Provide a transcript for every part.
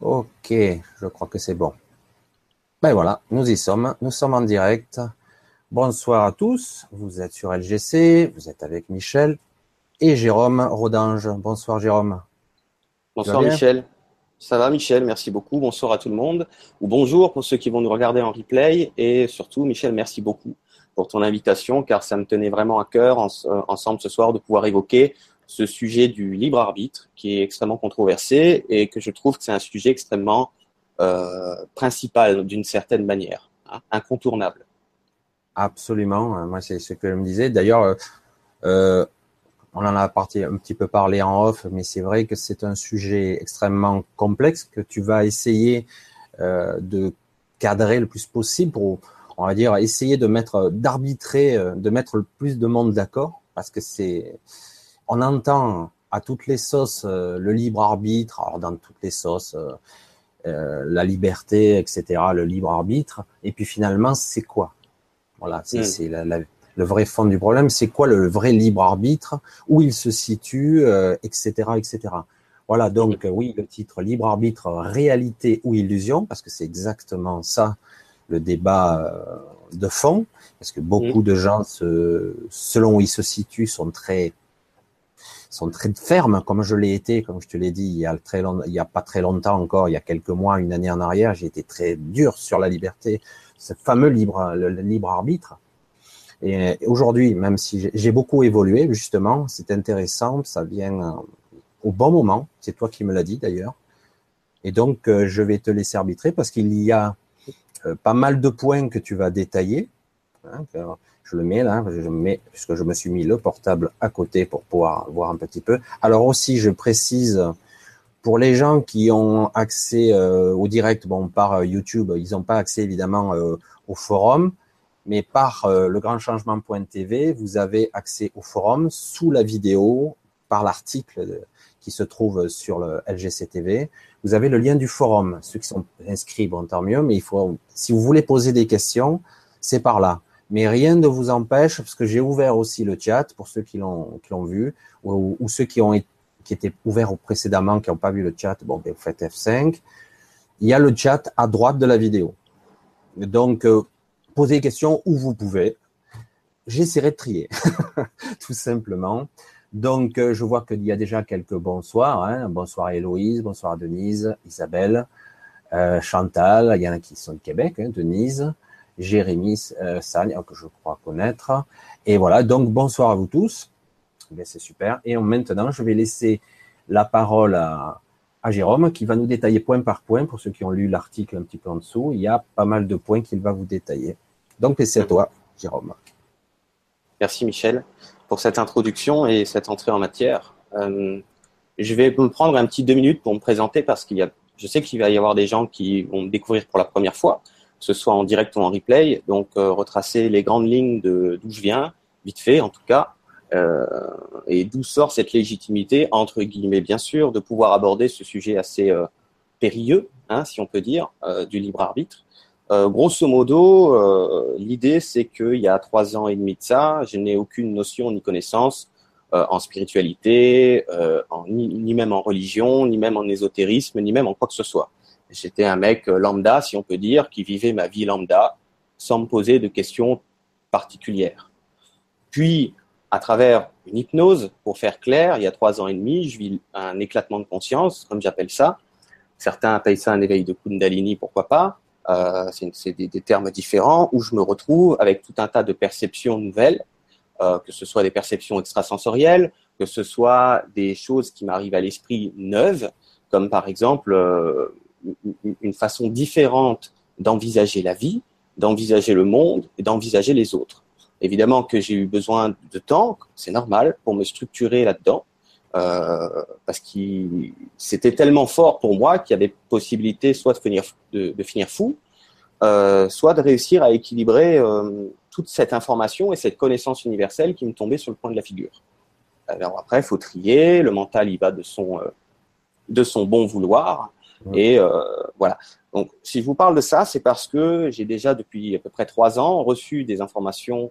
Ok, je crois que c'est bon. Ben voilà, nous y sommes, nous sommes en direct. Bonsoir à tous, vous êtes sur LGC, vous êtes avec Michel et Jérôme Rodange. Bonsoir Jérôme. Bonsoir Michel. Ça va Michel, merci beaucoup. Bonsoir à tout le monde. Ou bonjour pour ceux qui vont nous regarder en replay. Et surtout Michel, merci beaucoup pour ton invitation car ça me tenait vraiment à cœur ensemble ce soir de pouvoir évoquer ce sujet du libre arbitre qui est extrêmement controversé et que je trouve que c'est un sujet extrêmement euh, principal d'une certaine manière, hein, incontournable. Absolument, moi c'est ce que je me disais. D'ailleurs, euh, euh on en a un petit peu parlé en off, mais c'est vrai que c'est un sujet extrêmement complexe que tu vas essayer de cadrer le plus possible pour, on va dire, essayer de mettre, d'arbitrer, de mettre le plus de monde d'accord, parce que c'est, on entend à toutes les sauces euh, le libre arbitre, alors dans toutes les sauces, euh, euh, la liberté, etc., le libre arbitre, et puis finalement, c'est quoi? Voilà, c'est hmm. le vrai fond du problème, c'est quoi le vrai libre arbitre, où il se situe, etc., etc. Voilà, donc oui, le titre libre arbitre, réalité ou illusion, parce que c'est exactement ça le débat de fond, parce que beaucoup hmm. de gens, selon où ils se situent, sont très sont très fermes, comme je l'ai été, comme je te l'ai dit, il y a très il y a pas très longtemps encore, il y a quelques mois, une année en arrière, j'ai été très dur sur la liberté, ce fameux libre, le, libre arbitre. Et aujourd'hui, même si j'ai beaucoup évolué, justement, c'est intéressant, ça vient euh, au bon moment. C'est toi qui me l'as dit d'ailleurs. Et donc, euh, je vais te laisser arbitrer parce qu'il y a euh, pas mal de points que tu vas détailler. Hein, je le mets là, je mets, puisque je me suis mis le portable à côté pour pouvoir voir un petit peu. Alors aussi, je précise, pour les gens qui ont accès euh, au direct, bon, par euh, YouTube, ils n'ont pas accès évidemment euh, au forum, mais par le grand changement.tv, vous avez accès au forum sous la vidéo, par l'article qui se trouve sur le LGCTV. Vous avez le lien du forum. Ceux qui sont inscrits, bon, tant mieux, mais il faut, si vous voulez poser des questions, c'est par là mais rien ne vous empêche, parce que j'ai ouvert aussi le chat pour ceux qui l'ont vu, ou, ceux qui ont qui étaient ouverts précédemment, qui n'ont pas vu le chat, bon, ben, vous faites F5. Il y a le chat à droite de la vidéo. Donc, euh, posez des questions où vous pouvez. J'essaierai de trier, tout simplement. Donc, euh, je vois qu'il y a déjà quelques bonsoirs. Hein. Bonsoir Héloïse, bonsoir Denise, Isabelle, euh, Chantal. Il y en a qui sont de Québec, hein, Denise. Jérémy euh, Sagne, que je crois connaître. Et voilà, donc bonsoir à vous tous. Eh c'est super. Et maintenant, je vais laisser la parole à, Jérôme qui va nous détailler point par point. Pour ceux qui ont lu l'article un petit peu en dessous, il y a pas mal de points qu'il va vous détailler. Donc, c'est à toi, Jérôme. Merci Michel pour cette introduction et cette entrée en matière. Euh, je vais me prendre un petit deux minutes pour me présenter parce qu'il y a, je sais qu'il va y avoir des gens qui vont me découvrir pour la première fois ce soit en direct ou en replay. Donc, euh, retracer les grandes lignes de d'où je viens, vite fait en tout cas, euh, et d'où sort cette légitimité, entre guillemets bien sûr, de pouvoir aborder ce sujet assez euh, périlleux, hein, si on peut dire, euh, du libre arbitre. Euh, grosso modo, l'idée c'est qu'il y a trois ans et demi de ça, je n'ai aucune notion ni connaissance en spiritualité, ni, ni, même en religion, ni même en ésotérisme, ni même en quoi que ce soit. J'étais un mec euh, lambda, si on peut dire, qui vivait ma vie lambda sans me poser de questions particulières. Puis, à travers une hypnose, pour faire clair, il y a trois ans et demi, je vis un éclatement de conscience, comme j'appelle ça. Certains appellent ça un éveil de Kundalini, pourquoi pas. Euh, c'est des, termes différents où je me retrouve avec tout un tas de perceptions nouvelles, euh, que ce soit des perceptions extrasensorielles, que ce soit des choses qui m'arrivent à l'esprit neuves, comme par exemple euh, une façon différente d'envisager la vie, d'envisager le monde et d'envisager les autres. Évidemment que j'ai eu besoin de temps, c'est normal, pour me structurer là-dedans, euh, parce que c'était tellement fort pour moi qu'il y avait possibilité soit de finir, de, finir fou, euh, soit de réussir à équilibrer euh, toute cette information et cette connaissance universelle qui me tombait sur le point de la figure. Alors après, il faut trier, le mental il va de son, de son bon vouloir, et euh, voilà. Donc, si je vous parle de ça, c'est parce que j'ai déjà depuis à peu près trois ans reçu des informations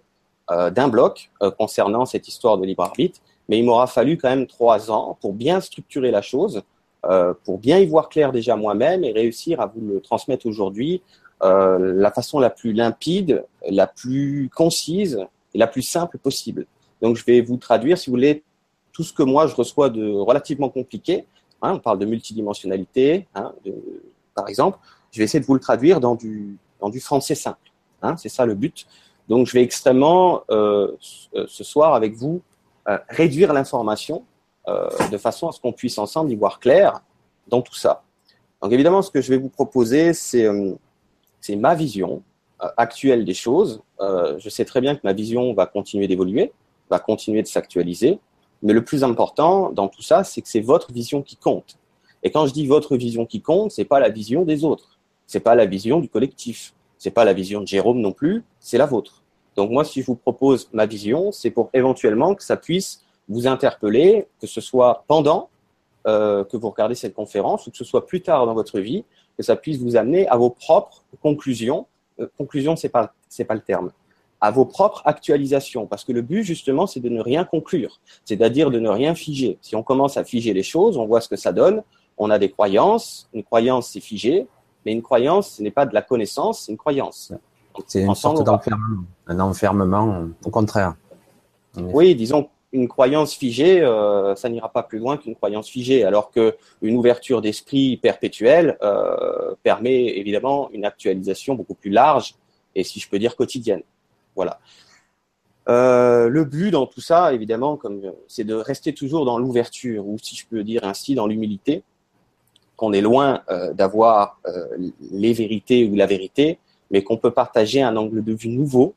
euh, d'un bloc euh, concernant cette histoire de libre arbitre, mais il m'aura fallu quand même trois ans pour bien structurer la chose pour bien y voir clair déjà moi-même et réussir à vous le transmettre aujourd'hui la façon la plus limpide, la plus concise et la plus simple possible. Donc je vais vous traduire, si vous voulez, tout ce que moi je reçois de relativement compliqué. Hein, on parle de multidimensionnalité, hein, par exemple. Je vais essayer de vous le traduire dans du, français simple. Hein, c'est ça le but. Donc je vais extrêmement, euh, ce soir avec vous, euh, réduire l'information euh, de façon à ce qu'on puisse ensemble y voir clair dans tout ça. Donc évidemment, ce que je vais vous proposer, c'est ma vision actuelle des choses. je sais très bien que ma vision va continuer d'évoluer, va continuer de s'actualiser, mais le plus important dans tout ça, c'est que c'est votre vision qui compte. Et quand je dis votre vision qui compte, c'est pas la vision des autres, c'est pas la vision du collectif, c'est pas la vision de Jérôme non plus, c'est la vôtre. Donc moi, si je vous propose ma vision, c'est pour éventuellement que ça puisse vous interpeller, que ce soit pendant euh, que vous regardez cette conférence ou que ce soit plus tard dans votre vie, que ça puisse vous amener à vos propres conclusions. Euh, conclusion, c'est pas c'est pas le terme. À vos propres actualisations, parce que le but justement, c'est de ne rien conclure, c'est-à-dire de ne rien figer. Si on commence à figer les choses, on voit ce que ça donne. On a des croyances. Une croyance, c'est figé, mais une croyance, ce n'est pas de la connaissance, c'est une croyance. C'est une sorte d'enfermement, un enfermement, au contraire. Oui, disons une croyance figée, euh, ça n'ira pas plus loin qu'une croyance figée, alors que une ouverture d'esprit perpétuelle euh, permet évidemment une actualisation beaucoup plus large et, si je peux dire, quotidienne. Voilà. Euh, le but dans tout ça, évidemment, comme c'est de rester toujours dans l'ouverture, ou si je peux dire ainsi, dans l'humilité, qu'on est loin d'avoir les vérités ou la vérité, mais qu'on peut partager un angle de vue nouveau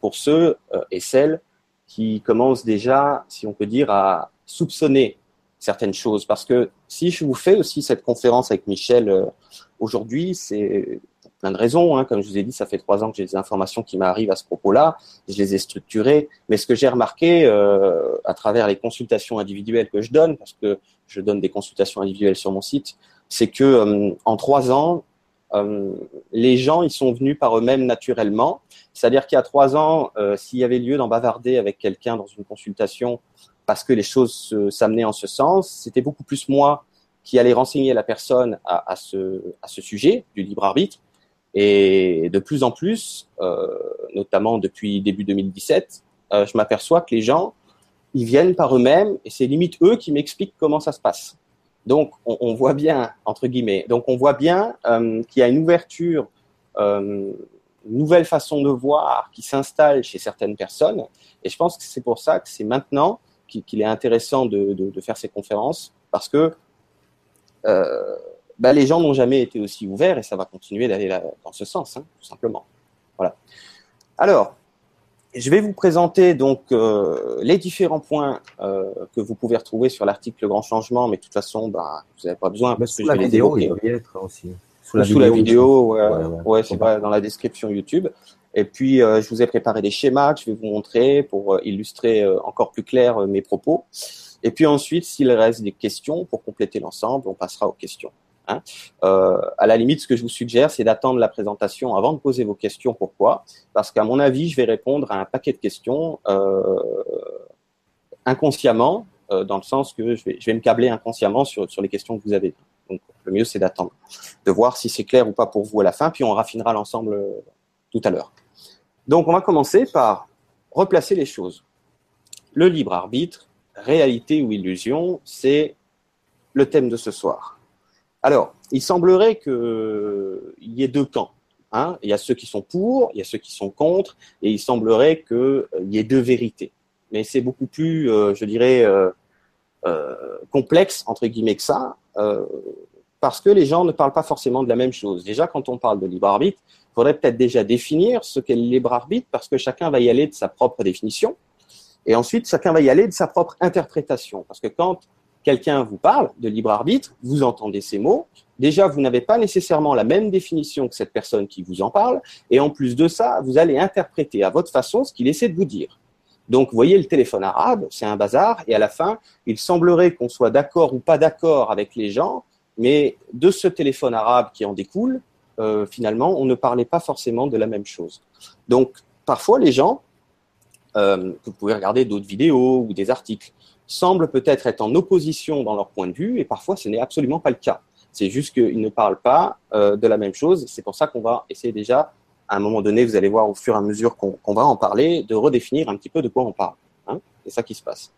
pour ceux et celles qui commence déjà, si on peut dire, à soupçonner certaines choses. Parce que si je vous fais aussi cette conférence avec Michel euh, aujourd'hui, c'est plein de raisons. Hein. Comme je vous ai dit, ça fait trois ans que j'ai des informations qui m'arrivent à ce propos-là. Je les ai structurées. Mais ce que j'ai remarqué euh, à travers les consultations individuelles que je donne, parce que je donne des consultations individuelles sur mon site, c'est que euh, en trois ans, euh, les gens, ils sont venus par eux-mêmes naturellement. C'est-à-dire qu'il y a trois ans, euh, s'il y avait lieu d'en bavarder avec quelqu'un dans une consultation parce que les choses s'amenaient en ce sens, c'était beaucoup plus moi qui allais renseigner la personne à, à, ce, à ce sujet du libre arbitre. Et de plus en plus, euh, notamment depuis début 2017, euh, je m'aperçois que les gens, ils viennent par eux-mêmes et c'est limite eux qui m'expliquent comment ça se passe. Donc, on, voit bien, entre guillemets, donc on voit bien euh, qu'il y a une ouverture, une nouvelle façon de voir qui s'installe chez certaines personnes. Et je pense que c'est pour ça que c'est maintenant qu'il est intéressant de, faire ces conférences, parce que euh, bah, les gens n'ont jamais été aussi ouverts et ça va continuer d'aller dans ce sens, hein, tout simplement. Voilà. Alors, je vais vous présenter donc euh, les différents points euh, que vous pouvez retrouver sur l'article Grand Changement, mais de toute façon, bah, vous n'avez pas besoin parce que la vidéo, il va être aussi. Sous la vidéo, ouais, c'est pas dans la description YouTube. Et puis, euh, je vous ai préparé des schémas que je vais vous montrer pour illustrer encore plus clair mes propos. Et puis ensuite, s'il reste des questions pour compléter l'ensemble, on passera aux questions. Hein. Euh, à la limite, ce que je vous suggère, c'est d'attendre la présentation avant de poser vos questions. Pourquoi? Parce qu'à mon avis, je vais répondre à un paquet de questions euh, inconsciemment, euh, dans le sens que je vais, me câbler inconsciemment sur, les questions que vous avez. Donc, le mieux, c'est d'attendre, de voir si c'est clair ou pas pour vous à la fin, puis on raffinera l'ensemble tout à l'heure. Donc, on va commencer par replacer les choses. Le libre arbitre, réalité ou illusion, c'est le thème de ce soir. Alors, il semblerait qu'il y ait deux camps. Hein. Il y a ceux qui sont pour, il y a ceux qui sont contre, et il semblerait qu'il euh, y ait deux vérités. Mais c'est beaucoup plus, euh, je dirais, euh, complexe, entre guillemets, que ça, parce que les gens ne parlent pas forcément de la même chose. Déjà, quand on parle de libre arbitre, il faudrait peut-être déjà définir ce qu'est le libre arbitre, parce que chacun va y aller de sa propre définition, et ensuite, chacun va y aller de sa propre interprétation. Parce que quand quelqu'un vous parle de libre arbitre, vous entendez ces mots, déjà vous n'avez pas nécessairement la même définition que cette personne qui vous en parle, et en plus de ça, vous allez interpréter à votre façon ce qu'il essaie de vous dire. Donc, vous voyez, le téléphone arabe, c'est un bazar, et à la fin, il semblerait qu'on soit d'accord ou pas d'accord avec les gens, mais de ce téléphone arabe qui en découle, euh, finalement, on ne parlait pas forcément de la même chose. Donc, parfois, les gens, euh, vous pouvez regarder d'autres vidéos ou des articles, semblent peut-être être en opposition dans leur point de vue, et parfois ce n'est absolument pas le cas. C'est juste qu'ils ne parlent pas euh, de la même chose. C'est pour ça qu'on va essayer déjà, à un moment donné, vous allez voir au fur et à mesure qu'on va en parler, de redéfinir un petit peu de quoi on parle. Hein. c'est ça qui se passe.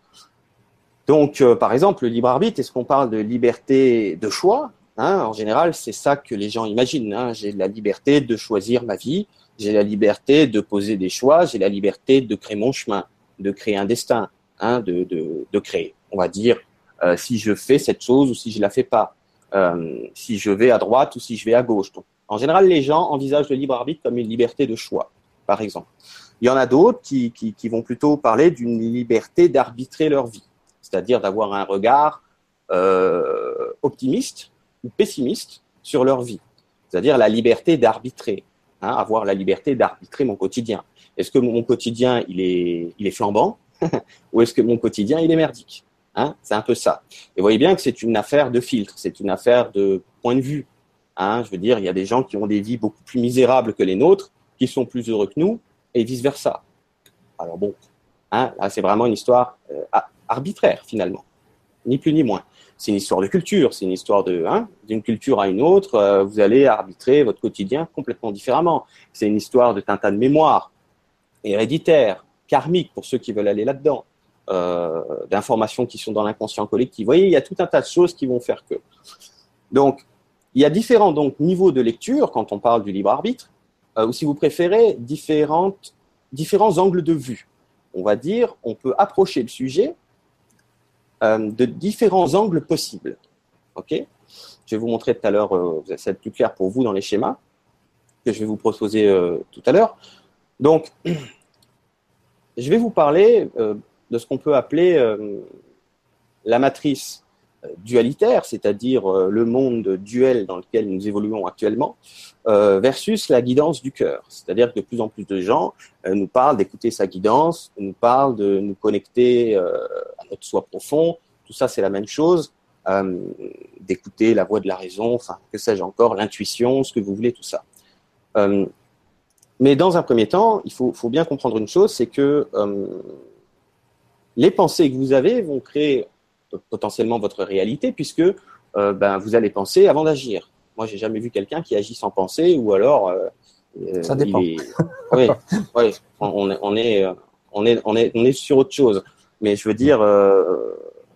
Donc, euh, par exemple, le libre arbitre, est-ce qu'on parle de liberté de choix hein? En général, c'est ça que les gens imaginent. Hein. J'ai la liberté de choisir ma vie, j'ai la liberté de poser des choix, j'ai la liberté de créer mon chemin, de créer un destin, hein, de, de, de, créer. On va dire euh, si je fais cette chose ou si je la fais pas, euh, si je vais à droite ou si je vais à gauche. En général, les gens envisagent le libre arbitre comme une liberté de choix, par exemple. Il y en a d'autres qui, qui, qui vont plutôt parler d'une liberté d'arbitrer leur vie, c'est-à-dire d'avoir un regard euh, optimiste ou pessimiste sur leur vie, c'est-à-dire la liberté d'arbitrer, hein, avoir la liberté d'arbitrer mon quotidien. Est-ce que mon quotidien il est, il est flambant? ou est-ce que mon quotidien il est merdique hein? C'est un peu ça. Et voyez bien que c'est une affaire de filtre, c'est une affaire de point de vue. Hein? Je veux dire, il y a des gens qui ont des vies beaucoup plus misérables que les nôtres, qui sont plus heureux que nous, et vice versa. Alors bon, hein, c'est vraiment une histoire euh, arbitraire finalement, ni plus ni moins. C'est une histoire de culture, c'est une histoire de hein, d'une culture à une autre. Euh, vous allez arbitrer votre quotidien complètement différemment. C'est une histoire de tas de mémoire héréditaire, karmique pour ceux qui veulent aller là-dedans, euh, d'informations qui sont dans l'inconscient collectif. Vous voyez, il y a tout un tas de choses qui vont faire que. Donc, il y a différents donc niveaux de lecture quand on parle du libre arbitre, euh, ou si vous préférez, différentes, différents angles de vue. On va dire, on peut approcher le sujet euh, de différents angles possibles. Ok? Je vais vous montrer tout à l'heure, ça va être plus clair pour vous dans les schémas que je vais vous proposer tout à l'heure. Donc, je vais vous parler euh, de ce qu'on peut appeler euh, la matrice euh, dualitaire, c'est-à-dire le monde duel dans lequel nous évoluons actuellement, versus la guidance du cœur. C'est-à-dire que de plus en plus de gens nous parlent d'écouter sa guidance, nous parlent de nous connecter à notre soi profond. Tout ça, c'est la même chose. d'écouter la voix de la raison, enfin, que sais-je encore, l'intuition, ce que vous voulez, tout ça. Mais dans un premier temps, il faut, faut bien comprendre une chose, c'est que euh, les pensées que vous avez vont créer potentiellement votre réalité, puisque euh, ben, vous allez penser avant d'agir. Moi, j'ai jamais vu quelqu'un qui agit sans penser, ou alors. Euh, Ça dépend. oui, oui, on, on, est, on, est, on, est, on est sur autre chose. Mais je veux dire,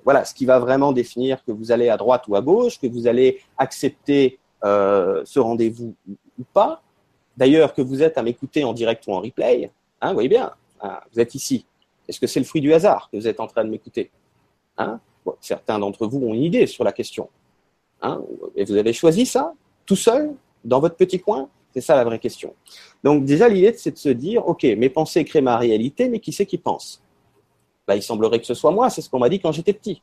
voilà, ce qui va vraiment définir que vous allez à droite ou à gauche, que vous allez accepter ce rendez-vous ou pas, D'ailleurs, que vous êtes à m'écouter en direct ou en replay, hein, vous voyez bien, hein, vous êtes ici. Est-ce que c'est le fruit du hasard que vous êtes en train de m'écouter hein? Certains d'entre vous ont une idée sur la question. Hein? Et vous avez choisi ça tout seul, dans votre petit coin? C'est ça la vraie question. Donc déjà, l'idée, c'est de se dire, OK, mes pensées créent ma réalité, mais qui c'est qui pense? Bah, Il semblerait que ce soit moi, c'est ce qu'on m'a dit quand j'étais petit.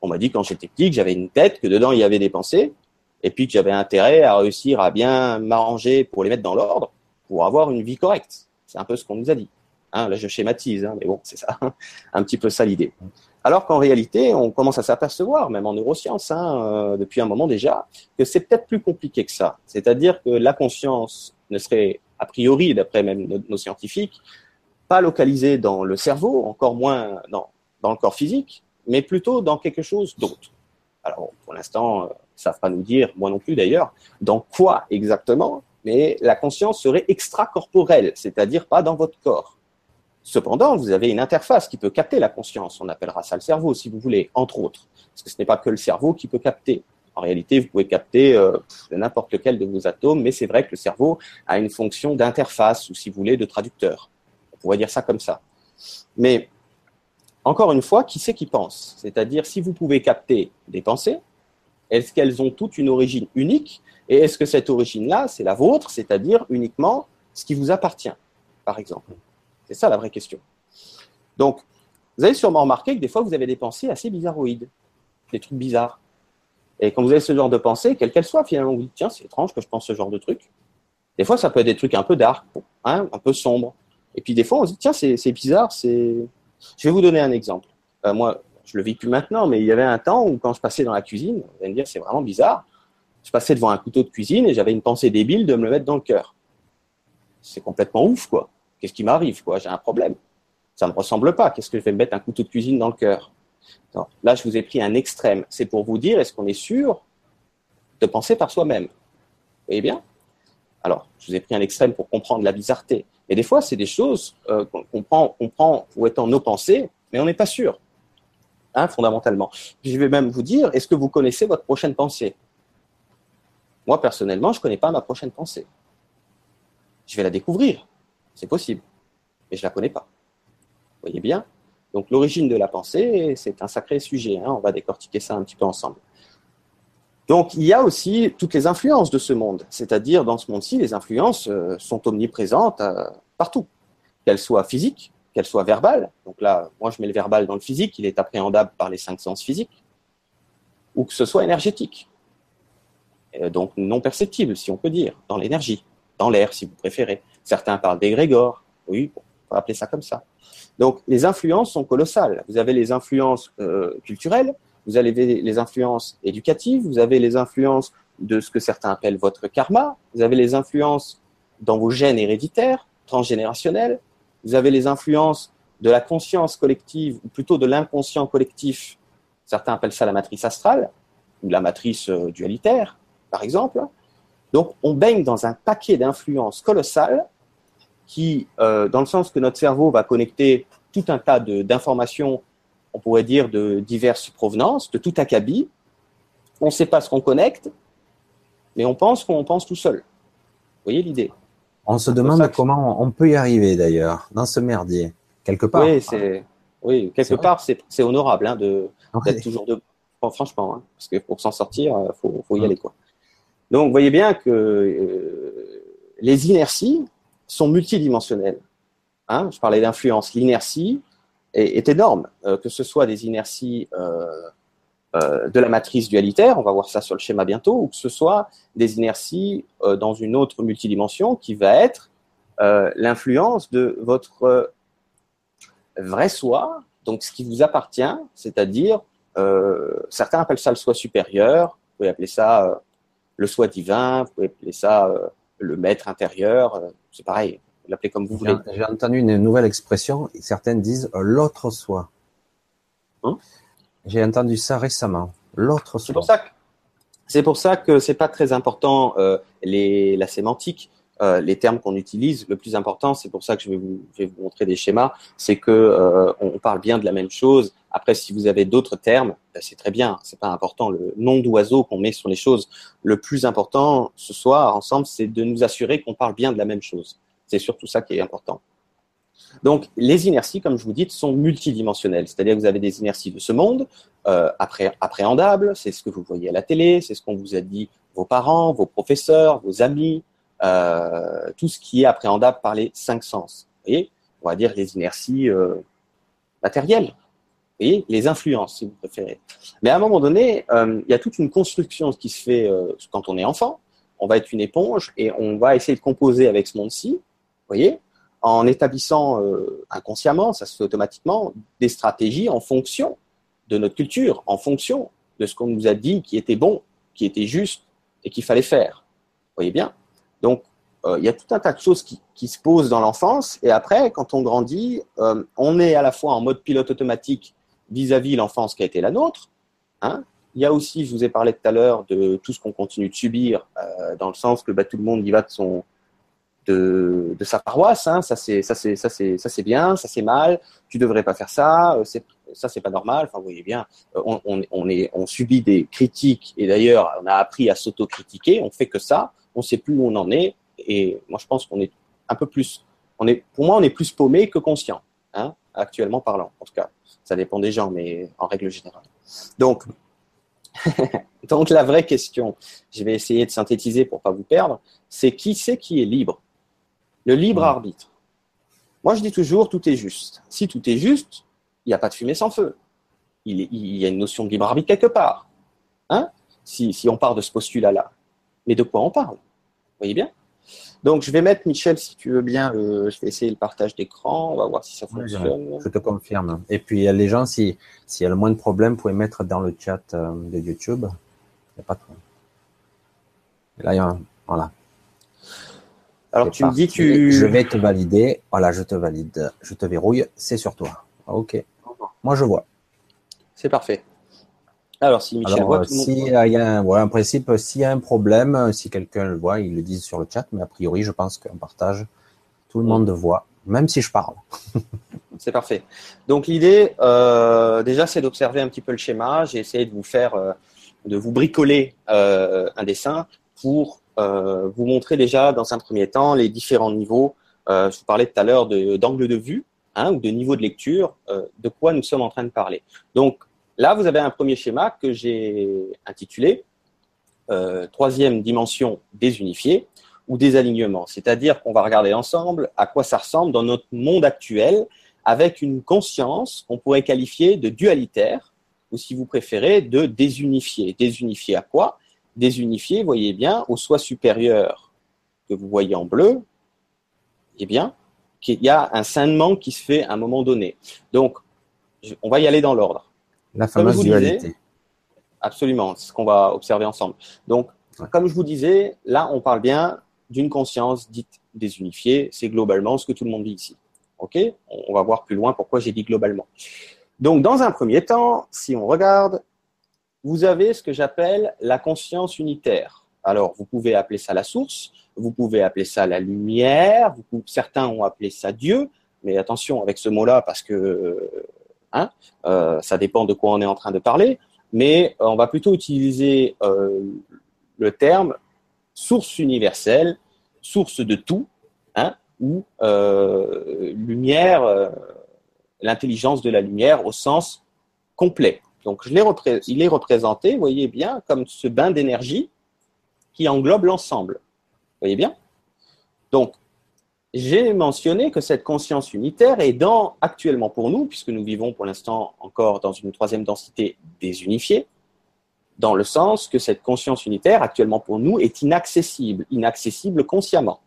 On m'a dit quand j'étais petit que j'avais une tête, que dedans il y avait des pensées, et puis que j'avais intérêt à réussir à bien m'arranger pour les mettre dans l'ordre, pour avoir une vie correcte. C'est un peu ce qu'on nous a dit. Hein, là, je schématise, hein, mais bon, c'est ça, un petit peu ça l'idée. Alors qu'en réalité, on commence à s'apercevoir, même en neurosciences, hein, euh, depuis un moment déjà, que c'est peut-être plus compliqué que ça. C'est-à-dire que la conscience ne serait, a priori, d'après même nos, nos, scientifiques, pas localisée dans le cerveau, encore moins dans, dans le corps physique, mais plutôt dans quelque chose d'autre. Alors, pour l'instant, euh, savent pas nous dire, moi non plus d'ailleurs, dans quoi exactement, mais la conscience serait extracorporelle, c'est-à-dire pas dans votre corps. Cependant, vous avez une interface qui peut capter la conscience. On appellera ça le cerveau, si vous voulez, entre autres. Parce que ce n'est pas que le cerveau qui peut capter. En réalité, vous pouvez capter euh, n'importe lequel de vos atomes, mais c'est vrai que le cerveau a une fonction d'interface, ou si vous voulez, de traducteur. On pourrait dire ça comme ça. Mais, encore une fois, qui c'est qui pense? C'est-à-dire, si vous pouvez capter des pensées, est-ce qu'elles ont toutes une origine unique Et est-ce que cette origine-là, c'est la vôtre, c'est-à-dire uniquement ce qui vous appartient, par exemple? C'est ça la vraie question. Donc, vous avez sûrement remarqué que des fois, vous avez des pensées assez bizarroïdes, des trucs bizarres. Et quand vous avez ce genre de pensée, quelle qu'elle soit, finalement, vous dites, tiens, c'est étrange que je pense ce genre de truc. Des fois, ça peut être des trucs un peu dark, hein, un peu sombres. Et puis des fois, on se dit, tiens, c'est bizarre, c'est... Je vais vous donner un exemple. Euh, moi, je le vis plus maintenant, mais il y avait un temps où quand je passais dans la cuisine, vous allez me dire c'est vraiment bizarre, je passais devant un couteau de cuisine et j'avais une pensée débile de me le mettre dans le cœur. C'est complètement ouf, quoi. Qu'est-ce qui m'arrive, quoi? J'ai un problème. Ça ne me ressemble pas. Qu'est-ce que je vais me mettre un couteau de cuisine dans le cœur? Là, je vous ai pris un extrême. C'est pour vous dire, est-ce qu'on est sûr de penser par soi-même? Vous voyez bien? Alors, je vous ai pris un extrême pour comprendre la bizarreté. Et des fois, c'est des choses euh, qu'on prend, prend pour en nos pensées, mais on n'est pas sûr, hein, fondamentalement. Je vais même vous dire, est-ce que vous connaissez votre prochaine pensée? Moi, personnellement, je ne connais pas ma prochaine pensée. Je vais la découvrir, c'est possible, mais je ne la connais pas. Vous voyez bien? Donc, l'origine de la pensée, c'est un sacré sujet. Hein, on va décortiquer ça un petit peu ensemble. Donc, il y a aussi toutes les influences de ce monde. C'est-à-dire, dans ce monde-ci, les influences euh, sont omniprésentes euh, partout. Qu'elles soient physiques, qu'elles soient verbales. Donc là, moi, je mets le verbal dans le physique, il est appréhendable par les cinq sens physiques. Ou que ce soit énergétique. donc, non perceptible, si on peut dire, dans l'énergie, dans l'air, si vous préférez. Certains parlent d'égrégore. Oui, on peut appeler ça comme ça. Donc, les influences sont colossales. Vous avez les influences euh, culturelles, vous avez les influences éducatives, vous avez les influences de ce que certains appellent votre karma, vous avez les influences dans vos gènes héréditaires, transgénérationnels, vous avez les influences de la conscience collective, ou plutôt de l'inconscient collectif, certains appellent ça la matrice astrale, ou la matrice euh, dualitaire, par exemple. Donc on baigne dans un paquet d'influences colossales qui, euh, dans le sens que notre cerveau va connecter tout un tas d'informations on pourrait dire, de diverses provenances, de tout acabit. On ne sait pas ce qu'on connecte, mais on pense qu'on pense tout seul. Vous voyez l'idée? On se demande comment on peut y arriver d'ailleurs, dans ce merdier, quelque part. Oui, c'est, oui quelque part, c'est honorable hein, de, d'être toujours de. franchement, hein, parce que pour s'en sortir, il euh, faut, y aller. Quoi. Donc, vous voyez bien que euh, les inerties sont multidimensionnelles. Hein. je parlais d'influence. L'inertie, est, énorme, euh, que ce soit des inerties euh, euh, de la matrice dualitaire, on va voir ça sur le schéma bientôt, ou que ce soit des inerties dans une autre multidimension qui va être l'influence de votre vrai soi, donc ce qui vous appartient, c'est-à-dire, certains appellent ça le soi supérieur, vous pouvez appeler ça le soi divin, vous pouvez appeler ça le maître intérieur, c'est pareil, l'appelez comme vous voulez. J'ai entendu une nouvelle expression, certaines disent euh, l'autre soi. Hein? J'ai entendu ça récemment, l'autre. C'est pour ça que c'est pour ça que c'est pas très important euh, les, la sémantique, euh, les termes qu'on utilise. Le plus important, c'est pour ça que je vais vous, je vais vous montrer des schémas, c'est que euh, on parle bien de la même chose. Après, si vous avez d'autres termes, ben, c'est très bien. C'est pas important le nom d'oiseau qu'on met sur les choses. Le plus important ce soir ensemble, c'est de nous assurer qu'on parle bien de la même chose. C'est surtout ça qui est important. Donc, les inerties, comme je vous dis, sont multidimensionnelles. C'est-à-dire que vous avez des inerties de ce monde, euh, appréhendables, c'est ce que vous voyez à la télé, c'est ce qu'on vous a dit vos parents, vos professeurs, vos amis, euh, tout ce qui est appréhendable par les cinq sens. Vous voyez On va dire les inerties euh, matérielles. Vous voyez Les influences, si vous préférez. Mais à un moment donné, il y a toute une construction qui se fait quand on est enfant. On va être une éponge et on va essayer de composer avec ce monde-ci voyez, en établissant euh, inconsciemment, ça se fait automatiquement, des stratégies en fonction de notre culture, en fonction de ce qu'on nous a dit qui était bon, qui était juste et qu'il fallait faire. Vous voyez bien? Donc, euh, il y a tout un tas de choses qui, se posent dans l'enfance et après, quand on grandit, euh, on est à la fois en mode pilote automatique vis-à-vis l'enfance qui a été la nôtre. Hein. il y a aussi, je vous ai parlé tout à l'heure de tout ce qu'on continue de subir, dans le sens que bah, tout le monde y va de son, de, sa paroisse. Hein. Ça c'est ça c'est ça c'est ça c'est bien, ça c'est mal. Tu devrais pas faire ça. Euh, ça c'est pas normal. Vous voyez bien, euh, on, est on subit des critiques et d'ailleurs on a appris à s'autocritiquer. On fait que ça. On sait plus où on en est. Et moi je pense qu'on est un peu plus. On est pour moi on est plus paumé que conscient. Hein, actuellement parlant. En tout cas, ça dépend des gens, mais en règle générale. Donc donc la vraie question, je vais essayer de synthétiser pour pas vous perdre, c'est qui c'est qui est libre? Le libre arbitre. Moi, je dis toujours, tout est juste. Si tout est juste, il n'y a pas de fumée sans feu. Il, y a une notion de libre arbitre quelque part. Hein? Si, on part de ce postulat-là. Mais de quoi on parle? Vous voyez bien? Donc, je vais mettre, Michel, si tu veux bien, je vais essayer le partage d'écran. On va voir si ça fonctionne. je te confirme. Et puis, les gens, s'il y a le moins de problèmes, vous pouvez mettre dans le chat euh, de YouTube. Il n'y a pas de problème. là, voilà. Alors tu me dis tu. Je vais te valider. Voilà, je te valide. Je te verrouille. C'est sur toi. Ok. Moi je vois. C'est parfait. Alors, si Michel voit. si il y a un, voilà, principe, s'il y a un problème, si quelqu'un le voit, il le dit sur le chat, mais a priori, je pense qu'en partage, tout le mm. monde le voit, même si je parle. c'est parfait. Donc, l'idée, euh, déjà, c'est d'observer un petit peu le schéma. J'ai essayé de vous faire, euh, de vous bricoler euh, un dessin pour euh, vous montrer déjà, dans un premier temps, les différents niveaux. Euh, je vous parlais tout à l'heure d'angle de, vue hein, ou de niveau de lecture, de quoi nous sommes en train de parler. Donc, Là, vous avez un premier schéma que j'ai intitulé euh, troisième dimension désunifiée ou des alignements. C'est-à-dire qu'on va regarder ensemble à quoi ça ressemble dans notre monde actuel avec une conscience qu'on pourrait qualifier de dualitaire ou si vous préférez de désunifié. Désunifié à quoi? Désunifié, voyez bien, au soi supérieur que vous voyez en bleu, eh bien, qu'il y a un scinement qui se fait à un moment donné. Donc, on va y aller dans l'ordre. La fameuse dualité. absolument, c'est ce qu'on va observer ensemble. Donc, comme je vous disais, là, on parle bien d'une conscience dite désunifiée. C'est globalement ce que tout le monde dit ici. OK? On va voir plus loin pourquoi j'ai dit globalement. Donc, dans un premier temps, si on regarde, vous avez ce que j'appelle la conscience unitaire. Alors, vous pouvez appeler ça la source, vous pouvez appeler ça la lumière, certains ont appelé ça Dieu, mais attention avec ce mot-là parce que Hein euh, ça dépend de quoi on est en train de parler, mais euh, on va plutôt utiliser euh, le terme source universelle, source de tout, hein, ou lumière, l'intelligence de la lumière au sens complet. Donc, il est représenté, voyez bien, comme ce bain d'énergie qui englobe l'ensemble. Voyez bien? Donc, j'ai mentionné que cette conscience unitaire est dans, actuellement pour nous, puisque nous vivons pour l'instant encore dans une troisième densité désunifiée, dans le sens que cette conscience unitaire, actuellement pour nous, est inaccessible, inaccessible consciemment.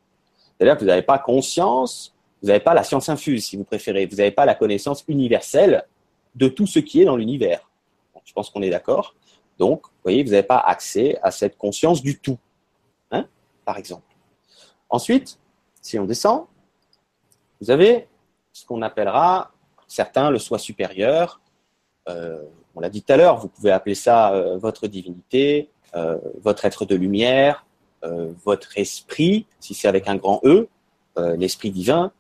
C'est-à-dire que vous n'avez pas conscience, vous n'avez pas la science infuse, si vous préférez, vous n'avez pas la connaissance universelle de tout ce qui est dans l'univers. Je pense qu'on est d'accord. Donc, vous voyez, vous n'avez pas accès à cette conscience du tout, hein, par exemple. Ensuite, si on descend, vous avez ce qu'on appellera certains le soi supérieur. Euh, on l'a dit tout à l'heure, vous pouvez appeler ça euh, votre divinité, euh, votre être de lumière, votre esprit, si c'est avec un grand E, l'esprit divin.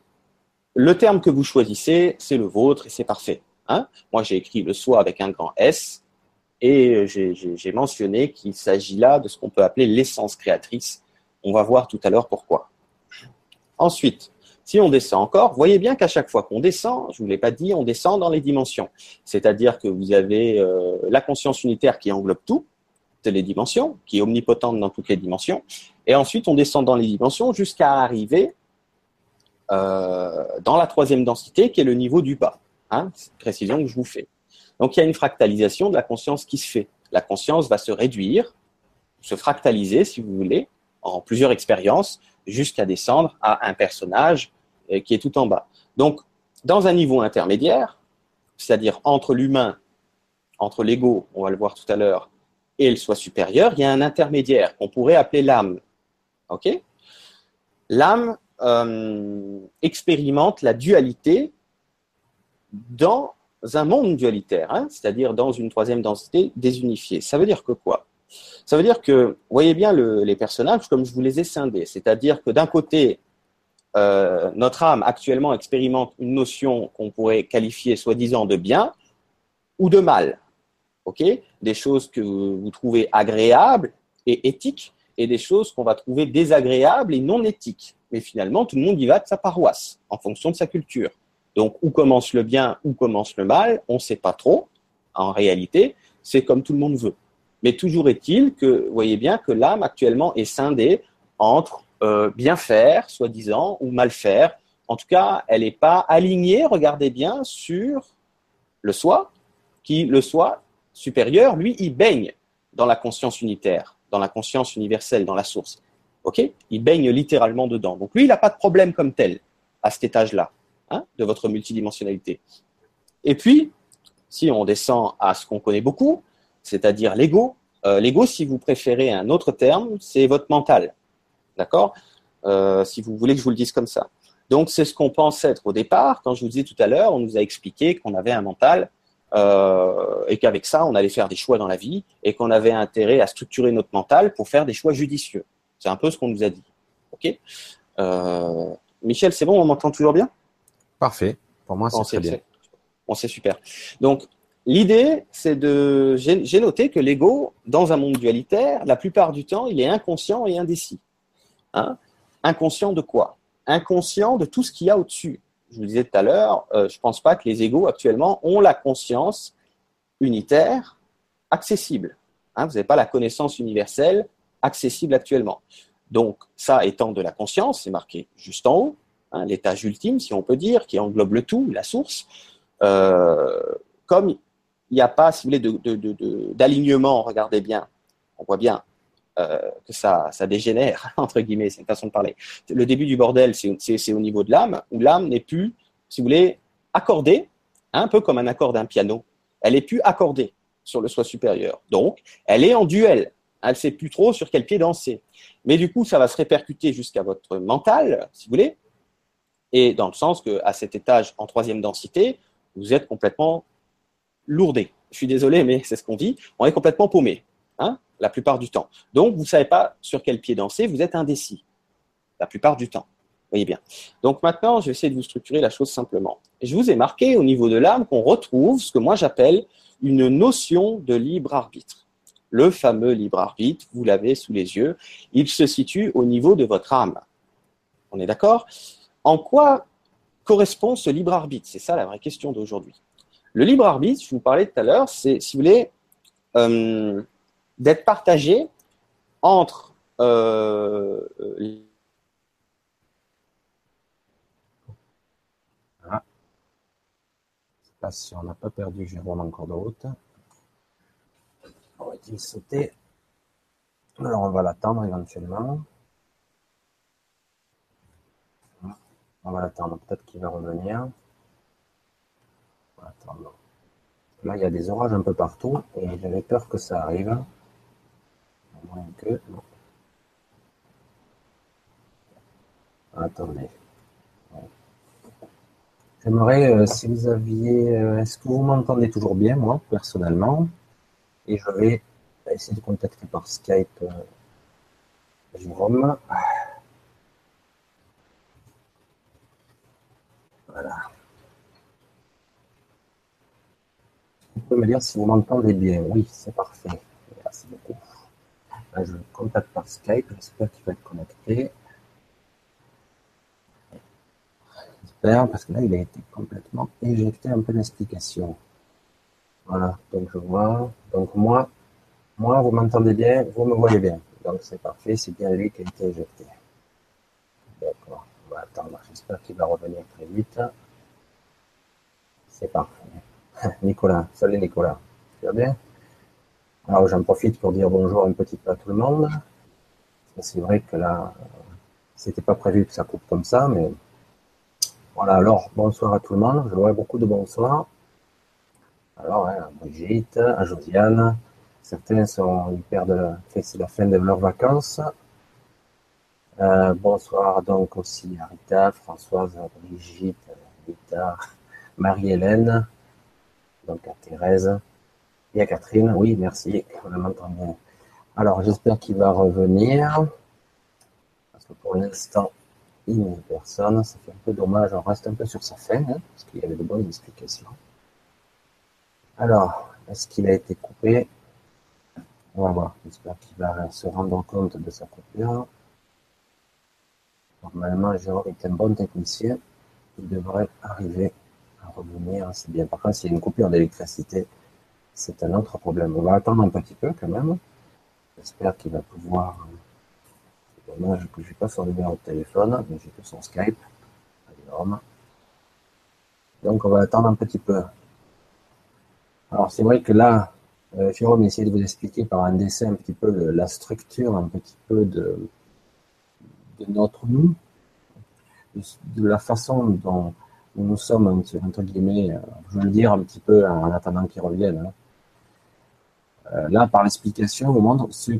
Le terme que vous choisissez, c'est le vôtre et c'est parfait. Moi, j'ai écrit le soi avec un grand S et j'ai mentionné qu'il s'agit là de ce qu'on peut appeler l'essence créatrice. On va voir tout à l'heure pourquoi. Ensuite, si on descend encore, voyez bien qu'à chaque fois qu'on descend, je ne vous l'ai pas dit, on descend dans les dimensions. C'est-à-dire que vous avez euh, la conscience unitaire qui englobe tout, les dimensions, qui est omnipotente dans toutes les dimensions. Et ensuite, on descend dans les dimensions jusqu'à arriver euh, dans la troisième densité, qui est le niveau du bas. Hein, précision que je vous fais. Donc, il y a une fractalisation de la conscience qui se fait. La conscience va se réduire, se fractaliser, si vous voulez, en plusieurs expériences, jusqu'à descendre à un personnage euh, qui est tout en bas. Donc, dans un niveau intermédiaire, c'est-à-dire entre l'humain, entre l'ego, on va le voir tout à l'heure, et le soi supérieur, il y a un intermédiaire qu'on pourrait appeler l'âme. L'âme euh, expérimente la dualité dans un monde dualitaire, hein, c'est-à-dire dans une troisième densité désunifiée. Ça veut dire que quoi? Ça veut dire que, voyez bien les personnages comme je vous les ai scindés. C'est-à-dire que d'un côté, euh, notre âme actuellement expérimente une notion qu'on pourrait qualifier soi-disant de bien ou de mal. ok? Des choses que vous trouvez agréables et éthiques et des choses qu'on va trouver désagréables et non éthiques. Mais finalement, tout le monde y va de sa paroisse en fonction de sa culture. Donc, où commence le bien, où commence le mal, on ne sait pas trop. En réalité, c'est comme tout le monde veut. Mais toujours est-il que, voyez bien que l'âme actuellement est scindée entre euh, bien faire, soi-disant, ou mal faire. En tout cas, elle n'est pas alignée, regardez bien, sur le soi, qui, le soi supérieur, lui, il baigne dans la conscience unitaire, dans la conscience universelle, dans la source. OK? Il baigne littéralement dedans. Donc lui, il n'a pas de problème comme tel à cet étage-là hein, de votre multidimensionnalité. Et puis, si on descend à ce qu'on connaît beaucoup, c'est-à-dire l'ego. Euh, l'ego, si vous préférez un autre terme, c'est votre mental. D'accord? Euh, Si vous voulez que je vous le dise comme ça. Donc, c'est ce qu'on pense être au départ. Quand je vous disais tout à l'heure, on nous a expliqué qu'on avait un mental euh, et qu'avec ça, on allait faire des choix dans la vie et qu'on avait intérêt à structurer notre mental pour faire des choix judicieux. C'est un peu ce qu'on nous a dit. Ok? Michel, c'est bon, on m'entend toujours bien? Parfait. Pour moi, c'est très bien. Bon, c'est super. Donc, l'idée, c'est de. J'ai noté que l'ego, dans un monde dualitaire, la plupart du temps, il est inconscient et indécis. Hein? Inconscient de quoi? Inconscient de tout ce qu'il y a au-dessus je vous disais tout à l'heure, euh, je ne pense pas que les égaux actuellement ont la conscience unitaire accessible. Hein, vous n'avez pas la connaissance universelle accessible actuellement. Donc, ça étant de la conscience, c'est marqué juste en haut, l'étage ultime, si on peut dire, qui englobe le tout, la source. Euh, comme il n'y a pas, si vous voulez, d'alignement, regardez bien, on voit bien, euh, que ça dégénère, entre guillemets, c'est une façon de parler. Le début du bordel, c'est au niveau de l'âme, où l'âme n'est plus, si vous voulez, accordée, un peu comme un accord d'un piano. Elle n'est plus accordée sur le soi supérieur. Donc, elle est en duel. Elle ne sait plus trop sur quel pied danser. Mais du coup, ça va se répercuter jusqu'à votre mental, si vous voulez, et dans le sens qu'à cet étage en troisième densité, vous êtes complètement lourdé. Je suis désolé, mais c'est ce qu'on dit. On est complètement paumé. Hein la plupart du temps. Donc, vous ne savez pas sur quel pied danser, vous êtes indécis, la plupart du temps. Voyez bien. Donc maintenant, je vais essayer de vous structurer la chose simplement. Je vous ai marqué au niveau de l'âme qu'on retrouve ce que moi j'appelle une notion de libre arbitre. Le fameux libre arbitre, vous l'avez sous les yeux, il se situe au niveau de votre âme. On est d'accord? En quoi correspond ce libre arbitre? C'est ça la vraie question d'aujourd'hui. Le libre arbitre, je vous parlais tout à l'heure, c'est, si vous voulez, euh, d'être partagé entre euh, ah. Pas si on n'a pas perdu Jérôme encore de route. il sauter Alors on va l'attendre éventuellement. On va l'attendre, peut-être qu'il va revenir. Là, il y a des orages un peu partout et j'avais peur que ça arrive que. Attendez. J'aimerais, euh, si vous aviez. Euh, est-ce que vous m'entendez toujours bien, moi, personnellement? Et je vais essayer de contacter par Skype euh, Jérôme. Me dire si vous m'entendez bien. Oui, c'est parfait. Merci beaucoup je le contacte par Skype, j'espère qu'il va être connecté. J'espère, parce que là, il a été complètement éjecté un peu d'explication. Voilà, donc je vois. Donc moi, moi, vous m'entendez bien, vous me voyez bien. Donc c'est parfait, c'est bien lui qui a été éjecté. D'accord, on va attendre. J'espère qu'il va revenir très vite. C'est parfait. Nicolas, salut Nicolas. Tu vas bien? Alors j'en profite pour dire bonjour un petit peu à tout le monde. C'est vrai que là, c'était pas prévu que ça coupe comme ça, mais voilà. Alors bonsoir à tout le monde. Je vois beaucoup de bonsoir. Alors hein, à Brigitte, à Josiane. Certains sont hyper de c'est la fin de leurs vacances. Euh, bonsoir donc aussi à Rita, Françoise, Brigitte, Rita, Marie-Hélène, donc à Thérèse. Y a Catherine, oui, merci, on bien. Alors, j'espère qu'il va revenir. Parce que pour l'instant, il n'y a personne. Ça fait un peu dommage. On reste un peu sur sa fin, hein, parce qu'il y avait de bonnes explications. Alors, est-ce qu'il a été coupé? On va voir. J'espère qu'il va se rendre compte de sa coupure. Normalement, Jérôme est un bon technicien. Il devrait arriver à revenir. C'est bien. Par contre, s'il y a une coupure d'électricité, c'est un autre problème. On va attendre un petit peu quand même. J'espère qu'il va pouvoir. C'est dommage que je n'ai pas son numéro de téléphone, mais j'ai que son Skype. Donc on va attendre un petit peu. Alors c'est vrai que là, euh, Jérôme essaie de vous expliquer par un dessin un petit peu la structure, un petit peu de, de notre nous, de, la façon dont nous sommes, entre guillemets, euh, je veux le dire un petit peu en attendant qu'ils reviennent. Hein. Euh, là, par l'explication, on montre ce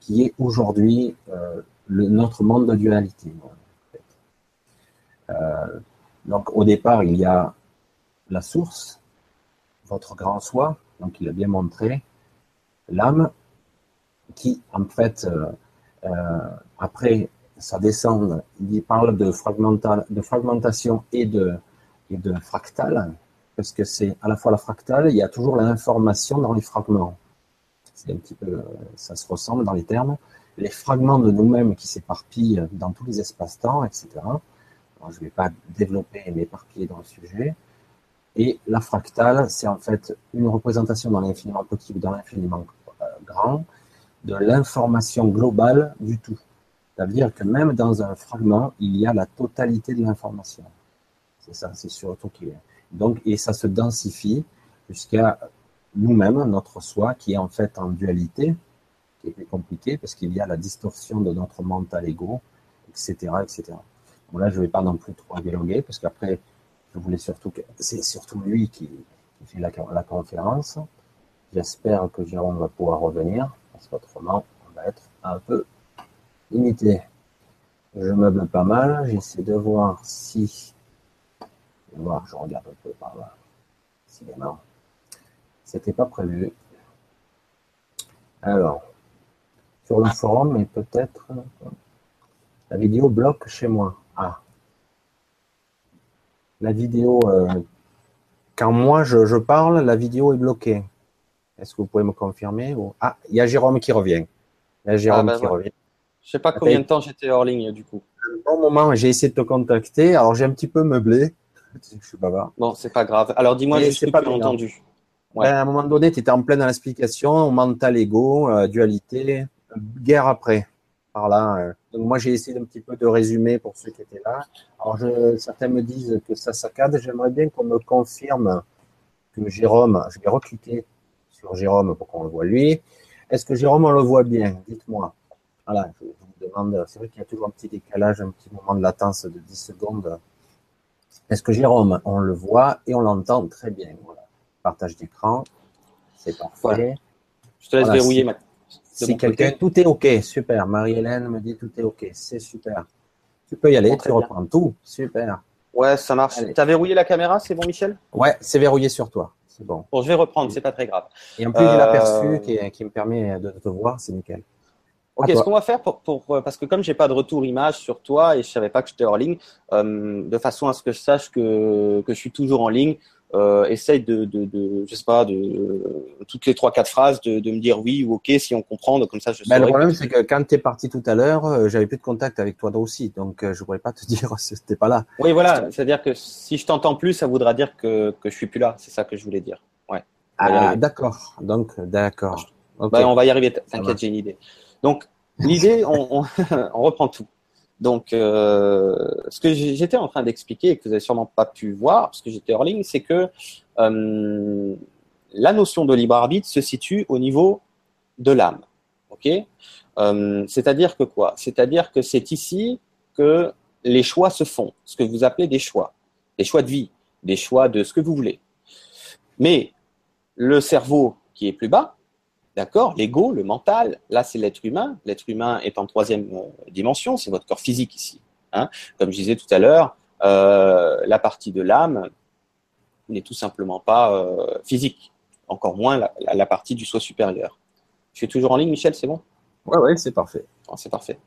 qui est aujourd'hui euh, notre monde de dualité. Donc, au départ, il y a la source, votre grand soi, donc il a bien montré, l'âme, qui en fait, après ça descend, il parle de, fragmentation et de, et fractal, parce que c'est à la fois la fractale, il y a toujours l'information dans les fragments. C'est un petit peu, ça se ressemble dans les termes. Les fragments de nous-mêmes qui s'éparpillent dans tous les espaces-temps, etc. je ne vais pas développer et m'éparpiller dans le sujet. Et la fractale, c'est en fait une représentation dans l'infiniment petit ou dans l'infiniment euh, grand de l'information globale du tout. C'est-à-dire que même dans un fragment, il y a la totalité de l'information. C'est ça, c'est surtout qui est. Donc, et ça se densifie jusqu'à nous-mêmes, notre soi, qui est en fait en dualité, qui est compliqué parce qu'il y a la distorsion de notre mental ego, etc., etc. Bon, là, je ne vais pas non plus trop dialoguer parce qu'après, je voulais surtout que c'est surtout lui qui, fait la, la conférence. J'espère que Jérôme va pouvoir revenir parce qu'autrement, on va être un peu limité. Je meuble pas mal. J'essaie de voir si. voir, je regarde un peu par là. Non. C'était pas prévu. Alors, sur le forum, mais peut-être. La vidéo bloque chez moi. Ah. La vidéo. Euh, quand moi je, parle, la vidéo est bloquée. Est-ce que vous pouvez me confirmer Ah, il y a Jérôme qui revient. Il y a Jérôme ah, ben qui revient. Je sais pas combien de temps j'étais hors ligne du coup. Bon moment, j'ai essayé de te contacter. Alors j'ai un petit peu meublé. Je suis bavard. Bon, c'est pas grave. Alors dis-moi ce que pas tu entendu. Ouais. Ben, à un moment donné, tu étais en pleine dans l'explication, mental ego, euh, dualité, guerre après. Par là. Euh. Donc moi j'ai essayé un petit peu de résumer pour ceux qui étaient là. Alors je, certains me disent que ça saccade. J'aimerais bien qu'on me confirme que Jérôme, je vais recliquer sur Jérôme pour qu'on le voit lui. Est-ce que Jérôme on le voit bien? Dites-moi. Voilà, je, vous demande, c'est vrai qu'il y a toujours un petit décalage, un petit moment de latence de 10 secondes. Est-ce que Jérôme, on le voit et on l'entend très bien? Voilà. Partage d'écran, c'est parfait. Je te laisse verrouiller maintenant. Si quelqu'un, tout est OK, super. Marie-Hélène me dit tout est OK, c'est super. Tu peux y aller, tu reprends tout, super. Ouais, ça marche. Tu as verrouillé la caméra, c'est bon, Michel? Ouais, c'est verrouillé sur toi. C'est bon. Bon, je vais reprendre, c'est pas très grave. Et en plus, j'ai l'aperçu euh, qui, qui, me permet de te voir, c'est nickel. Ok, ce qu'on va faire pour, pour, euh, parce que comme j'ai pas de retour image sur toi et je savais pas que j'étais hors ligne, euh, de façon à ce que je sache que, que je suis toujours en ligne, euh, essaye de, de, de, je sais pas, de toutes les trois quatre phrases de, de me dire oui ou ok si on comprend, donc comme ça je. Ben, le problème c'est que quand tu es parti tout à l'heure, euh, j'avais plus de contact avec toi aussi, donc je pourrais pas te dire si t'es pas là. Oui voilà, c'est-à-dire que si je t'entends plus, ça voudra dire que que je suis plus là, c'est ça que je voulais dire. Ouais. Ah d'accord, donc d'accord. Ben, on va y arriver, t'inquiète, j'ai une idée. Donc, l'idée, on, reprend tout. Donc, euh, ce que j'étais en train d'expliquer et que vous n'avez sûrement pas pu voir, parce que j'étais hors ligne, c'est que euh, la notion de libre arbitre se situe au niveau de l'âme. Ok? Euh, C'est-à-dire que quoi? C'est-à-dire que c'est ici que les choix se font, ce que vous appelez des choix, des choix de vie, des choix de ce que vous voulez. Mais le cerveau qui est plus bas, D'accord? L'ego, le mental, là c'est l'être humain. L'être humain est en troisième euh, dimension, c'est votre corps physique ici. Hein Comme je disais tout à l'heure, euh, la partie de l'âme n'est tout simplement pas euh, physique, encore moins la, la, partie du soi supérieur. Je suis toujours en ligne, Michel, c'est bon? Oui, oui, c'est parfait. c'est parfait.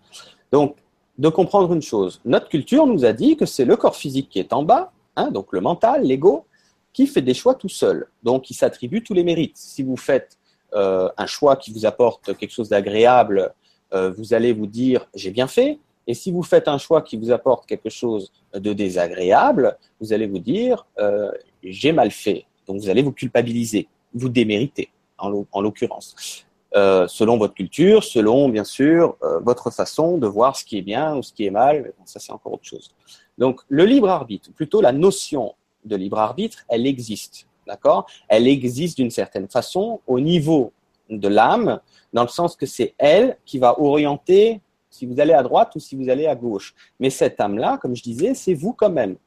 Donc, de comprendre une chose, notre culture nous a dit que c'est le corps physique qui est en bas, hein, donc le mental, l'ego, qui fait des choix tout seul, donc qui s'attribue tous les mérites. Si vous faites un choix qui vous apporte quelque chose d'agréable, euh, vous allez vous dire j'ai bien fait. Et si vous faites un choix qui vous apporte quelque chose de désagréable, vous allez vous dire euh, j'ai mal fait. Donc vous allez vous culpabiliser, vous démériter en l'occurrence. selon votre culture, selon bien sûr votre façon de voir ce qui est bien ou ce qui est mal, ça c'est encore autre chose. Donc le libre arbitre, plutôt la notion de libre arbitre, elle existe. D'accord? Elle existe d'une certaine façon au niveau de l'âme, dans le sens que c'est elle qui va orienter si vous allez à droite ou si vous allez à gauche. Mais cette âme-là, comme je disais, c'est vous quand même.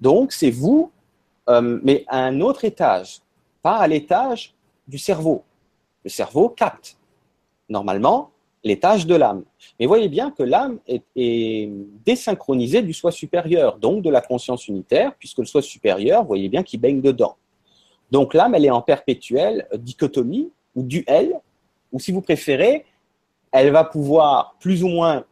Donc, c'est vous, euh, mais à un autre étage, pas à l'étage du cerveau. Le cerveau capte, normalement, l'étage de l'âme. Mais voyez bien que l'âme est, est, désynchronisée du soi supérieur, donc de la conscience unitaire, puisque le soi supérieur, voyez bien qu'il baigne dedans. Donc l'âme, elle est en perpétuelle dichotomie ou duel, ou si vous préférez, elle va pouvoir plus ou moins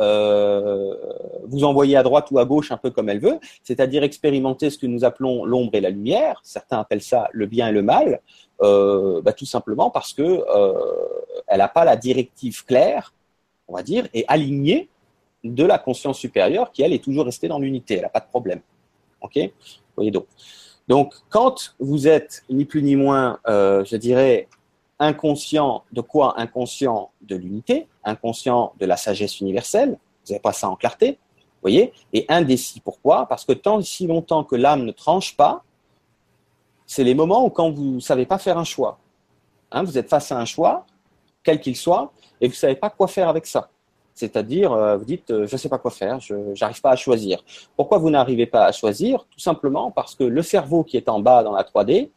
euh, vous envoyer à droite ou à gauche un peu comme elle veut, c'est-à-dire expérimenter ce que nous appelons l'ombre et la lumière. Certains appellent ça le bien et le mal, euh, bah, tout simplement parce que euh, elle n'a pas la directive claire, on va dire, et alignée de la conscience supérieure qui elle est toujours restée dans l'unité. Elle n'a pas de problème. Ok? Voyez donc. Donc, quand vous êtes ni plus ni moins, je dirais, inconscient de quoi Inconscient de l'unité, inconscient de la sagesse universelle, vous n'avez pas ça en clarté, voyez, et indécis. Pourquoi? Parce que tant si longtemps que l'âme ne tranche pas, c'est les moments où quand vous ne savez pas faire un choix. Hein, vous êtes face à un choix, quel qu'il soit, et vous ne savez pas quoi faire avec ça. C'est-à-dire, euh, vous dites, euh, je ne sais pas quoi faire, je n'arrive pas à choisir. Pourquoi vous n'arrivez pas à choisir? Tout simplement parce que le cerveau qui est en bas dans la 3D,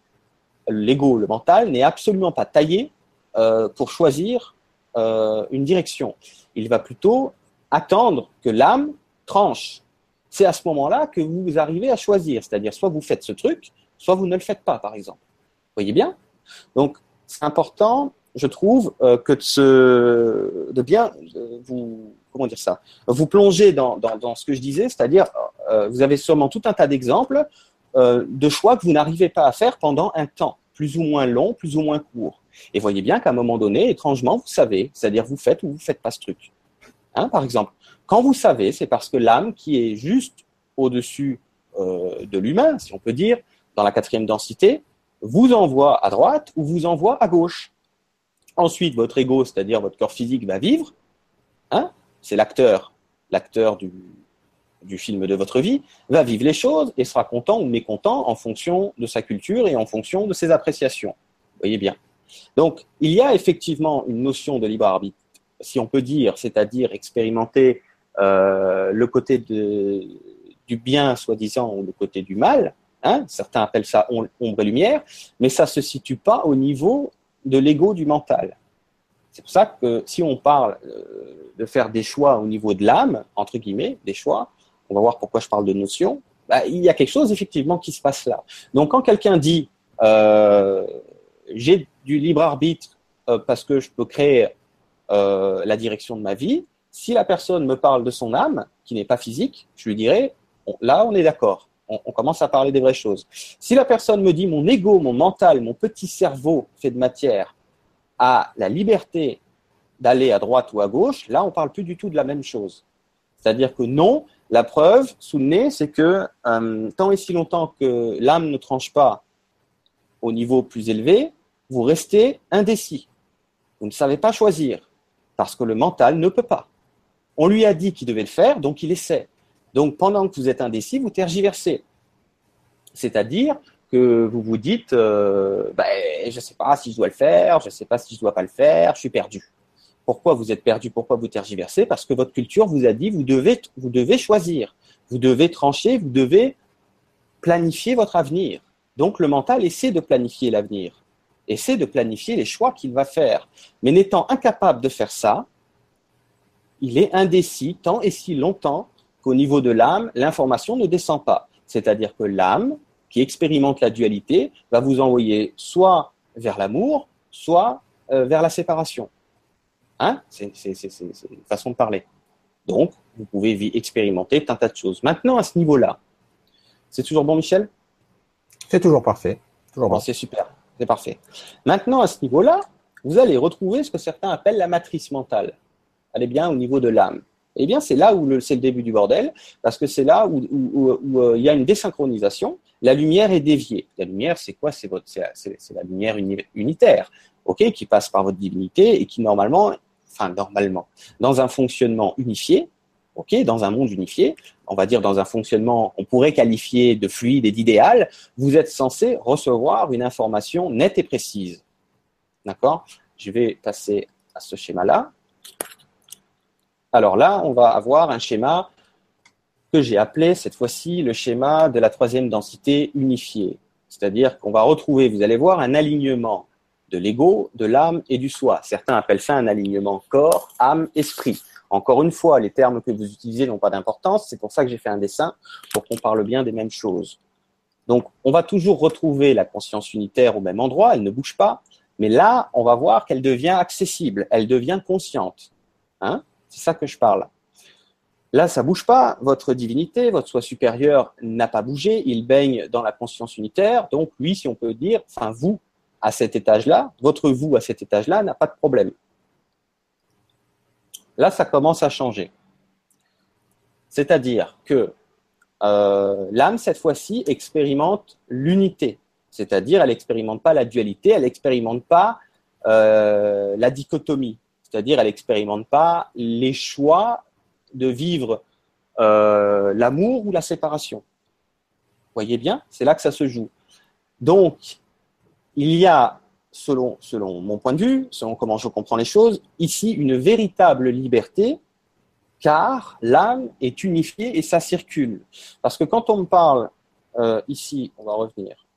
l'ego, le mental, n'est absolument pas taillé euh, pour choisir euh, une direction. Il va plutôt attendre que l'âme tranche. C'est à ce moment-là que vous arrivez à choisir, c'est-à-dire soit vous faites ce truc, soit vous ne le faites pas, par exemple. Voyez bien? Donc, c'est important, je trouve, euh, que de, de bien vous comment dire ça, vous plonger dans, dans, ce que je disais, c'est-à-dire vous avez sûrement tout un tas d'exemples euh, de choix que vous n'arrivez pas à faire pendant un temps, plus ou moins long, plus ou moins court. Et voyez bien qu'à un moment donné, étrangement, vous savez, c'est-à-dire vous faites ou vous faites pas ce truc. Hein, par exemple, quand vous savez, c'est parce que l'âme qui est juste au-dessus euh, de l'humain, si on peut dire, dans la quatrième densité, vous envoie à droite ou vous envoie à gauche. Ensuite, votre ego, c'est-à-dire votre corps physique, va vivre. Hein, c'est l'acteur, l'acteur du, film de votre vie, va vivre les choses et sera content ou mécontent en fonction de sa culture et en fonction de ses appréciations. Voyez bien. Donc, il y a effectivement une notion de libre arbitre, si on peut dire, c'est-à-dire expérimenter euh, le côté du bien, soi-disant, ou le côté du mal. Hein, certains appellent ça ombre et lumière, mais ça ne se situe pas au niveau de l'ego du mental. C'est pour ça que si on parle euh, de faire des choix au niveau de l'âme, entre guillemets, des choix, on va voir pourquoi je parle de notion, bah, il y a quelque chose effectivement qui se passe là. Donc quand quelqu'un dit euh, j'ai du libre arbitre euh, parce que je peux créer la direction de ma vie, si la personne me parle de son âme, qui n'est pas physique, je lui dirais là on est d'accord, on, commence à parler des vraies choses. Si la personne me dit mon ego, mon mental, mon petit cerveau fait de matière a la liberté d'aller à droite ou à gauche, là on parle plus du tout de la même chose. C'est-à-dire que non, la preuve sous le c'est que euh, tant et si longtemps que l'âme ne tranche pas au niveau plus élevé, vous restez indécis. Vous ne savez pas choisir parce que le mental ne peut pas. On lui a dit qu'il devait le faire, donc il essaie. Donc pendant que vous êtes indécis, vous tergiversez. C'est-à-dire que vous vous dites, euh, ben, je ne sais pas si je dois le faire, je ne sais pas si je ne dois pas le faire, je suis perdu. Pourquoi vous êtes perdu? Pourquoi vous tergiversez? Parce que votre culture vous a dit vous devez, vous devez choisir, vous devez trancher, vous devez planifier votre avenir. Donc le mental essaie de planifier l'avenir, essaie de planifier les choix qu'il va faire. Mais n'étant incapable de faire ça, il est indécis tant et si longtemps qu'au niveau de l'âme, l'information ne descend pas. C'est-à-dire que l'âme, qui expérimente la dualité, va vous envoyer soit vers l'amour, soit euh, vers la séparation. Hein? C'est une façon de parler. Donc, vous pouvez expérimenter un tas de choses. Maintenant, à ce niveau-là, c'est toujours bon, Michel? C'est toujours parfait. Toujours C'est super, c'est parfait. Maintenant, à ce niveau-là, vous allez retrouver ce que certains appellent la matrice mentale. Elle est bien au niveau de l'âme. Eh bien, c'est là où c'est le début du bordel, parce que c'est là où, euh, il y a une désynchronisation. La lumière est déviée. La lumière, c'est quoi? C'est la, lumière unitaire, qui passe par votre divinité et qui normalement enfin normalement, dans un fonctionnement unifié, dans un monde unifié, on va dire dans un fonctionnement qu'on pourrait qualifier de fluide et d'idéal, vous êtes censé recevoir une information nette et précise. D'accord? Je vais passer à ce schéma-là. Alors là, on va avoir un schéma que j'ai appelé cette fois-ci le schéma de la troisième densité unifiée. C'est-à-dire qu'on va retrouver, vous allez voir, un alignement de l'ego, de l'âme et du soi. Certains appellent ça un alignement corps, âme, esprit. Encore une fois, les termes que vous utilisez n'ont pas d'importance, c'est pour ça que j'ai fait un dessin, pour qu'on parle bien des mêmes choses. Donc, on va toujours retrouver la conscience unitaire au même endroit, elle ne bouge pas, mais là, on va voir qu'elle devient accessible, elle devient consciente. Hein C'est ça que je parle. Là, ça bouge pas. Votre divinité, votre soi supérieur n'a pas bougé. Il baigne dans la conscience unitaire. Donc, lui, si on peut dire, enfin, vous, à cet étage-là, votre vous à cet étage-là n'a pas de problème. Là, ça commence à changer. C'est-à-dire que euh, l'âme, cette fois-ci, expérimente l'unité. C'est-à-dire, elle n'expérimente pas la dualité, elle n'expérimente pas euh, la dichotomie. C'est-à-dire, elle n'expérimente pas les choix de vivre euh, l'amour ou la séparation. Voyez bien, c'est là que ça se joue. Donc, il y a, selon, selon mon point de vue, selon comment je comprends les choses, ici une véritable liberté car l'âme est unifiée et ça circule. Parce que quand on me parle, euh, ici, on va revenir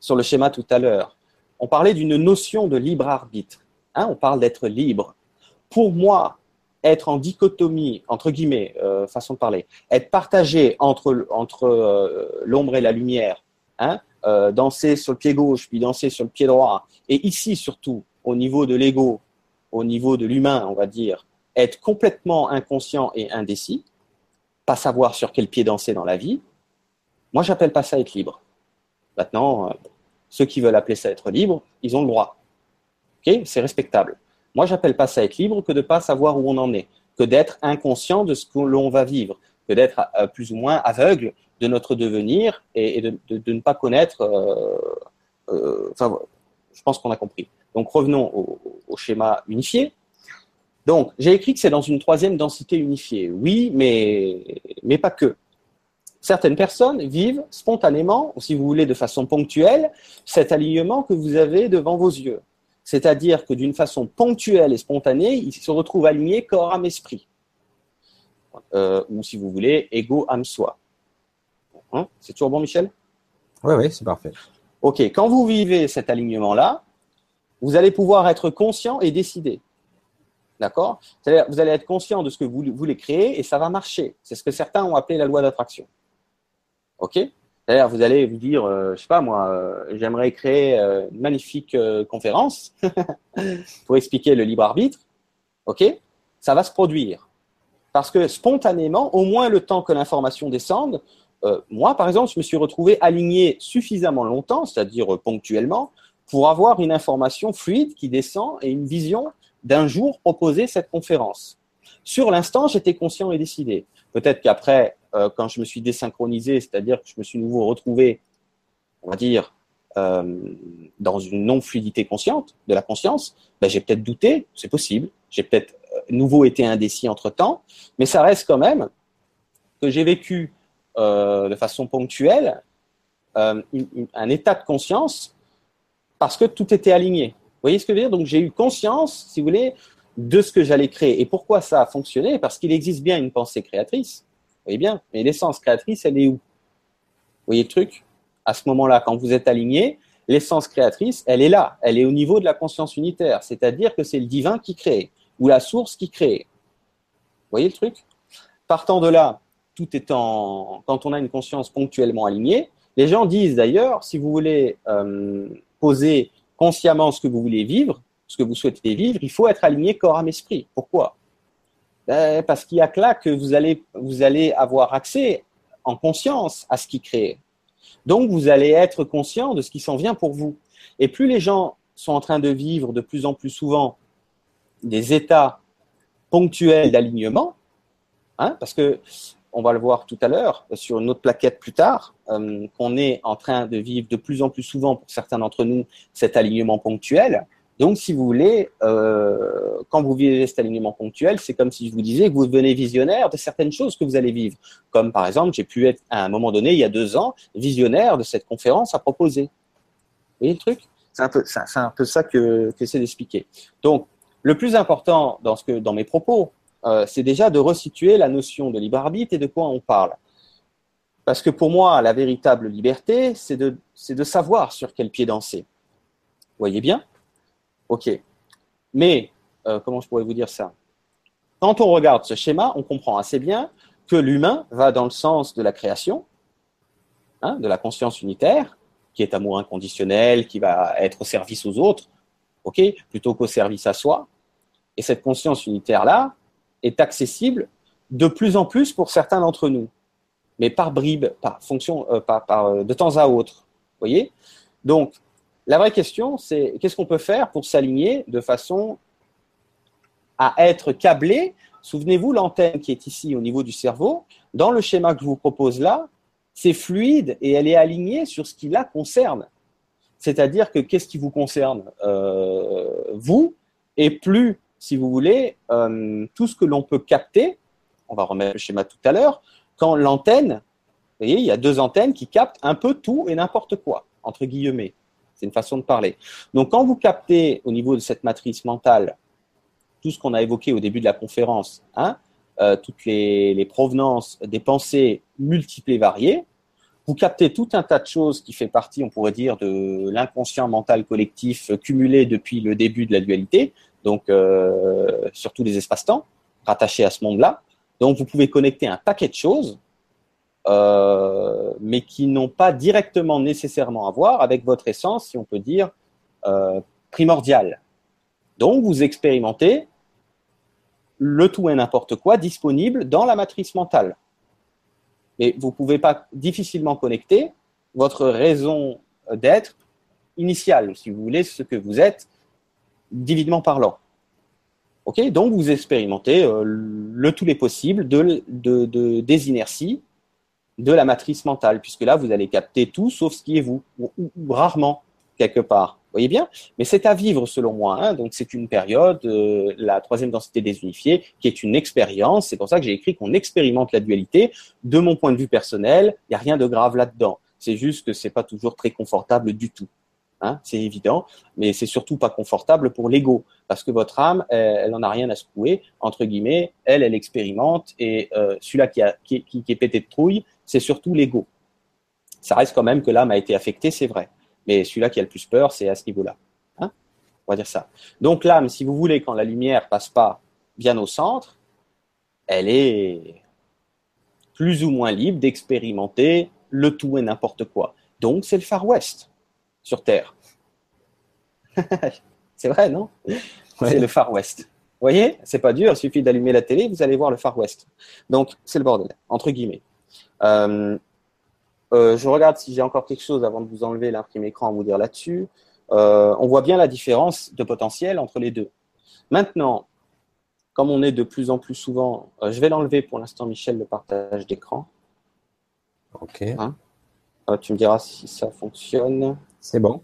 sur le schéma tout à l'heure, on parlait d'une notion de libre arbitre. Hein, on parle d'être libre. Pour moi, être en dichotomie, entre guillemets, euh, façon de parler, être partagé entre, euh, l'ombre et la lumière, hein, danser sur le pied gauche, puis danser sur le pied droit, et ici surtout, au niveau de l'ego, au niveau de l'humain, on va dire, être complètement inconscient et indécis, pas savoir sur quel pied danser dans la vie, moi j'appelle pas ça être libre. Maintenant, euh, ceux qui veulent appeler ça être libre, ils ont le droit. C'est respectable. Moi j'appelle pas ça être libre que de pas savoir où on en est, que d'être inconscient de ce que l'on va vivre, que d'être euh, plus ou moins aveugle de notre devenir et, de, ne pas connaître. Euh, enfin, je pense qu'on a compris. Donc revenons au schéma unifié. Donc, j'ai écrit que c'est dans une troisième densité unifiée. Oui, mais, mais pas que. Certaines personnes vivent spontanément, ou si vous voulez de façon ponctuelle, cet alignement que vous avez devant vos yeux. C'est-à-dire que d'une façon ponctuelle et spontanée, ils se retrouvent alignés corps, âme, esprit. Euh, ou si vous voulez, ego, âme, soi. Hein? C'est toujours bon, Michel? Oui, oui, c'est parfait. Ok, quand vous vivez cet alignement-là, vous allez pouvoir être conscient et décider. D'accord? Vous allez être conscient de ce que vous voulez créer et ça va marcher. C'est ce que certains ont appelé la loi d'attraction. OK? C'est-à-dire, vous allez vous dire, euh, je sais pas moi, euh, j'aimerais créer euh, une magnifique conférence pour expliquer le libre arbitre. OK? Ça va se produire. Parce que spontanément, au moins le temps que l'information descende, moi, par exemple, je me suis retrouvé aligné suffisamment longtemps, c'est-à-dire ponctuellement, pour avoir une information fluide qui descend et une vision d'un jour proposer cette conférence. Sur l'instant, j'étais conscient et décidé. Peut-être qu'après, euh, quand je me suis désynchronisé, c'est-à-dire que je me suis nouveau retrouvé, on va dire, euh, dans une non-fluidité consciente, de la conscience, ben, j'ai peut-être douté, c'est possible. J'ai peut-être euh, nouveau été indécis entre-temps, mais ça reste quand même que j'ai vécu de façon ponctuelle un état de conscience parce que tout était aligné voyez ce que je veux dire? Donc j'ai eu conscience, si vous voulez, de ce que j'allais créer. Et pourquoi ça a fonctionné? Parce qu'il existe bien une pensée créatrice. Voyez bien Mais l'essence créatrice, elle est où? Vous voyez le truc? À ce moment-là, quand vous êtes aligné, l'essence créatrice, elle est là. Elle est au niveau de la conscience unitaire. C'est-à-dire que c'est le divin qui crée, ou la source qui crée. Vous voyez le truc? Partant de là, tout étant, quand on a une conscience ponctuellement alignée, les gens disent d'ailleurs, si vous voulez euh, poser consciemment ce que vous voulez vivre, ce que vous souhaitez vivre, il faut être aligné corps, âme, esprit. Pourquoi? Ben, Parce qu'il y a que là que vous allez, vous allez avoir accès en conscience à ce qui crée. Donc, vous allez être conscient de ce qui s'en vient pour vous. Et plus les gens sont en train de vivre de plus en plus souvent des états ponctuels d'alignement, hein, parce que on va le voir tout à l'heure sur une autre plaquette plus tard, euh, qu'on est en train de vivre de plus en plus souvent pour certains d'entre nous cet alignement ponctuel. Donc, si vous voulez, euh, quand vous vivez cet alignement ponctuel, c'est comme si je vous disais que vous devenez visionnaire de certaines choses que vous allez vivre. Comme par exemple, j'ai pu être à un moment donné, il y a deux ans, visionnaire de cette conférence à proposer. Vous voyez le truc? C'est un un peu ça que, que c'est d'expliquer. Donc, le plus important dans ce que, dans mes propos, euh, c'est déjà de resituer la notion de libre arbitre et de quoi on parle. Parce que pour moi, la véritable liberté, c'est de, de savoir sur quel pied danser. Vous voyez bien? Ok. Mais, euh, comment je pourrais vous dire ça? Quand on regarde ce schéma, on comprend assez bien que l'humain va dans le sens de la création, hein, de la conscience unitaire, qui est amour inconditionnel, qui va être au service aux autres, ok, plutôt qu'au service à soi. Et cette conscience unitaire-là est accessible de plus en plus pour certains d'entre nous, mais par bribes, par fonction, euh, par, euh, de temps à autre. Voyez? Donc, la vraie question, c'est qu'est-ce qu'on peut faire pour s'aligner de façon à être câblé? Souvenez-vous, l'antenne qui est ici au niveau du cerveau, dans le schéma que je vous propose là, c'est fluide et elle est alignée sur ce qui la concerne. C'est-à-dire que qu'est-ce qui vous concerne euh, Vous, et plus, si vous voulez, euh, tout ce que l'on peut capter, on va remettre le schéma tout à l'heure, quand l'antenne, vous voyez, il y a deux antennes qui captent un peu tout et n'importe quoi, entre guillemets. C'est une façon de parler. Donc quand vous captez au niveau de cette matrice mentale tout ce qu'on a évoqué au début de la conférence, hein, euh, toutes les, provenances des pensées multiples et variées, vous captez tout un tas de choses qui fait partie, on pourrait dire, de l'inconscient mental collectif cumulé depuis le début de la dualité, donc euh, sur tous les espaces-temps rattachés à ce monde-là. Donc vous pouvez connecter un paquet de choses, euh, mais qui n'ont pas directement nécessairement à voir avec votre essence, si on peut dire, primordiale. Donc, vous expérimentez le tout et n'importe quoi disponible dans la matrice mentale. Mais vous ne pouvez pas difficilement connecter votre raison d'être initiale, si vous voulez, ce que vous êtes, divinement parlant. Ok, donc vous expérimentez euh, le tout les possible de, des inerties de la matrice mentale, puisque là vous allez capter tout sauf ce qui est vous, ou rarement quelque part voyez bien? Mais c'est à vivre selon moi. Hein. Donc c'est une période, euh, la troisième densité désunifiée, qui est une expérience. C'est pour ça que j'ai écrit qu'on expérimente la dualité. De mon point de vue personnel, il n'y a rien de grave là-dedans. C'est juste que c'est pas toujours très confortable du tout. Hein, c'est évident, mais c'est surtout pas confortable pour l'ego, parce que votre âme, elle, n'en a rien à secouer, entre guillemets, elle, elle expérimente, et euh, celui-là qui, qui, qui, qui est pété de trouille, c'est surtout l'ego. Ça reste quand même que l'âme a été affectée, c'est vrai. Mais celui-là qui a le plus peur, c'est à ce niveau-là. Hein On va dire ça. Donc l'âme, si vous voulez, quand la lumière passe pas bien au centre, elle est plus ou moins libre d'expérimenter le tout et n'importe quoi. Donc c'est le Far West sur Terre. c'est vrai, non? C'est le Far West. Vous voyez, c'est pas dur, il suffit d'allumer la télé, vous allez voir le Far West. Donc c'est le bordel, entre guillemets. Euh, euh, je regarde si j'ai encore quelque chose avant de vous enlever l'imprimé écran à vous dire là-dessus. Euh, on voit bien la différence de potentiel entre les deux. Maintenant, comme on est de plus en plus souvent, je vais l'enlever pour l'instant, Michel, le partage d'écran. Ok. Hein tu me diras si ça fonctionne. C'est bon.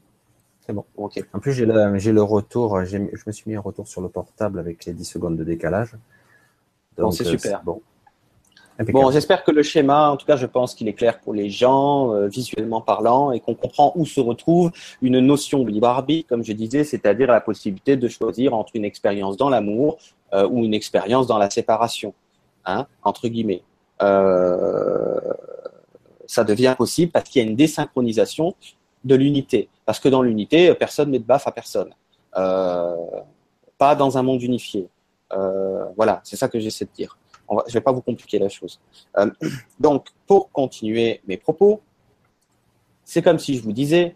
C'est bon. Ok. En plus, j'ai le, le, retour. Je me suis mis un retour sur le portable avec les 10 secondes de décalage. bon, c'est super. Bon. Bon, j'espère que le schéma, en tout cas, je pense qu'il est clair pour les gens, euh, visuellement parlant, et qu'on comprend où se retrouve une notion de libre arbitre, comme je disais, c'est-à-dire la possibilité de choisir entre une expérience dans l'amour euh, ou une expérience dans la séparation, hein, entre guillemets. Euh, ça devient possible parce qu'il y a une désynchronisation de l'unité. Parce que dans l'unité, personne ne met de baffe à personne. pas dans un monde unifié. voilà, c'est ça que j'essaie de dire je ne vais pas vous compliquer la chose. Euh, donc, pour continuer mes propos, c'est comme si je vous disais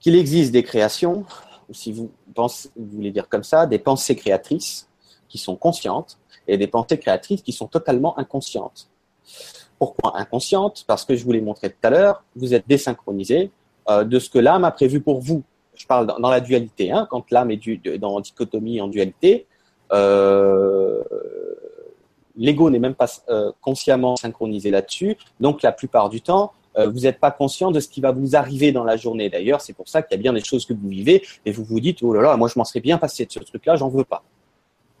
qu'il existe des créations, ou si vous, pensez, vous voulez dire comme ça, des pensées créatrices qui sont conscientes et des pensées créatrices qui sont totalement inconscientes. Pourquoi inconscientes? Parce que je vous l'ai montré tout à l'heure, vous êtes désynchronisé euh, de ce que l'âme a prévu pour vous. Je parle dans, la dualité, hein, quand l'âme est du, dans dichotomie en dualité, euh, l'ego n'est même pas euh, consciemment synchronisé là-dessus. Donc, la plupart du temps, euh, vous n'êtes pas conscient de ce qui va vous arriver dans la journée. D'ailleurs, c'est pour ça qu'il y a bien des choses que vous vivez et vous vous dites, oh là là, moi, je m'en serais bien passé de ce truc-là, j'en veux pas.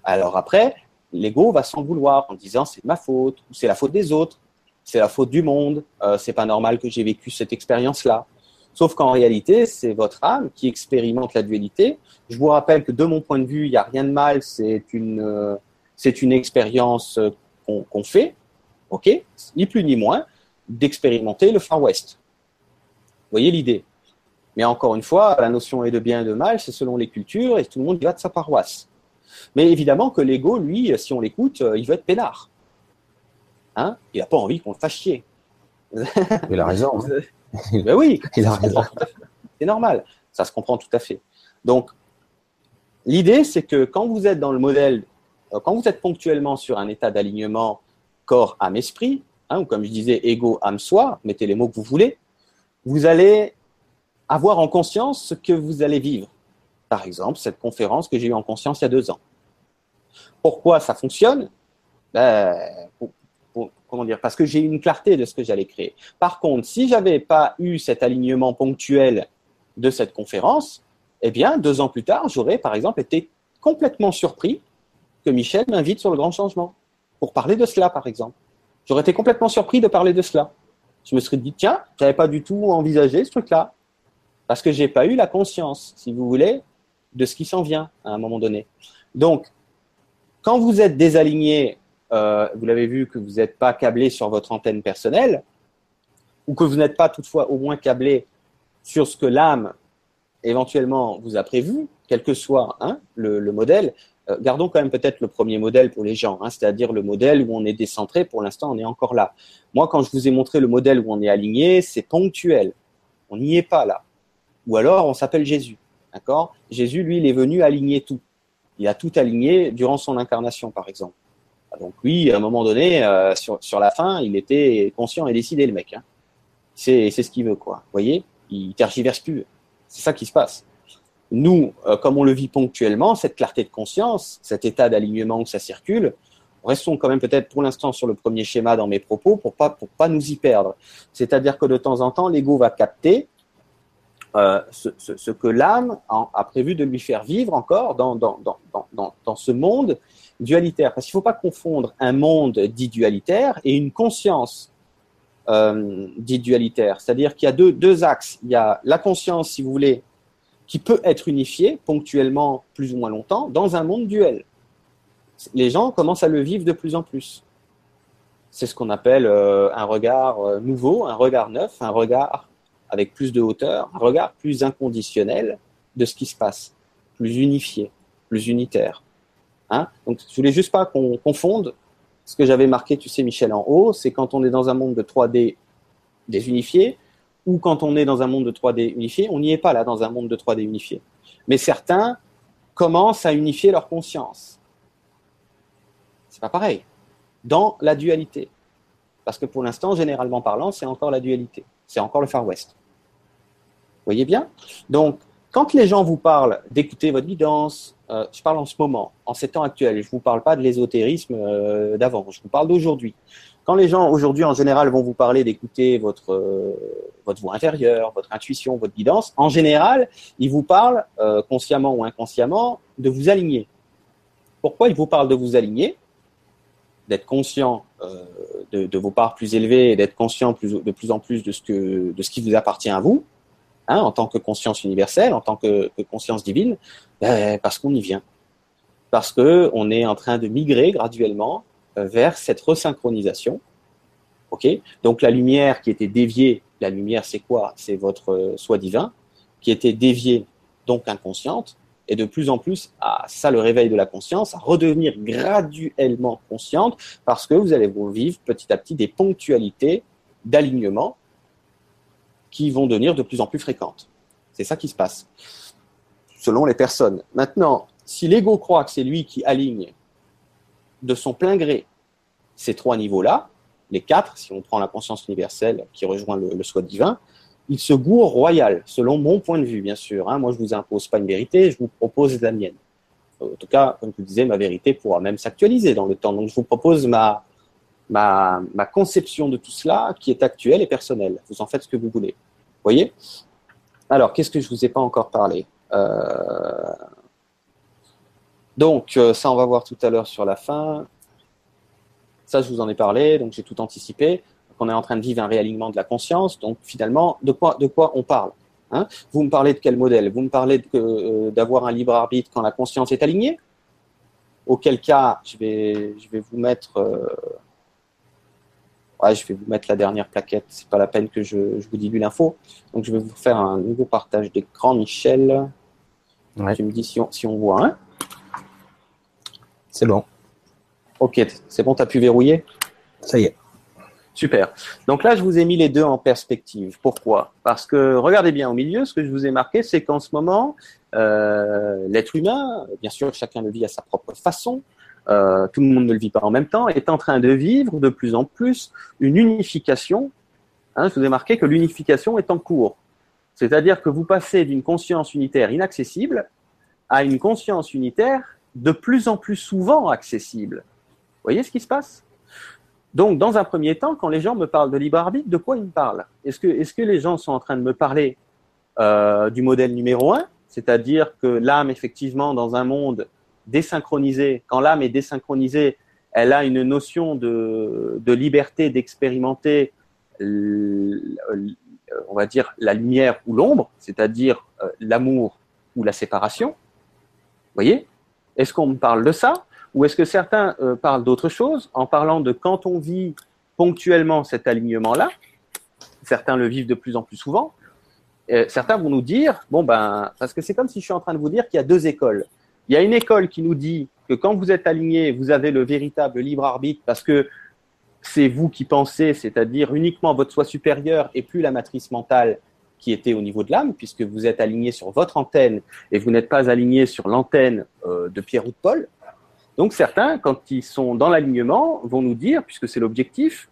Alors après, l'ego va s'en vouloir en disant, c'est ma faute, ou c'est la faute des autres, c'est la faute du monde, euh, c'est pas normal que j'ai vécu cette expérience-là. Sauf qu'en réalité, c'est votre âme qui expérimente la dualité. Je vous rappelle que de mon point de vue, il n'y a rien de mal, c'est une, c'est une expérience euh, qu'on fait, ok, ni plus ni moins, d'expérimenter le Far West. Vous voyez l'idée Mais encore une fois, la notion est de bien et de mal, c'est selon les cultures et tout le monde y va de sa paroisse. Mais évidemment que l'ego, lui, si on l'écoute, euh, il veut être peinard. Hein? Il n'a pas envie qu'on le fasse chier. Il a raison. ben oui, il a raison. C'est normal, ça se comprend tout à fait. Donc, l'idée, c'est que quand vous êtes dans le modèle, quand vous êtes ponctuellement sur un état d'alignement corps, âme, esprit, hein, ou comme je disais, ego, âme, soi, mettez les mots que vous voulez, vous allez avoir en conscience ce que vous allez vivre. Par exemple, cette conférence que j'ai eue en conscience il y a deux ans. Pourquoi ça fonctionne? Ben, comment dire? Parce que j'ai une clarté de ce que j'allais créer. Par contre, si j'avais pas eu cet alignement ponctuel de cette conférence, eh bien, deux ans plus tard, j'aurais, par exemple, été complètement surpris Michel m'invite sur le grand changement pour parler de cela, par exemple. J'aurais été complètement surpris de parler de cela. Je me serais dit, tiens, j'avais pas du tout envisagé ce truc-là. Parce que j'ai pas eu la conscience, si vous voulez, de ce qui s'en vient à un moment donné. Donc, quand vous êtes désaligné, euh, vous l'avez vu que vous n'êtes pas câblé sur votre antenne personnelle, ou que vous n'êtes pas toutefois au moins câblé sur ce que l'âme éventuellement vous a prévu, quel que soit hein, le, modèle. Euh, gardons quand même peut-être le premier modèle pour les gens, hein, c'est-à-dire le modèle où on est décentré. Pour l'instant, on est encore là. Moi, quand je vous ai montré le modèle où on est aligné, c'est ponctuel. On n'y est pas là. Ou alors, on s'appelle Jésus. D'accord? Jésus, lui, il est venu aligner tout. Il a tout aligné durant son incarnation, par exemple. Donc lui, à un moment donné, euh, sur, sur la fin, il était conscient et décidé, le mec. Hein. C'est ce qu'il veut, quoi. Vous voyez? Il tergiverse plus. C'est ça qui se passe. Nous, euh, comme on le vit ponctuellement, cette clarté de conscience, cet état d'alignement où ça circule, restons quand même peut-être pour l'instant sur le premier schéma dans mes propos pour pas pour pas nous y perdre. C'est-à-dire que de temps en temps, l'ego va capter euh, ce, que l'âme a prévu de lui faire vivre encore dans, dans, dans, dans ce monde dualitaire. Parce qu'il ne faut pas confondre un monde dit dualitaire et une conscience euh, dit dualitaire. C'est-à-dire qu'il y a deux, deux axes. Il y a la conscience, si vous voulez, qui peut être unifiée ponctuellement plus ou moins longtemps dans un monde duel. Les gens commencent à le vivre de plus en plus. C'est ce qu'on appelle euh, un regard euh, nouveau, un regard neuf, un regard avec plus de hauteur, un regard plus inconditionnel de ce qui se passe, plus unifié, plus unitaire. Hein Donc, je voulais juste pas qu'on confonde ce que j'avais marqué, tu sais, Michel, en haut, c'est quand on est dans un monde de 3D désunifié ou quand on est dans un monde de 3D unifié, on n'y est pas là dans un monde de 3D unifié. Mais certains commencent à unifier leur conscience. C'est pas pareil. Dans la dualité. Parce que pour l'instant, généralement parlant, c'est encore la dualité. C'est encore le Far West. Vous voyez bien? Donc, quand les gens vous parlent d'écouter votre guidance, euh, je parle en ce moment, en ces temps actuels, je ne vous parle pas de l'ésotérisme euh, d'avant, je vous parle d'aujourd'hui. Quand les gens aujourd'hui en général vont vous parler d'écouter votre, euh, votre voix intérieure, votre intuition, votre guidance, en général, ils vous parlent, consciemment ou inconsciemment, de vous aligner. Pourquoi ils vous parlent de vous aligner? D'être conscient de, de, vos parts plus élevées d'être conscient de plus en plus de ce, qui vous appartient à vous, Hein, en tant que conscience universelle, en tant que, conscience divine, ben, parce qu'on y vient. Parce qu'on est en train de migrer graduellement euh, vers cette resynchronisation. Donc la lumière qui était déviée, la lumière c'est quoi? C'est votre euh, soi divin, qui était déviée, donc inconsciente, et de plus en plus, à ça le réveil de la conscience, à redevenir graduellement consciente, parce que vous allez vivre petit à petit des ponctualités d'alignement qui vont devenir de plus en plus fréquentes. C'est ça qui se passe, selon les personnes. Maintenant, si l'ego croit que c'est lui qui aligne de son plein gré ces trois niveaux-là, les quatre, si on prend la conscience universelle qui rejoint le, soi divin, il se gourre royal, selon mon point de vue, bien sûr. Hein. Moi, je ne vous impose pas une vérité, je vous propose la mienne. En tout cas, comme je vous disais, ma vérité pourra même s'actualiser dans le temps. Donc, je vous propose ma, ma, ma conception de tout cela qui est actuelle et personnelle. Vous en faites ce que vous voulez. Voyez? Alors, qu'est-ce que je ne vous ai pas encore parlé? Euh, Donc, euh, ça, on va voir tout à l'heure sur la fin. Ça, je vous en ai parlé, donc j'ai tout anticipé. on est en train de vivre un réalignement de la conscience. Donc, finalement, de quoi, de quoi on parle hein? Vous me parlez de quel modèle? Vous me parlez euh, d'avoir un libre arbitre quand la conscience est alignée? Auquel cas, je vais, je vais vous mettre ouais, je vais vous mettre la dernière plaquette, c'est pas la peine que je, vous dilue l'info. Donc je vais vous faire un nouveau partage d'écran, Michel. Tu me dis si on, si on voit un. C'est bon. Ok, c'est bon, tu as pu verrouiller? Ça y est. Super. Donc là, je vous ai mis les deux en perspective. Pourquoi? Parce que regardez bien au milieu, ce que je vous ai marqué, c'est qu'en ce moment, euh, l'être humain, bien sûr, chacun le vit à sa propre façon, euh, tout le monde ne le vit pas en même temps, est en train de vivre de plus en plus une unification. Hein, je vous ai marqué que l'unification est en cours. C'est-à-dire que vous passez d'une conscience unitaire inaccessible à une conscience unitaire de plus en plus souvent accessible. Vous voyez ce qui se passe? Donc, dans un premier temps, quand les gens me parlent de libre arbitre, de quoi ils me parlent? Est-ce que, les gens sont en train de me parler euh, du modèle numéro un, c'est-à-dire que l'âme, effectivement, dans un monde désynchronisé, quand l'âme est désynchronisée, elle a une notion de, de liberté d'expérimenter, on va dire, la lumière ou l'ombre, c'est-à-dire euh, l'amour ou la séparation. Vous voyez? Est-ce qu'on parle de ça Ou est-ce que certains euh, parlent d'autre chose en parlant de quand on vit ponctuellement cet alignement-là Certains le vivent de plus en plus souvent. certains vont nous dire, bon ben, parce que c'est comme si je suis en train de vous dire qu'il y a deux écoles. Il y a une école qui nous dit que quand vous êtes aligné, vous avez le véritable libre arbitre parce que c'est vous qui pensez, c'est-à-dire uniquement votre soi supérieur et plus la matrice mentale qui était au niveau de l'âme, puisque vous êtes aligné sur votre antenne et vous n'êtes pas aligné sur l'antenne euh, de Pierre ou de Paul. Donc certains, quand ils sont dans l'alignement, vont nous dire, puisque c'est l'objectif,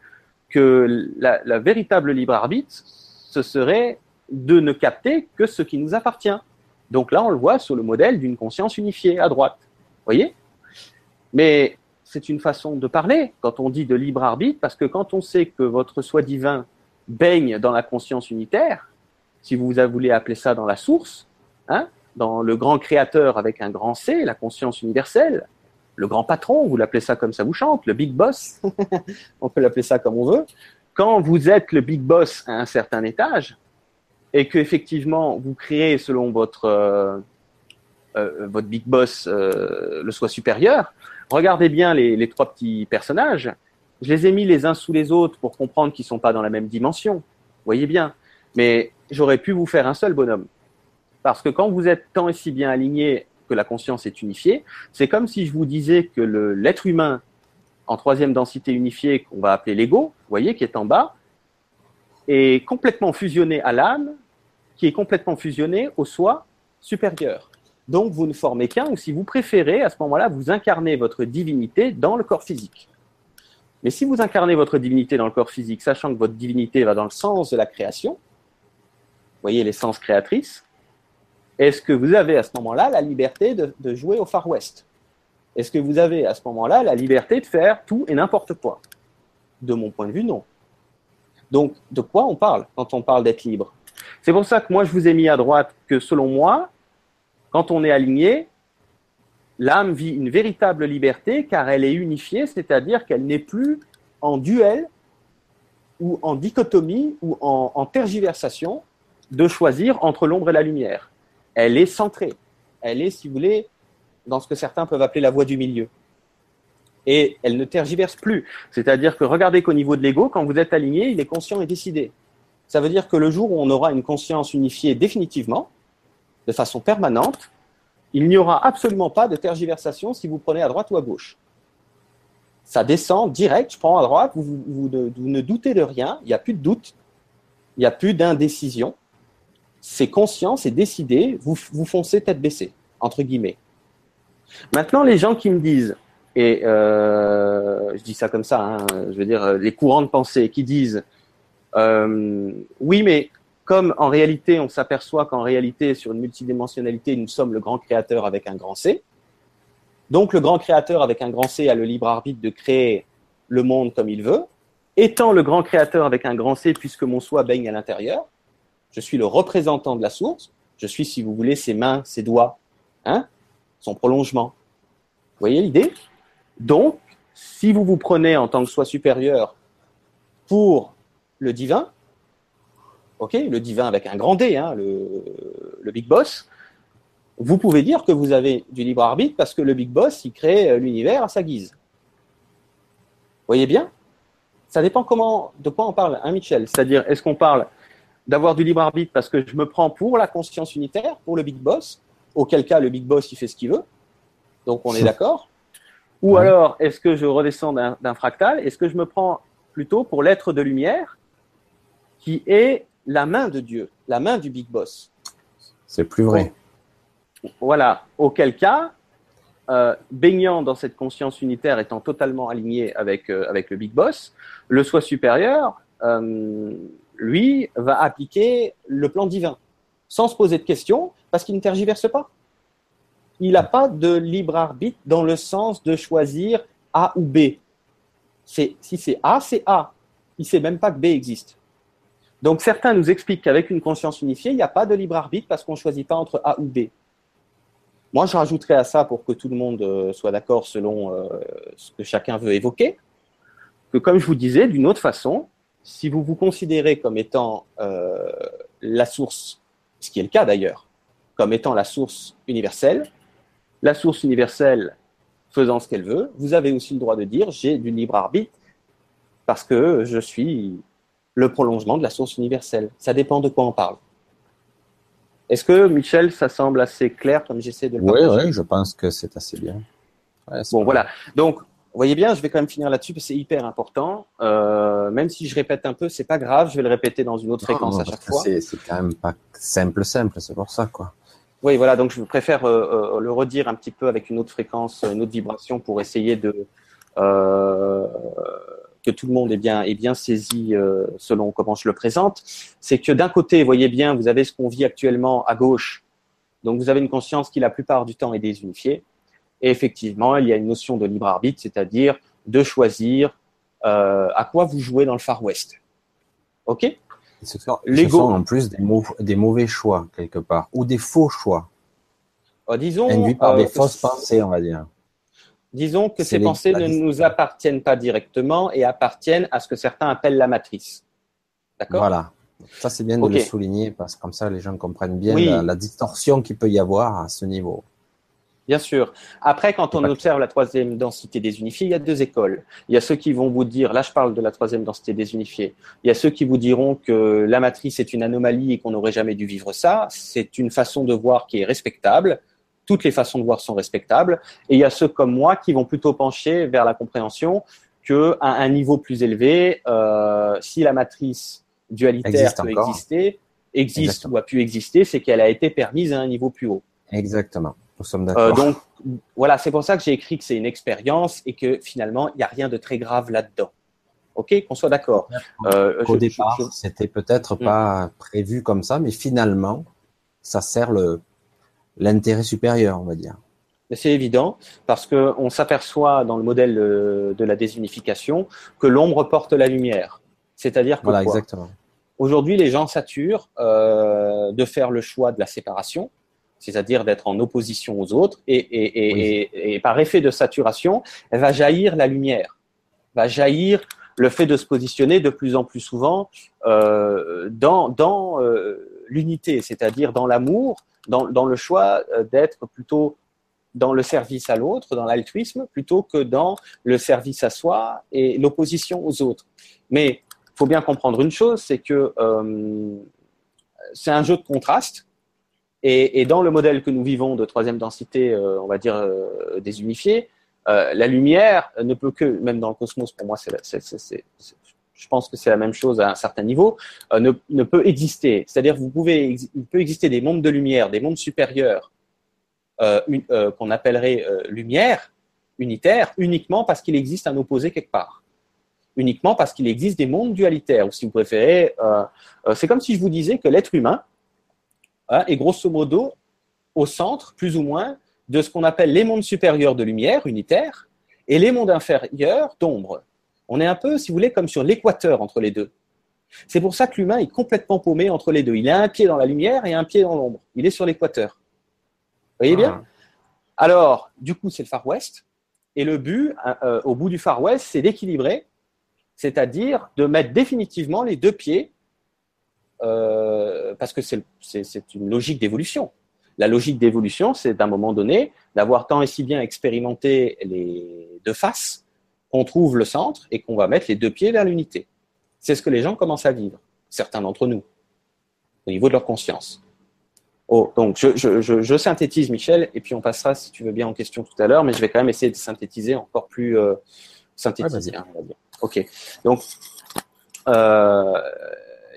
que la, la véritable libre arbitre, ce serait de ne capter que ce qui nous appartient. Donc là, on le voit sur le modèle d'une conscience unifiée à droite. Voyez? Mais c'est une façon de parler quand on dit de libre arbitre, parce que quand on sait que votre soi divin baigne dans la conscience unitaire, si vous voulez appeler ça dans la source, hein, dans le grand créateur avec un grand C, la conscience universelle, le grand patron, vous l'appelez ça comme ça vous chante, le big boss, on peut l'appeler ça comme on veut. Quand vous êtes le big boss à un certain étage, et que effectivement vous créez selon votre euh, euh, votre big boss euh, le soi supérieur, regardez bien les, les, trois petits personnages. Je les ai mis les uns sous les autres pour comprendre qu'ils sont pas dans la même dimension. Voyez bien. Mais j'aurais pu vous faire un seul bonhomme. Parce que quand vous êtes tant et si bien aligné que la conscience est unifiée, c'est comme si je vous disais que l'être humain en troisième densité unifiée, qu'on va appeler l'ego, vous voyez, qui est en bas, est complètement fusionné à l'âme qui est complètement fusionné au soi supérieur. Donc vous ne formez qu'un, ou si vous préférez, à ce moment-là, vous incarnez votre divinité dans le corps physique. Mais si vous incarnez votre divinité dans le corps physique, sachant que votre divinité va dans le sens de la création, voyez l'essence créatrice, est-ce que vous avez à ce moment-là la liberté de, de jouer au Far West? Est-ce que vous avez à ce moment-là la liberté de faire tout et n'importe quoi? De mon point de vue, non. Donc, de quoi on parle quand on parle d'être libre? C'est pour ça que moi, je vous ai mis à droite que selon moi, quand on est aligné, l'âme vit une véritable liberté car elle est unifiée, c'est-à-dire qu'elle n'est plus en duel ou en dichotomie ou en, tergiversation de choisir entre l'ombre et la lumière. Elle est centrée. Elle est, si vous voulez, dans ce que certains peuvent appeler la voie du milieu. Et elle ne tergiverse plus. C'est-à-dire que regardez qu'au niveau de l'ego, quand vous êtes aligné, il est conscient et décidé. Ça veut dire que le jour où on aura une conscience unifiée définitivement, de façon permanente, il n'y aura absolument pas de tergiversation si vous prenez à droite ou à gauche. Ça descend direct, je prends à droite, vous, ne, doutez de rien, il n'y a plus de doute, il n'y a plus d'indécision. C'est conscient, c'est décidé, vous, vous foncez tête baissée, entre guillemets. Maintenant, les gens qui me disent, et euh, je dis ça comme ça, hein, je veux dire, les courants de pensée qui disent euh, oui, mais comme en réalité, on s'aperçoit qu'en réalité, sur une multidimensionnalité, nous sommes le grand créateur avec un grand C. Donc, le grand créateur avec un grand C a le libre arbitre de créer le monde comme il veut. Étant le grand créateur avec un grand C, puisque mon soi baigne à l'intérieur, je suis le représentant de la source. Je suis, si vous voulez, ses mains, ses doigts, hein, son prolongement. Vous voyez l'idée? Donc, si vous vous prenez en tant que soi supérieur pour le divin, ok, le divin avec un grand D, hein, le, big boss, vous pouvez dire que vous avez du libre arbitre parce que le big boss, il crée euh, l'univers à sa guise. Vous voyez bien? Ça dépend comment, de quoi on parle, hein, Michel? C'est-à-dire, est-ce qu'on parle d'avoir du libre arbitre parce que je me prends pour la conscience unitaire, pour le big boss, auquel cas le big boss, il fait ce qu'il veut, donc on est d'accord Ou alors, est-ce que je redescends d'un fractal? Est-ce que je me prends plutôt pour l'être de lumière qui est la main de Dieu, la main du Big Boss? C'est plus vrai. Voilà. Auquel cas, euh, baignant dans cette conscience unitaire, étant totalement aligné avec, euh, avec le Big Boss, le soi supérieur, euh, lui, va appliquer le plan divin, sans se poser de questions, parce qu'il ne tergiverse pas. Il n'a pas de libre arbitre dans le sens de choisir A ou B. Si c'est A, c'est A. Il ne sait même pas que B existe. Donc certains nous expliquent qu'avec une conscience unifiée, il n'y a pas de libre arbitre parce qu'on ne choisit pas entre A ou B. Moi, je rajouterais à ça, pour que tout le monde euh, soit d'accord selon euh, ce que chacun veut évoquer, que comme je vous disais, d'une autre façon, si vous vous considérez comme étant euh, la source, ce qui est le cas d'ailleurs, comme étant la source universelle, la source universelle faisant ce qu'elle veut, vous avez aussi le droit de dire j'ai du libre arbitre parce que je suis le prolongement de la source universelle. Ça dépend de quoi on parle. Est-ce que, Michel, ça semble assez clair comme j'essaie de le Oui, oui, je pense que c'est assez bien. bon, voilà. Donc, vous voyez bien, je vais quand même finir là-dessus parce que c'est hyper important. Euh, même si je répète un peu, c'est pas grave, je vais le répéter dans une autre fréquence à chaque fois. C'est quand même pas simple, simple, c'est pour ça, quoi. Oui, voilà, donc je préfère euh, euh, le redire un petit peu avec une autre fréquence, une autre vibration pour essayer de euh, que tout le monde est bien, est bien saisi selon comment je le présente, c'est que d'un côté, voyez bien, vous avez ce qu'on vit actuellement à gauche. Donc vous avez une conscience qui la plupart du temps est désunifiée. Et effectivement, il y a une notion de libre arbitre, c'est-à-dire de choisir euh, à quoi vous jouez dans le Far West. Ok? Ce sont en plus des, des, mauvais choix quelque part ou des faux choix. Euh, disons induits par des fausses pensées, on va dire. Disons que ces pensées ne nous appartiennent pas directement et appartiennent à ce que certains appellent la matrice. D'accord? Voilà. Ça, c'est bien de le souligner parce que comme ça, les gens comprennent bien la, distorsion qu'il peut y avoir à ce niveau. Bien sûr. Après, quand on observe la troisième densité désunifiée, il y a deux écoles. Il y a ceux qui vont vous dire, là je parle de la troisième densité désunifiée, il y a ceux qui vous diront que la matrice est une anomalie et qu'on n'aurait jamais dû vivre ça. C'est une façon de voir qui est respectable toutes les façons de voir sont respectables. Et il y a ceux comme moi qui vont plutôt pencher vers la compréhension que à un niveau plus élevé, euh, si la matrice dualitaire peut exister, existe ou a pu exister, c'est qu'elle a été permise à un niveau plus haut. Exactement. Nous sommes euh, d'accord. donc voilà, c'est pour ça que j'ai écrit que c'est une expérience et que finalement il n'y a rien de très grave là-dedans. Ok, qu'on soit d'accord. Euh, Au départ, c'était peut-être hmm. pas prévu comme ça, mais finalement, ça sert le, l'intérêt supérieur, on va dire. C'est évident, parce qu'on s'aperçoit dans le modèle de la désunification que l'ombre porte la lumière. C'est-à-dire que voilà, exactement. aujourd'hui, les gens saturent euh, de faire le choix de la séparation, c'est-à-dire d'être en opposition aux autres, et, par effet de saturation, elle va jaillir la lumière, va jaillir le fait de se positionner de plus en plus souvent euh, dans, dans euh, l'unité, c'est-à-dire dans l'amour, dans, le choix euh, d'être plutôt dans le service à l'autre, dans l'altruisme, plutôt que dans le service à soi et l'opposition aux autres. Mais il faut bien comprendre une chose, c'est que euh, c'est un jeu de contraste. Et, dans le modèle que nous vivons de troisième densité, euh, on va dire désunifiée, la lumière ne peut que, même dans le cosmos, pour moi, je pense que c'est la même chose à un certain niveau, euh, ne, ne, peut exister. C'est-à-dire, vous pouvez, il peut exister des mondes de lumière, des mondes supérieurs, euh, euh, qu'on appellerait euh, lumière, unitaire, uniquement parce qu'il existe un opposé quelque part. Uniquement parce qu'il existe des mondes dualitaires, ou si vous préférez, euh, c'est comme si je vous disais que l'être humain hein, est grosso modo au centre, plus ou moins, de ce qu'on appelle les mondes supérieurs de lumière, unitaires, et les mondes inférieurs d'ombre. On est un peu, si vous voulez, comme sur l'équateur entre les deux. C'est pour ça que l'humain est complètement paumé entre les deux. Il a un pied dans la lumière et un pied dans l'ombre. Il est sur l'équateur. Vous voyez bien ah. Alors, du coup, c'est le Far West. Et le but, euh, euh, au bout du Far West, c'est d'équilibrer, c'est-à-dire de mettre définitivement les deux pieds, euh, parce que c'est une logique d'évolution. La logique d'évolution, c'est d'un moment donné d'avoir tant et si bien expérimenté les deux faces qu'on trouve le centre et qu'on va mettre les deux pieds vers l'unité. C'est ce que les gens commencent à vivre, certains d'entre nous, au niveau de leur conscience. Oh, donc je, synthétise, Michel, et puis on passera, si tu veux bien, en question tout à l'heure, mais je vais quand même essayer de synthétiser encore plus, euh, synthétiser, on va dire. Ok. Donc, euh,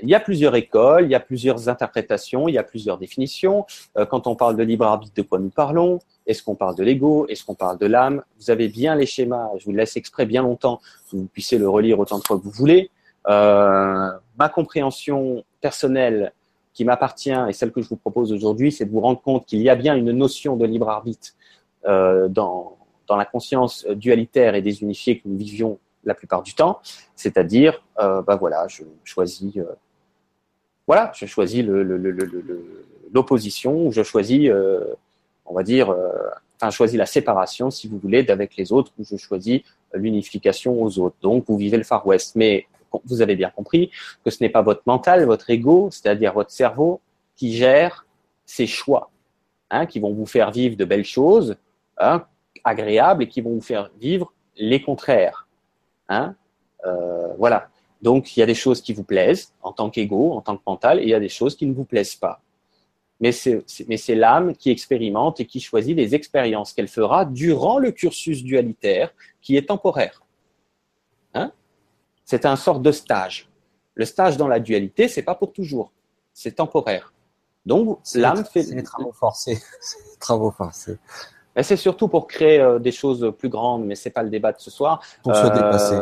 il y a plusieurs écoles, il y a plusieurs interprétations, il y a plusieurs définitions. Euh, quand on parle de libre arbitre, de quoi nous parlons? Est-ce qu'on parle de l'ego? Est-ce qu'on parle de l'âme? Vous avez bien les schémas. Je vous laisse exprès bien longtemps, vous puissiez le relire autant de fois que vous voulez. Euh, ma compréhension personnelle qui m'appartient et celle que je vous propose aujourd'hui, c'est de vous rendre compte qu'il y a bien une notion de libre arbitre euh, dans, dans la conscience dualitaire et désunifiée que nous vivions la plupart du temps, c'est-à-dire, euh, bah voilà, je choisis, voilà, je choisis l'opposition, je choisis, euh, on va dire, euh, enfin, je choisis la séparation, si vous voulez, d'avec les autres, ou je choisis l'unification aux autres. Donc, vous vivez le Far West, mais vous avez bien compris que ce n'est pas votre mental, votre ego, c'est-à-dire votre cerveau, qui gère ces choix, hein, qui vont vous faire vivre de belles choses, hein, agréables, et qui vont vous faire vivre les contraires. Hein euh, voilà. Donc, il y a des choses qui vous plaisent en tant qu'ego, en tant que mental, et il y a des choses qui ne vous plaisent pas. Mais c'est l'âme qui expérimente et qui choisit les expériences qu'elle fera durant le cursus dualitaire qui est temporaire. Hein? C'est un sort de stage. Le stage dans la dualité, c'est pas pour toujours. C'est temporaire. Donc, l'âme fait. C'est les travaux forcés. travaux forcés c'est surtout pour créer euh, des choses plus grandes, mais c'est pas le débat de ce soir. Pour se dépasser.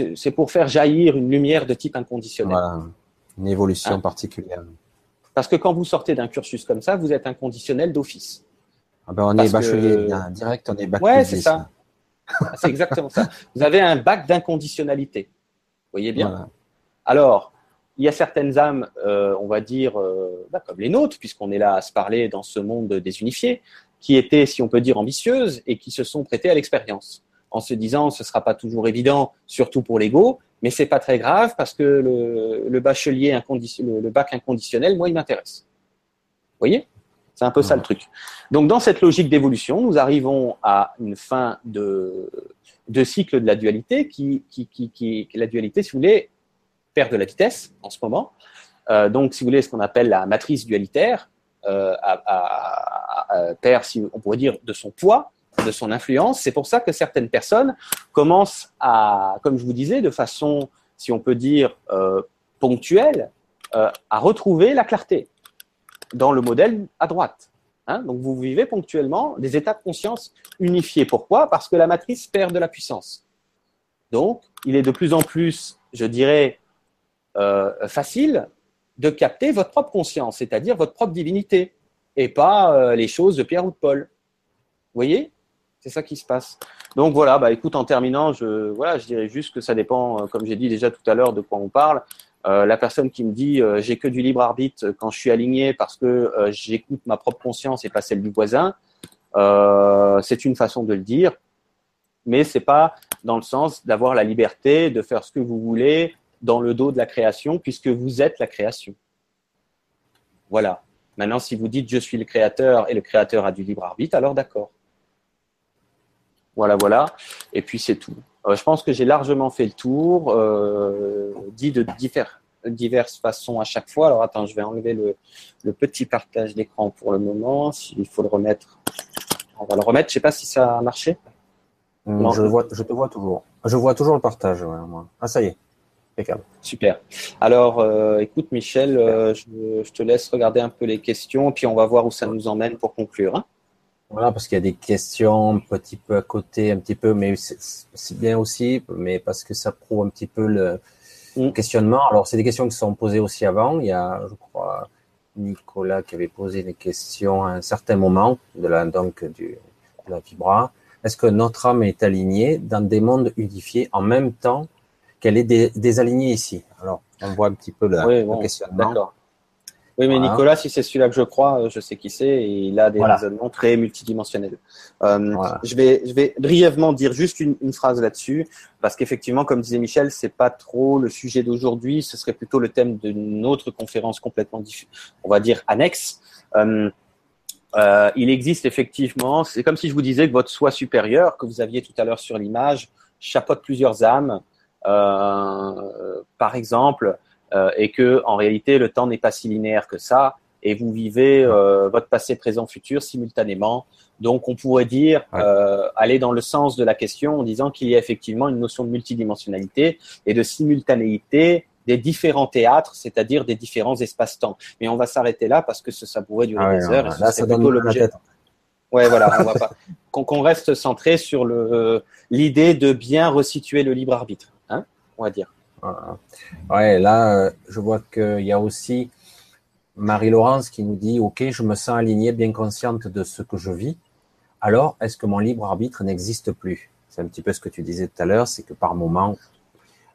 Euh, c'est pour faire jaillir une lumière de type inconditionnel. Voilà. Une évolution hein particulière. Parce que quand vous sortez d'un cursus comme ça, vous êtes inconditionnel d'office. Ah ben on est bachelier direct, on est bac Ouais, c'est ça. c'est exactement ça. Vous avez un bac d'inconditionnalité. Vous voyez bien Alors, il y a certaines âmes, euh, on va dire, bah, comme les nôtres, puisqu'on est là à se parler dans ce monde désunifié, qui étaient, si on peut dire, ambitieuses et qui se sont prêtées à l'expérience, en se disant ce ne sera pas toujours évident, surtout pour l'ego, mais c'est pas très grave parce que le, bachelier le bac inconditionnel, moi, il m'intéresse. Vous voyez? C'est un peu ça le truc. Donc, dans cette logique d'évolution, nous arrivons à une fin de, cycle de la dualité qui, la dualité, si vous voulez, perd de la vitesse en ce moment. Euh, donc, si vous voulez, ce qu'on appelle la matrice dualitaire, euh, perd, on pourrait dire, de son poids, de son influence. C'est pour ça que certaines personnes commencent à, comme je vous disais, de façon, si on peut dire, euh, ponctuelle, euh, à retrouver la clarté dans le modèle à droite. Hein. Donc vous vivez ponctuellement des états de conscience unifiés. Pourquoi? Parce que la matrice perd de la puissance. Donc il est de plus en plus, je dirais, facile de capter votre propre conscience, c'est-à-dire votre propre divinité, et pas euh, les choses de Pierre ou de Paul. Vous voyez? C'est ça qui se passe. Donc voilà, bah écoute, en terminant, je, voilà, je dirais juste que ça dépend, euh, comme j'ai dit déjà tout à l'heure, de quoi on parle. Euh, la personne qui me dit j'ai que du libre arbitre quand je suis aligné parce que j'écoute ma propre conscience et pas celle du voisin, c'est une façon de le dire, mais c'est pas dans le sens d'avoir la liberté de faire ce que vous voulez, dans le dos de la création, puisque vous êtes la création. Voilà. Maintenant, si vous dites je suis le créateur et le créateur a du libre arbitre, alors d'accord. Voilà, voilà. Et puis c'est tout. Euh, je pense que j'ai largement fait le tour, euh, dit de diverses façons à chaque fois. Alors attends, je vais enlever le, petit partage d'écran pour le moment. S'il faut le remettre, on va le remettre. Je sais pas si ça a marché. Non, je, vois, je te vois toujours. Je vois toujours le partage. moi. Ah, ça y est. Super. Alors, euh, écoute, Michel, euh, je, te laisse regarder un peu les questions, puis on va voir où ça nous emmène pour conclure. Hein. Voilà, parce qu'il y a des questions un petit peu à côté, un petit peu, mais c'est bien aussi, mais parce que ça prouve un petit peu le mm. questionnement. Alors, c'est des questions qui sont posées aussi avant. Il y a, je crois, Nicolas qui avait posé des questions à un certain moment de la, donc, du, de la vibra. Est-ce que notre âme est alignée dans des mondes unifiés en même temps qu'elle est désalignée ici? Alors, on voit un petit peu le, questionnement. Oui, mais Nicolas, si c'est celui-là que je crois, euh, je sais qui c'est, et il a des raisonnements très multidimensionnels. Euh, je, vais, je vais brièvement dire juste une, phrase là-dessus, parce qu'effectivement, comme disait Michel, c'est pas trop le sujet d'aujourd'hui, ce serait plutôt le thème d'une autre conférence complètement, on va dire, annexe. Euh, il existe effectivement, c'est comme si je vous disais que votre soi supérieur, que vous aviez tout à l'heure sur l'image, chapeaute plusieurs âmes, par exemple, euh, et que en réalité le temps n'est pas si linéaire que ça, et vous vivez euh, votre passé, présent, futur simultanément. Donc, on pourrait dire, euh, aller dans le sens de la question en disant qu'il y a effectivement une notion de multidimensionnalité et de simultanéité des différents théâtres, c'est-à-dire des différents espaces-temps. Mais on va s'arrêter là parce que ça pourrait durer Ah des heures. ouais, et là, ça donne l'objet-. Ouais, voilà, on va pas. Qu'on qu'on reste centré sur le euh, l'idée de bien resituer le libre arbitre, hein, on va dire. Ouais, là, euh, je vois qu'il y a aussi Marie-Laurence qui nous dit, OK, je me sens alignée, bien consciente de ce que je vis. Alors, est-ce que mon libre arbitre n'existe plus? C'est un petit peu ce que tu disais tout à l'heure, c'est que par moment,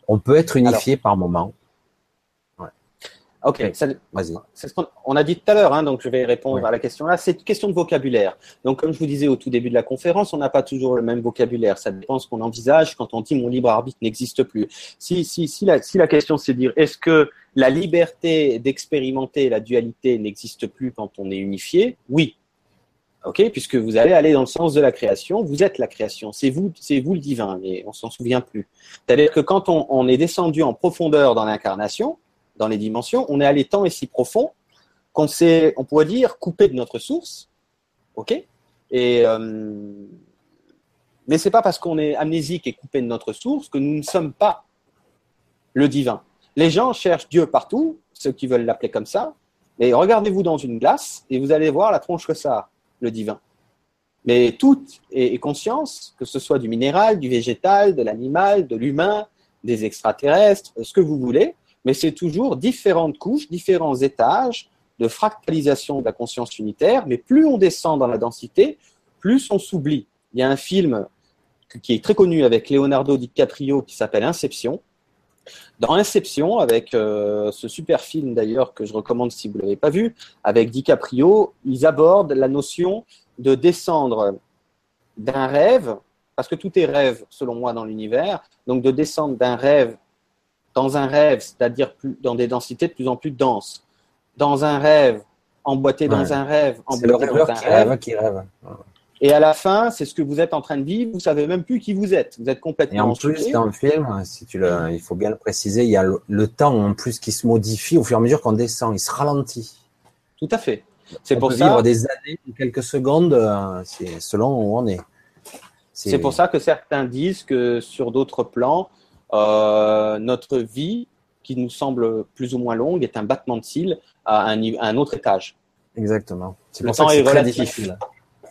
on peut être unifié par moment. Ok, Vas-y. c'est ce qu'on on a dit tout à l'heure, hein, donc je vais répondre à la question là. C'est une question de vocabulaire. Donc, comme je vous disais au tout début de la conférence, on n'a pas toujours le même vocabulaire. Ça dépend ce qu'on envisage quand on dit mon libre arbitre n'existe plus. Si, si, si, la, si la question c'est de dire est-ce que la liberté d'expérimenter la dualité n'existe plus quand on est unifié? Oui. Ok, puisque vous allez aller dans le sens de la création, vous êtes la création, c'est vous, c'est vous le divin, mais on s'en souvient plus. C'est-à-dire que quand on, on est descendu en profondeur dans l'incarnation, dans les dimensions, on est allé tant et si profond qu'on s'est, on pourrait dire, coupé de notre source. Ok? Et euh, mais c'est pas parce qu'on est amnésique et coupé de notre source que nous ne sommes pas le divin. Les gens cherchent Dieu partout, ceux qui veulent l'appeler comme ça. Mais regardez-vous dans une glace et vous allez voir la tronche que ça le divin. Mais toute est conscience, que ce soit du minéral, du végétal, de l'animal, de l'humain, des extraterrestres, ce que vous voulez, mais c'est toujours différentes couches, différents étages de fractalisation de la conscience unitaire, mais plus on descend dans la densité, plus on s'oublie. Il y a un film qui est très connu avec Leonardo DiCaprio qui s'appelle Inception. Dans Inception, avec euh, ce super film d'ailleurs que je recommande si vous ne l'avez pas vu, avec DiCaprio, ils abordent la notion de descendre d'un rêve, parce que tout est rêve selon moi dans l'univers, donc de descendre d'un rêve dans un rêve, c'est-à-dire dans des densités de plus en plus denses, dans un rêve, emboîté dans un rêve, le emboîté dans un qui rêve, rêve, qui rêve. et à la fin, c'est ce que vous êtes en train de vivre, vous savez même plus qui vous êtes, vous êtes complètement Et en plus, dans le film, si tu le, il faut bien le préciser, il y a le, le temps en plus qui se modifie au fur et à mesure qu'on descend, il se ralentit. Tout à fait. C'est on pour peut ça. vivre des années, quelques secondes, euh, selon où on est. C'est pour ça que certains disent que sur d'autres plans, euh, notre vie, qui nous semble plus ou moins longue, est un battement de cils à un, niveau- à un autre étage. Exactement. C'est Le pour ça que est c'est très difficile.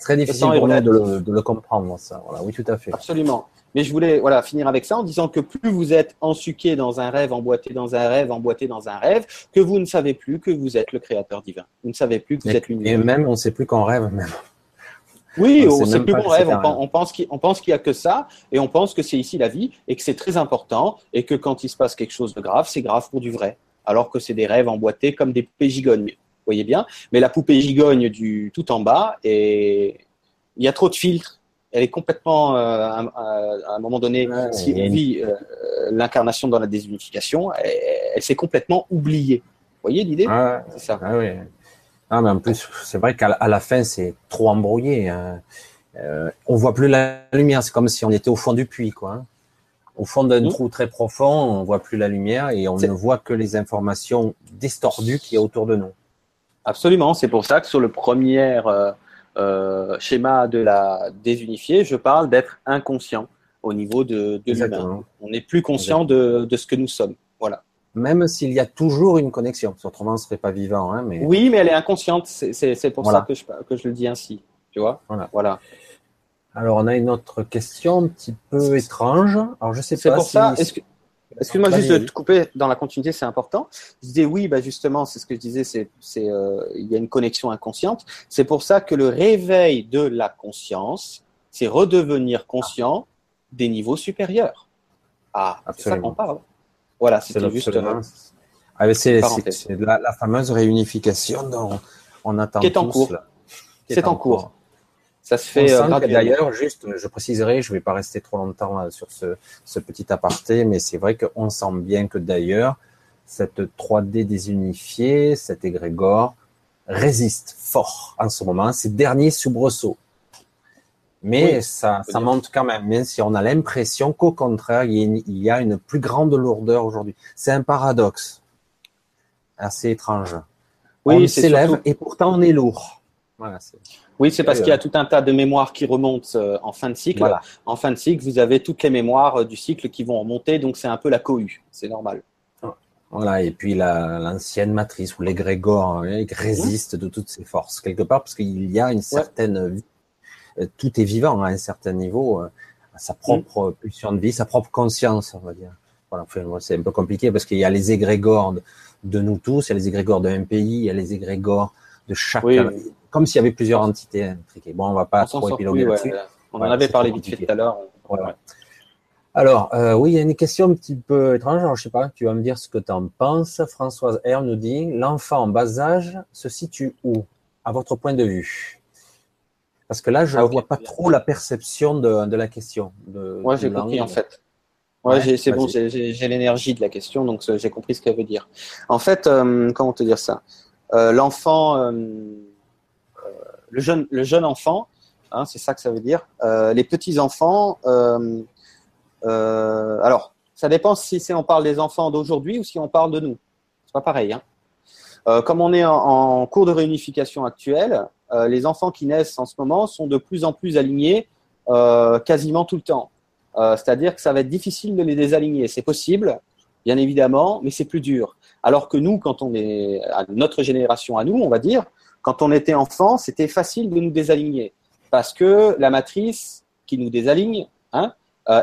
Très difficile pour nous de le, de le comprendre, ça. Voilà, oui, tout à fait. Absolument. Mais je voulais voilà, finir avec ça en disant que plus vous êtes ensuqué dans un rêve, emboîté dans un rêve, emboîté dans un rêve, que vous ne savez plus que vous êtes le créateur divin. Vous ne savez plus que vous Et, êtes et l'univers. même, on ne sait plus qu'on rêve, même. Oui, sait même plus c'est rêve, on, pense qu'il on pense qu'il y a que ça, et on pense que c'est ici la vie, et que c'est très important, et que quand il se passe quelque chose de grave, c'est grave pour du vrai. Alors que c'est des rêves emboîtés comme des poupées gigognes. Vous voyez bien? Mais la poupée gigogne du tout en bas, et il y a trop de filtres. Elle est complètement, euh, à, à- un moment donné, Ouais, si on vit euh, l'incarnation dans la désunification, elle, elle s'est complètement oubliée. Vous voyez l'idée? Ouais, C'est ça. Ah. Ah, mais en plus, c'est vrai qu'à la- fin, c'est trop embrouillé. hein. Euh, on voit plus la lumière. C'est comme si on était au fond du puits, quoi. hein. Au fond d'un Mhm. trou très profond, on voit plus la lumière et on ne voit que les informations distordues qu'il y a autour de nous. Absolument, c'est pour ça que sur le premier euh, euh, schéma de la désunifiée, je parle d'être inconscient au niveau de, de l'humain. On n'est plus conscient de, de ce que nous sommes. Même s'il y a toujours une connexion. Parce Autrement, on ne serait pas vivant. Hein, mais Oui, mais elle est inconsciente. C'est pour Voilà. ça que je, que je le dis ainsi. Tu vois? Voilà. Voilà. Alors, on a une autre question un petit peu étrange. Alors, je sais C'est pas pour si... ça. Excuse-moi juste de te couper dans la continuité, c'est important. Je disais oui, bah justement, c'est ce que je disais, c'est, euh, il y a une connexion inconsciente. C'est pour ça que le réveil de la conscience, c'est redevenir conscient des niveaux supérieurs. Ah, c'est ça qu'on parle. Voilà, C'est c'était juste. euh, Ah, c'est la, la fameuse réunification dont on attend Qui est en tous, cours. C'est en cours. Ça se fait euh, d'ailleurs, juste, je préciserai, je vais pas rester trop longtemps là, sur ce, ce petit aparté, mais c'est vrai qu'on sent bien que d'ailleurs, cette 3D désunifiée, cet égrégore, résiste fort en ce moment, ces derniers soubresauts. Mais Oui, ça, monte quand même, même si on a l'impression qu'au contraire, il y, a une, il y a une plus grande lourdeur aujourd'hui. C'est un paradoxe assez étrange. Oui, on s'élève et pourtant on est lourd. oui, c'est parce qu'il y a tout un tas de mémoires qui remontent en fin de cycle. En fin de cycle, vous avez toutes les mémoires du cycle qui vont remonter, donc c'est un peu la cohue, c'est normal. Voilà, et puis l'ancienne matrice ou l'égrégore hein, résiste de toutes ces forces, quelque part, parce qu'il y a une certaine vie. Euh, tout est vivant à un certain niveau, euh, sa propre pulsion de vie, sa propre conscience, on va dire. Voilà, c'est un peu compliqué parce qu'il y a les égrégores de, nous tous, il y a les égrégores d'un pays, il y a les égrégores de chaque, comme s'il y avait plusieurs entités intriquées. Bon, on va pas trop épiloguer là-dessus. On en avait parlé vite fait tout à l'heure. Alors, euh, oui, il y a une question un petit peu étrange. Alors, je sais pas, tu vas me dire ce que tu en penses. Françoise R nous dit l'enfant en bas âge se situe où, à votre point de vue Parce que là, je ne ah, vois pas trop la perception de, la question. Moi, j'ai compris en fait. Ouais, c'est bon, j'ai l'énergie de la question, donc euh, j'ai compris ce qu'elle veut dire. En fait, euh, comment te dire ça? L'enfant, le jeune, le jeune enfant, hein, c'est ça que ça veut dire. les petits enfants euh, alors, ça dépend si on parle des enfants d'aujourd'hui ou si on parle de nous. C'est pas pareil. Hein. Euh, comme on est en, cours de réunification actuelle, euh, les enfants qui naissent en ce moment sont de plus en plus alignés quasiment tout le temps. C'est-à-dire que ça va être difficile de les désaligner. C'est possible, bien évidemment, mais c'est plus dur. Alors que nous, quand on est notre génération à nous, on va dire, quand on était enfant, c'était facile de nous désaligner parce que la matrice qui nous désaligne, hein, euh,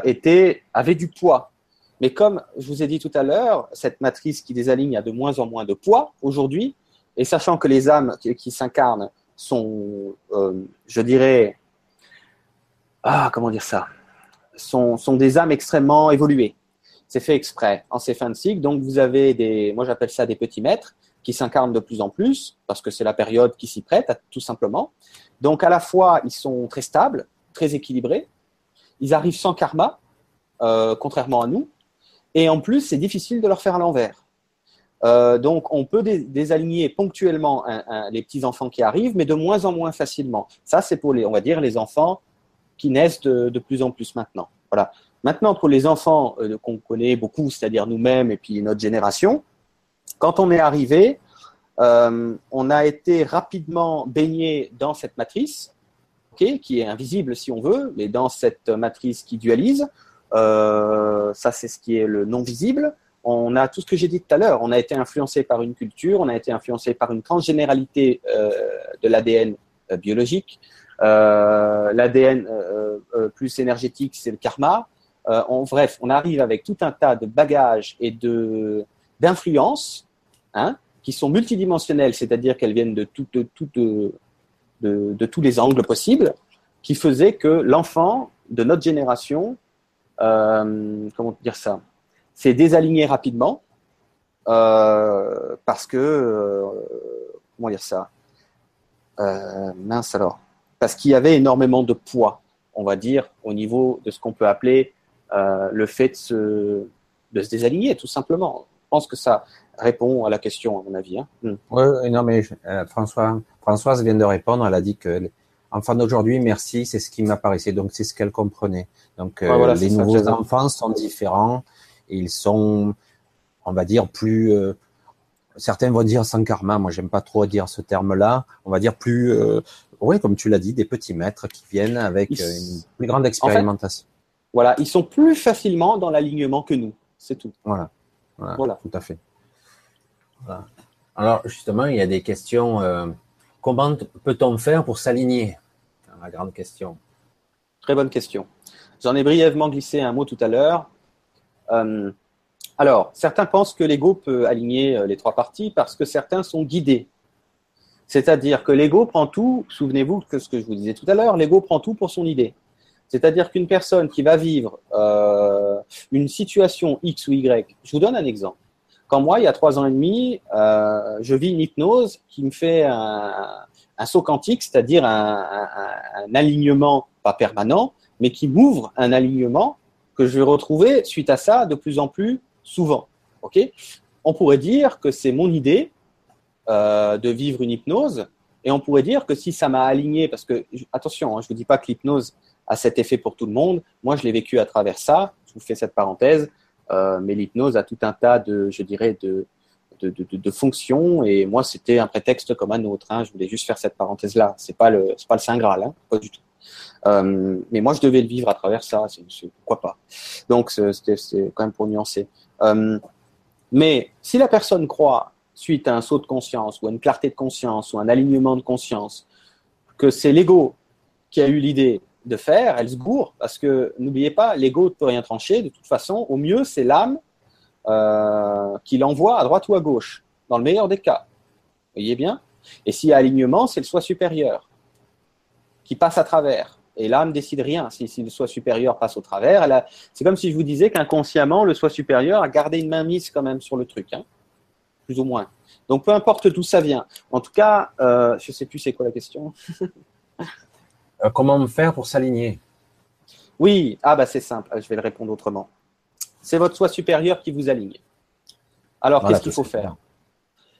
avait du poids. Mais comme je vous ai dit tout à l'heure, cette matrice qui désaligne a de moins en moins de poids aujourd'hui, et sachant que les âmes qui, s'incarnent sont, euh, je dirais, ah, comment dire ça, sont, sont des âmes extrêmement évoluées. C'est fait exprès en ces fins de cycle. Donc vous avez des, moi j'appelle ça des petits maîtres qui s'incarnent de plus en plus parce que c'est la période qui s'y prête, tout simplement. Donc à la fois ils sont très stables, très équilibrés, ils arrivent sans karma, euh, contrairement à nous. Et en plus, c'est difficile de leur faire à l'envers. Euh, donc, on peut désaligner ponctuellement les petits enfants qui arrivent, mais de moins en moins facilement. Ça, c'est pour les, on va dire, les enfants qui naissent de, plus en plus maintenant. Voilà. Maintenant, pour les enfants euh, qu'on connaît beaucoup, c'est-à-dire nous-mêmes et puis notre génération, quand on est arrivé, on a été rapidement baigné dans cette matrice qui est invisible si on veut, mais dans cette matrice qui dualise, euh, ça c'est ce qui est le non visible. On a tout ce que j'ai dit tout à l'heure. On a été influencé par une culture, on a été influencé par une transgénéralité euh, de l'ADN euh, biologique. L'ADN plus énergétique, c'est le karma. En, bref, on arrive avec tout un tas de bagages et de d'influences hein, qui sont multidimensionnelles, c'est-à-dire qu'elles viennent de tous les angles possibles, qui faisait que l'enfant de notre génération, euh, comment dire ça, s'est désaligné rapidement euh, parce que, euh, comment dire ça, mince alors, parce qu'il y avait énormément de poids, on va dire, au niveau de ce qu'on peut appeler le fait de se, de se désaligner, tout simplement. Je pense que ça répond à la question, à mon avis. Hein. Hmm. Oui, non, mais François, Françoise vient de répondre, elle a dit que enfants d'aujourd'hui, merci, c'est ce qui m'apparaissait, donc c'est ce qu'elle comprenait. Donc euh, les nouveaux enfants sont différents ils sont, on va dire, plus. Euh, certains vont dire sans karma, moi j'aime pas trop dire ce terme-là. On va dire plus, euh, oui, comme tu l'as dit, des petits maîtres qui viennent avec une plus grande expérimentation. voilà, ils sont plus facilement dans l'alignement que nous, c'est tout. Voilà. voilà, tout à fait. Alors justement, il y a des questions Comment peut-on faire pour s'aligner? La grande question. Très bonne question. J'en ai brièvement glissé un mot tout à l'heure. Euh, alors, certains pensent que l'ego peut aligner euh, les trois parties parce que certains sont guidés. C'est-à-dire que l'ego prend tout, souvenez-vous que ce que je vous disais tout à l'heure, l'ego prend tout pour son idée. C'est-à-dire qu'une personne qui va vivre euh, une situation X ou Y, je vous donne un exemple. Quand moi, il y a trois ans et demi, je vis une hypnose qui me fait un, saut quantique, c'est-à-dire un, alignement pas permanent, mais qui m'ouvre un alignement que je vais retrouver suite à ça de plus en plus souvent. On pourrait dire que c'est mon idée euh, de vivre une hypnose, et on pourrait dire que si ça m'a aligné, parce que attention, hein, je ne vous dis pas que l'hypnose a cet effet pour tout le monde. Moi, je l'ai vécu à travers ça. Je vous fais cette parenthèse. Euh, mais l'hypnose a tout un tas de, je dirais, de, de, de, de fonction. Et moi, c'était un prétexte comme un autre. Hein. Je voulais juste faire cette parenthèse-là. C'est pas pas le saint graal, hein, pas du tout. Euh, mais moi, je devais le vivre à travers ça. C'est, pourquoi pas Donc, c'était, quand même pour nuancer. Euh, mais si la personne croit, suite à un saut de conscience ou à une clarté de conscience ou un alignement de conscience, que c'est l'ego qui a eu l'idée de faire, elle se gourre parce que n'oubliez pas, l'ego ne peut rien trancher. De toute façon, au mieux, c'est l'âme euh, qui l'envoie à droite ou à gauche, dans le meilleur des cas. Vous voyez bien? Et s'il y a alignement, c'est le soi supérieur qui passe à travers. Et l'âme décide rien. Si, le soi supérieur passe au travers, c'est comme si je vous disais qu'inconsciemment, le soi supérieur a gardé une main mise quand même sur le truc, hein, plus ou moins. Donc peu importe d'où ça vient. En tout cas, euh, je ne sais plus c'est quoi la question. Euh, comment faire pour s'aligner? Oui, ah bah c'est simple, je vais le répondre autrement. C'est votre soi supérieur qui vous aligne. Alors qu'est-ce qu'il faut faire?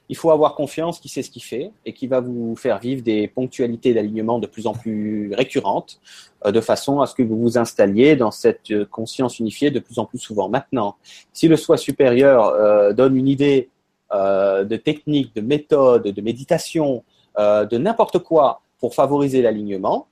Il faut avoir confiance qu'il sait ce qu'il fait et qui va vous faire vivre des ponctualités d'alignement de plus en plus récurrentes, euh, de façon à ce que vous vous installiez dans cette euh, conscience unifiée de plus en plus souvent. Maintenant, si le soi supérieur euh, donne une idée de technique, de méthode, de méditation, de n'importe quoi pour favoriser l'alignement,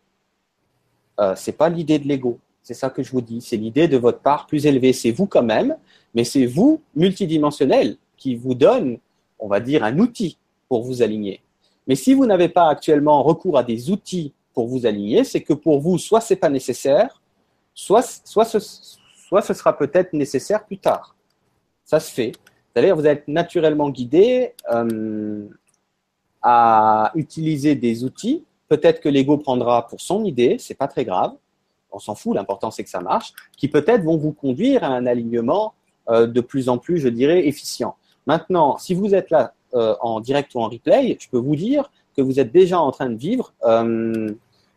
c'est pas l'idée de l'ego. C'est ça que je vous dis. C'est l'idée de votre part plus élevée. C'est vous quand même, mais c'est vous multidimensionnel qui vous donne on va dire, un outil pour vous aligner. Mais si vous n'avez pas actuellement recours à des outils pour vous aligner, c'est que pour vous, soit c'est pas nécessaire, ce, soit ce sera peut-être nécessaire plus tard. Ça se fait. C'est-à-dire, vous êtes naturellement guidé euh, à utiliser des outils. Peut-être que l'ego prendra pour son idée, c'est pas très grave. On s'en fout. L'important c'est que ça marche. Qui peut-être vont vous conduire à un alignement euh, de plus en plus, je dirais, efficient. Maintenant, si vous êtes là euh, en direct ou en replay, je peux vous dire que vous êtes déjà en train de vivre, euh,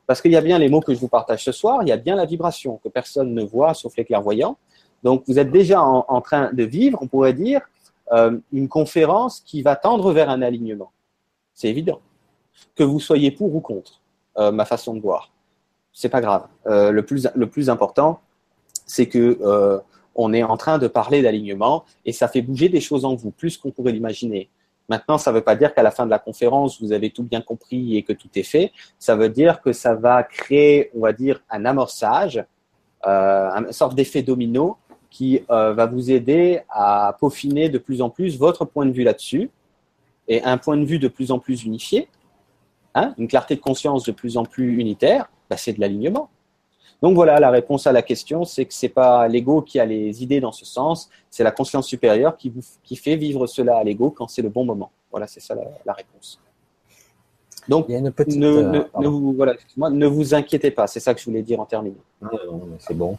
parce qu'il y a bien les mots que je vous partage ce soir, il y a bien la vibration que personne ne voit sauf les clairvoyants. Donc, vous êtes déjà en, train de vivre, on pourrait dire, euh, une conférence qui va tendre vers un alignement. C'est évident. Que vous soyez pour ou contre, ma façon de voir. C'est pas grave. le, plus, le plus important, c'est que on est en train de parler d'alignement et ça fait bouger des choses en vous, plus qu'on pourrait l'imaginer. Maintenant, ça ne veut pas dire qu'à la fin de la conférence, vous avez tout bien compris et que tout est fait. Ça veut dire que ça va créer, on va dire, un amorçage, euh, une sorte d'effet domino qui euh, va vous aider à peaufiner de plus en plus votre point de vue là-dessus et un point de vue de plus en plus unifié, hein, une clarté de conscience de plus en plus unitaire, bah, c'est de l'alignement. Donc voilà, la réponse à la question, c'est que c'est pas l'ego qui a les idées dans ce sens, c'est la conscience supérieure qui, vous, qui fait vivre cela à l'ego quand c'est le bon moment. Voilà, c'est ça la, réponse. Donc, ne, vous, voilà, ne vous inquiétez pas, c'est ça que je voulais dire en terminant. c'est bon.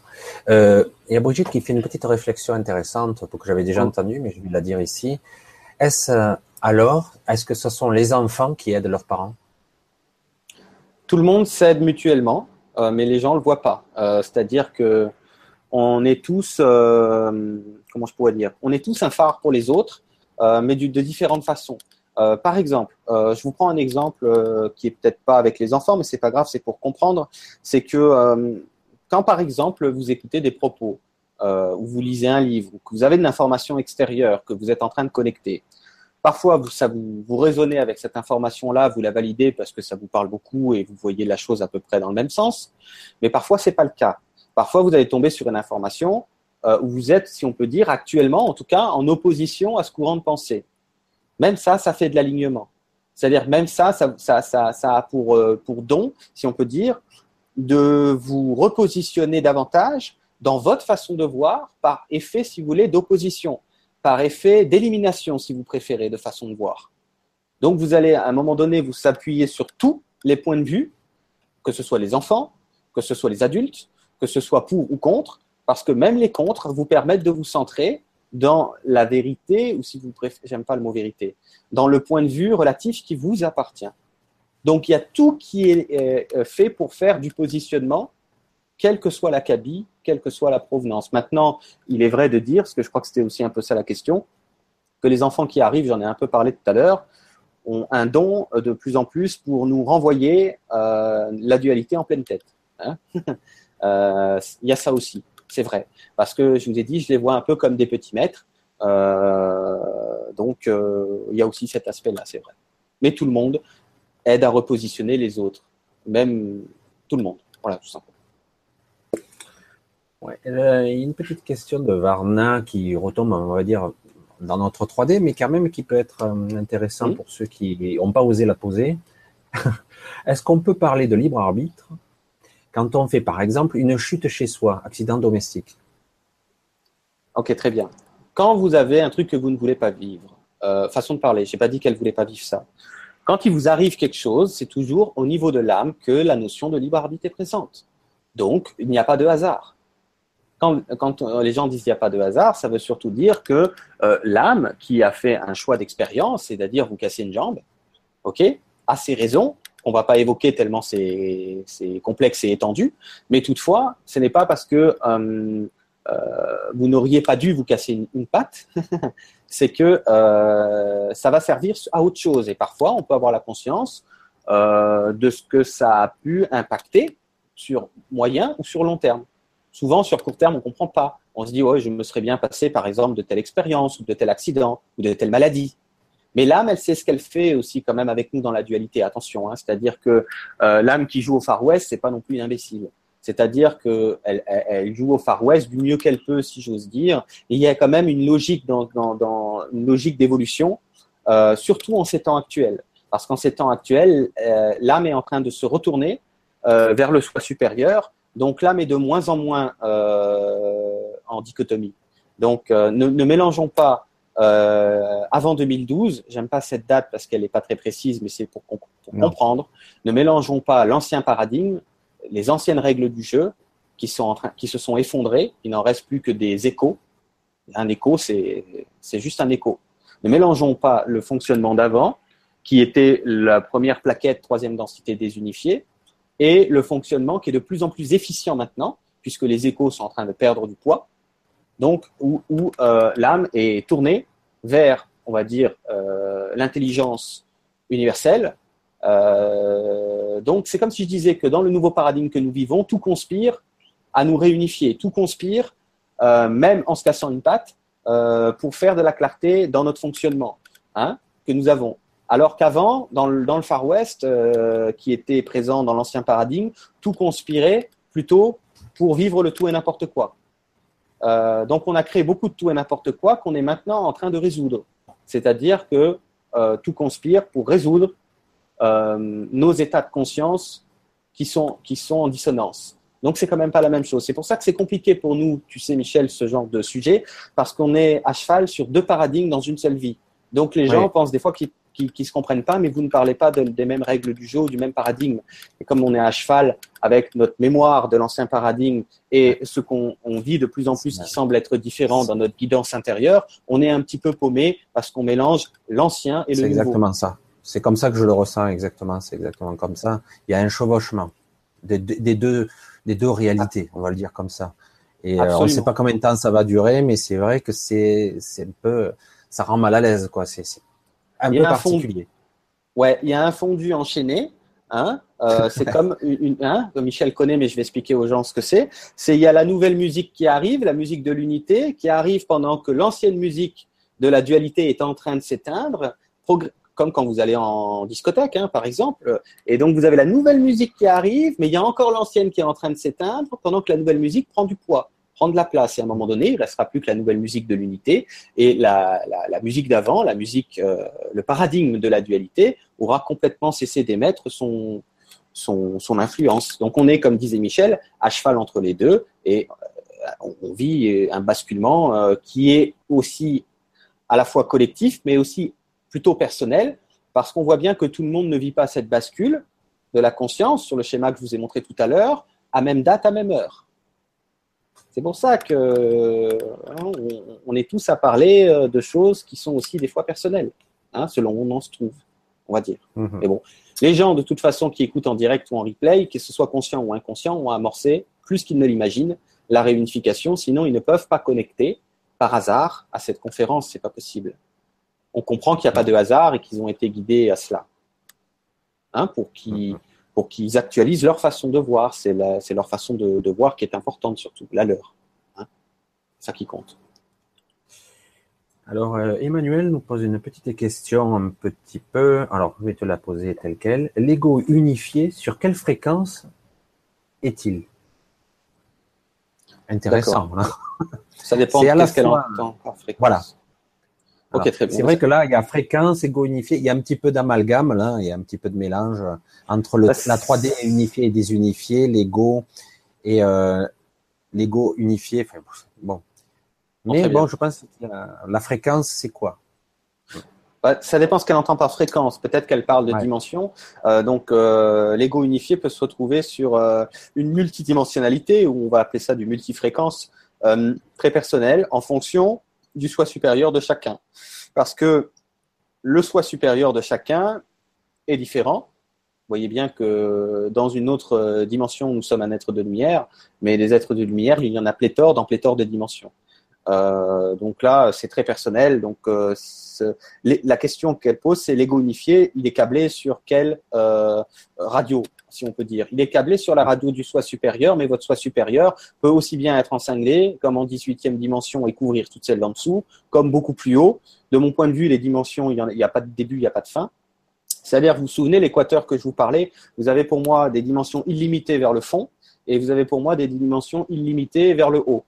Euh, il y a Brigitte qui fait une petite réflexion intéressante que j'avais déjà entendue, mais je vais la dire ici. Est-ce euh, alors, est-ce que ce sont les enfants qui aident leurs parents? Tout le monde s'aide mutuellement. Euh, mais les gens le voient pas. Euh, c'est-à-dire que on est tous, euh, comment je pourrais dire, on est tous un phare pour les autres, mais de différentes façons. par exemple, je vous prends un exemple qui est peut-être pas avec les enfants, mais c'est pas grave, c'est pour comprendre. C'est que quand par exemple vous écoutez des propos, ou vous lisez un livre, ou que vous avez de l'information extérieure que vous êtes en train de connecter, Parfois, vous, ça vous, vous raisonnez avec cette information-là, vous la validez parce que ça vous parle beaucoup et vous voyez la chose à peu près dans le même sens. Mais parfois, c'est pas le cas. Parfois, vous allez tomber sur une information euh, où vous êtes, si on peut dire, actuellement, en tout cas, en opposition à ce courant de pensée. Même ça, ça fait de l'alignement. C'est-à-dire, même ça, ça, ça, ça, ça a pour, euh, pour don, si on peut dire, de vous repositionner davantage dans votre façon de voir par effet, si vous voulez, d'opposition par effet d'élimination, si vous préférez, de façon de voir. Donc, vous allez à un moment donné vous s'appuyer sur tous les points de vue, que ce soit les enfants, que ce soit les adultes, que ce soit pour ou contre, parce que même les contre vous permettent de vous centrer dans la vérité, ou si vous préférez, j'aime pas le mot vérité, dans le point de vue relatif qui vous appartient. Donc, il y a tout qui est euh, fait pour faire du positionnement quelle que soit la cabine, quelle que soit la provenance. Maintenant, il est vrai de dire, parce que je crois que c'était aussi un peu ça la question, que les enfants qui arrivent, j'en ai un peu parlé tout à l'heure, ont un don de plus en plus pour nous renvoyer euh, la dualité en pleine tête. Hein. Euh, il y a ça aussi, c'est vrai. Parce que je vous ai dit, je les vois un peu comme des petits maîtres donc, il y a aussi cet aspect-là, c'est vrai. Mais tout le monde aide à repositionner les autres, même tout le monde. Voilà, tout simplement. Ouais, une petite question de Varna qui retombe, on va dire, dans notre 3D, mais quand même qui peut être euh, intéressant pour ceux qui n'ont pas osé la poser. Est-ce qu'on peut parler de libre arbitre quand on fait, par exemple, une chute chez soi, accident domestique? Ok, très bien. Quand vous avez un truc que vous ne voulez pas vivre, euh, façon de parler, je n'ai pas dit qu'elle ne voulait pas vivre ça. Quand il vous arrive quelque chose, c'est toujours au niveau de l'âme que la notion de libre arbitre est présente. Donc, il n'y a pas de hasard quand, euh, les gens disent qu'il n'y a pas de hasard, ça veut surtout dire que euh, l'âme qui a fait un choix d'expérience, c'est-à-dire vous casser une jambe, ok, a ses raisons qu'on va pas évoquer tellement c'est complexe et étendu, mais toutefois, ce n'est pas parce que euh, vous n'auriez pas dû vous casser une, patte, c'est que ça va servir à autre chose. Et parfois, on peut avoir la conscience de ce que ça a pu impacter sur moyen ou sur long terme souvent, sur court terme, on ne comprend pas. On se dit, ouais, je me serais bien passé, par exemple, de telle expérience, ou de tel accident, ou de telle maladie. Mais l'âme, elle sait ce qu'elle fait aussi quand même avec nous dans la dualité. Attention, hein. c'est-à-dire que euh, l'âme qui joue au Far West, c'est pas non plus une imbécile. C'est-à-dire qu'elle elle, joue au Far West du mieux qu'elle peut, si j'ose dire. Il y a quand même une logique dans, dans, une logique d'évolution, euh, surtout en ces temps actuels. Parce qu'en ces temps actuels, euh, l'âme est en train de se retourner vers le soi supérieur donc l'âme est de moins en moins euh, en dichotomie. Donc euh, ne, mélangeons pas euh, avant 2012, j'aime pas cette date parce qu'elle n'est pas très précise, mais c'est pour, comprendre. Ne mélangeons pas l'ancien paradigme, les anciennes règles du jeu qui, sont en train, qui se sont effondrées. Il n'en reste plus que des échos. Un écho, c'est juste un écho. Ne mélangeons pas le fonctionnement d'avant, qui était la première plaquette, troisième densité désunifiée, et le fonctionnement qui est de plus en plus efficient maintenant, puisque les échos sont en train de perdre du poids, donc où, euh, l'âme est tournée vers, on va dire, euh, l'intelligence universelle. Euh, donc c'est comme si je disais que dans le nouveau paradigme que nous vivons, tout conspire à nous réunifier, tout conspire, même en se cassant une patte, pour faire de la clarté dans notre fonctionnement hein, que nous avons. Alors qu'avant, dans le, Far West, euh, qui était présent dans l'ancien paradigme, tout conspirait plutôt pour vivre le tout et n'importe quoi. Euh, donc on a créé beaucoup de tout et n'importe quoi qu'on est maintenant en train de résoudre. C'est-à-dire que euh, tout conspire pour résoudre nos états de conscience qui sont, qui sont en dissonance. Donc c'est quand même pas la même chose. C'est pour ça que c'est compliqué pour nous, tu sais Michel, ce genre de sujet, parce qu'on est à cheval sur deux paradigmes dans une seule vie. Donc les gens pensent des fois qu'ils qui ne se comprennent pas, mais vous ne parlez pas des mêmes règles du jeu, du même paradigme. Et comme on est à cheval avec notre mémoire de l'ancien paradigme et ce qu'on vit de plus en plus qui semble être différent dans notre guidance intérieure, on est un petit peu paumé parce qu'on mélange l'ancien et le nouveau. C'est exactement ça. C'est comme ça que je le ressens exactement. C'est exactement comme ça. Il y a un chevauchement des, deux, des deux réalités, on va le dire comme ça. Et euh, on ne sait pas combien de temps ça va durer, mais c'est vrai que c'est un peu, ça rend mal à l'aise, quoi. C'est un peu particulier. Ouais, il y a un fondu enchaîné. Hein, euh, c'est comme une, hein, Michel connaît, mais je vais expliquer aux gens ce que c'est. C'est il y a la nouvelle musique qui arrive, la musique de l'unité, qui arrive pendant que l'ancienne musique de la dualité est en train de s'éteindre, comme quand vous allez en discothèque, hein, par exemple. Et donc vous avez la nouvelle musique qui arrive, mais il y a encore l'ancienne qui est en train de s'éteindre, pendant que la nouvelle musique prend du poids prendre la place. Et à un moment donné, il ne restera plus que la nouvelle musique de l'unité et la, musique d'avant, la musique, euh, le paradigme de la dualité aura complètement cessé d'émettre son, son, influence. Donc on est, comme disait Michel, à cheval entre les deux et euh, on, vit un basculement euh, qui est aussi à la fois collectif, mais aussi plutôt personnel, parce qu'on voit bien que tout le monde ne vit pas cette bascule de la conscience sur le schéma que je vous ai montré tout à l'heure, à même date, à même heure. C'est pour ça que hein, on, est tous à parler euh, de choses qui sont aussi des fois personnelles, hein, selon où on en se trouve, on va dire. Mhm. Mais bon, les gens de toute façon qui écoutent en direct ou en replay, que ce soit conscient ou inconscient, ont amorcé plus qu'ils ne l'imaginent la réunification. Sinon, ils ne peuvent pas connecter par hasard à cette conférence. C'est pas possible. On comprend qu'il n'y a pas de hasard et qu'ils ont été guidés à cela, hein, pour qu'ils mhm pour qu'ils actualisent leur façon de voir. C'est leur façon de, voir qui est importante surtout, la leur. Hein. ça qui compte. Alors, euh, Emmanuel nous pose une petite question un petit peu. Alors, je vais te la poser telle qu'elle. L'ego unifié, sur quelle fréquence est-il? Intéressant. Hein Ça dépend de ce qu'elle entend par fréquence. Voilà. Ok, très bien. C'est vrai que là, il y a fréquence, ego unifié. Il y a un petit peu d'amalgame, là. Il y a un petit peu de mélange entre le, la 3D unifiée et désunifiée, l'ego et euh, l'ego unifié. Enfin, bon, mais bon, je pense que la, fréquence, c'est quoi? Bah, ça dépend ce qu'elle entend par fréquence. Peut-être qu'elle parle de dimension. Euh, donc, euh, l'ego unifié peut se retrouver sur euh, une multidimensionnalité, ou on va appeler ça du multifréquence, euh, très personnel, en fonction du soi supérieur de chacun. Parce que le soi supérieur de chacun est différent. Vous voyez bien que dans une autre dimension, nous sommes un être de lumière, mais des êtres de lumière, il y en a pléthore dans pléthore de dimensions. Euh, donc là, c'est très personnel. Donc euh, la question qu'elle pose, c'est l'ego unifié. Il est câblé sur quelle euh, radio, si on peut dire Il est câblé sur la radio du soi supérieur, mais votre soi supérieur peut aussi bien être en cinglé, comme en 18e dimension et couvrir toutes celles en dessous, comme beaucoup plus haut. De mon point de vue, les dimensions, il n'y a, a, pas de début, il n'y a pas de fin. C'est-à-dire, vous vous souvenez, l'équateur que je vous parlais, vous avez pour moi des dimensions illimitées vers le fond, et vous avez pour moi des dimensions illimitées vers le haut.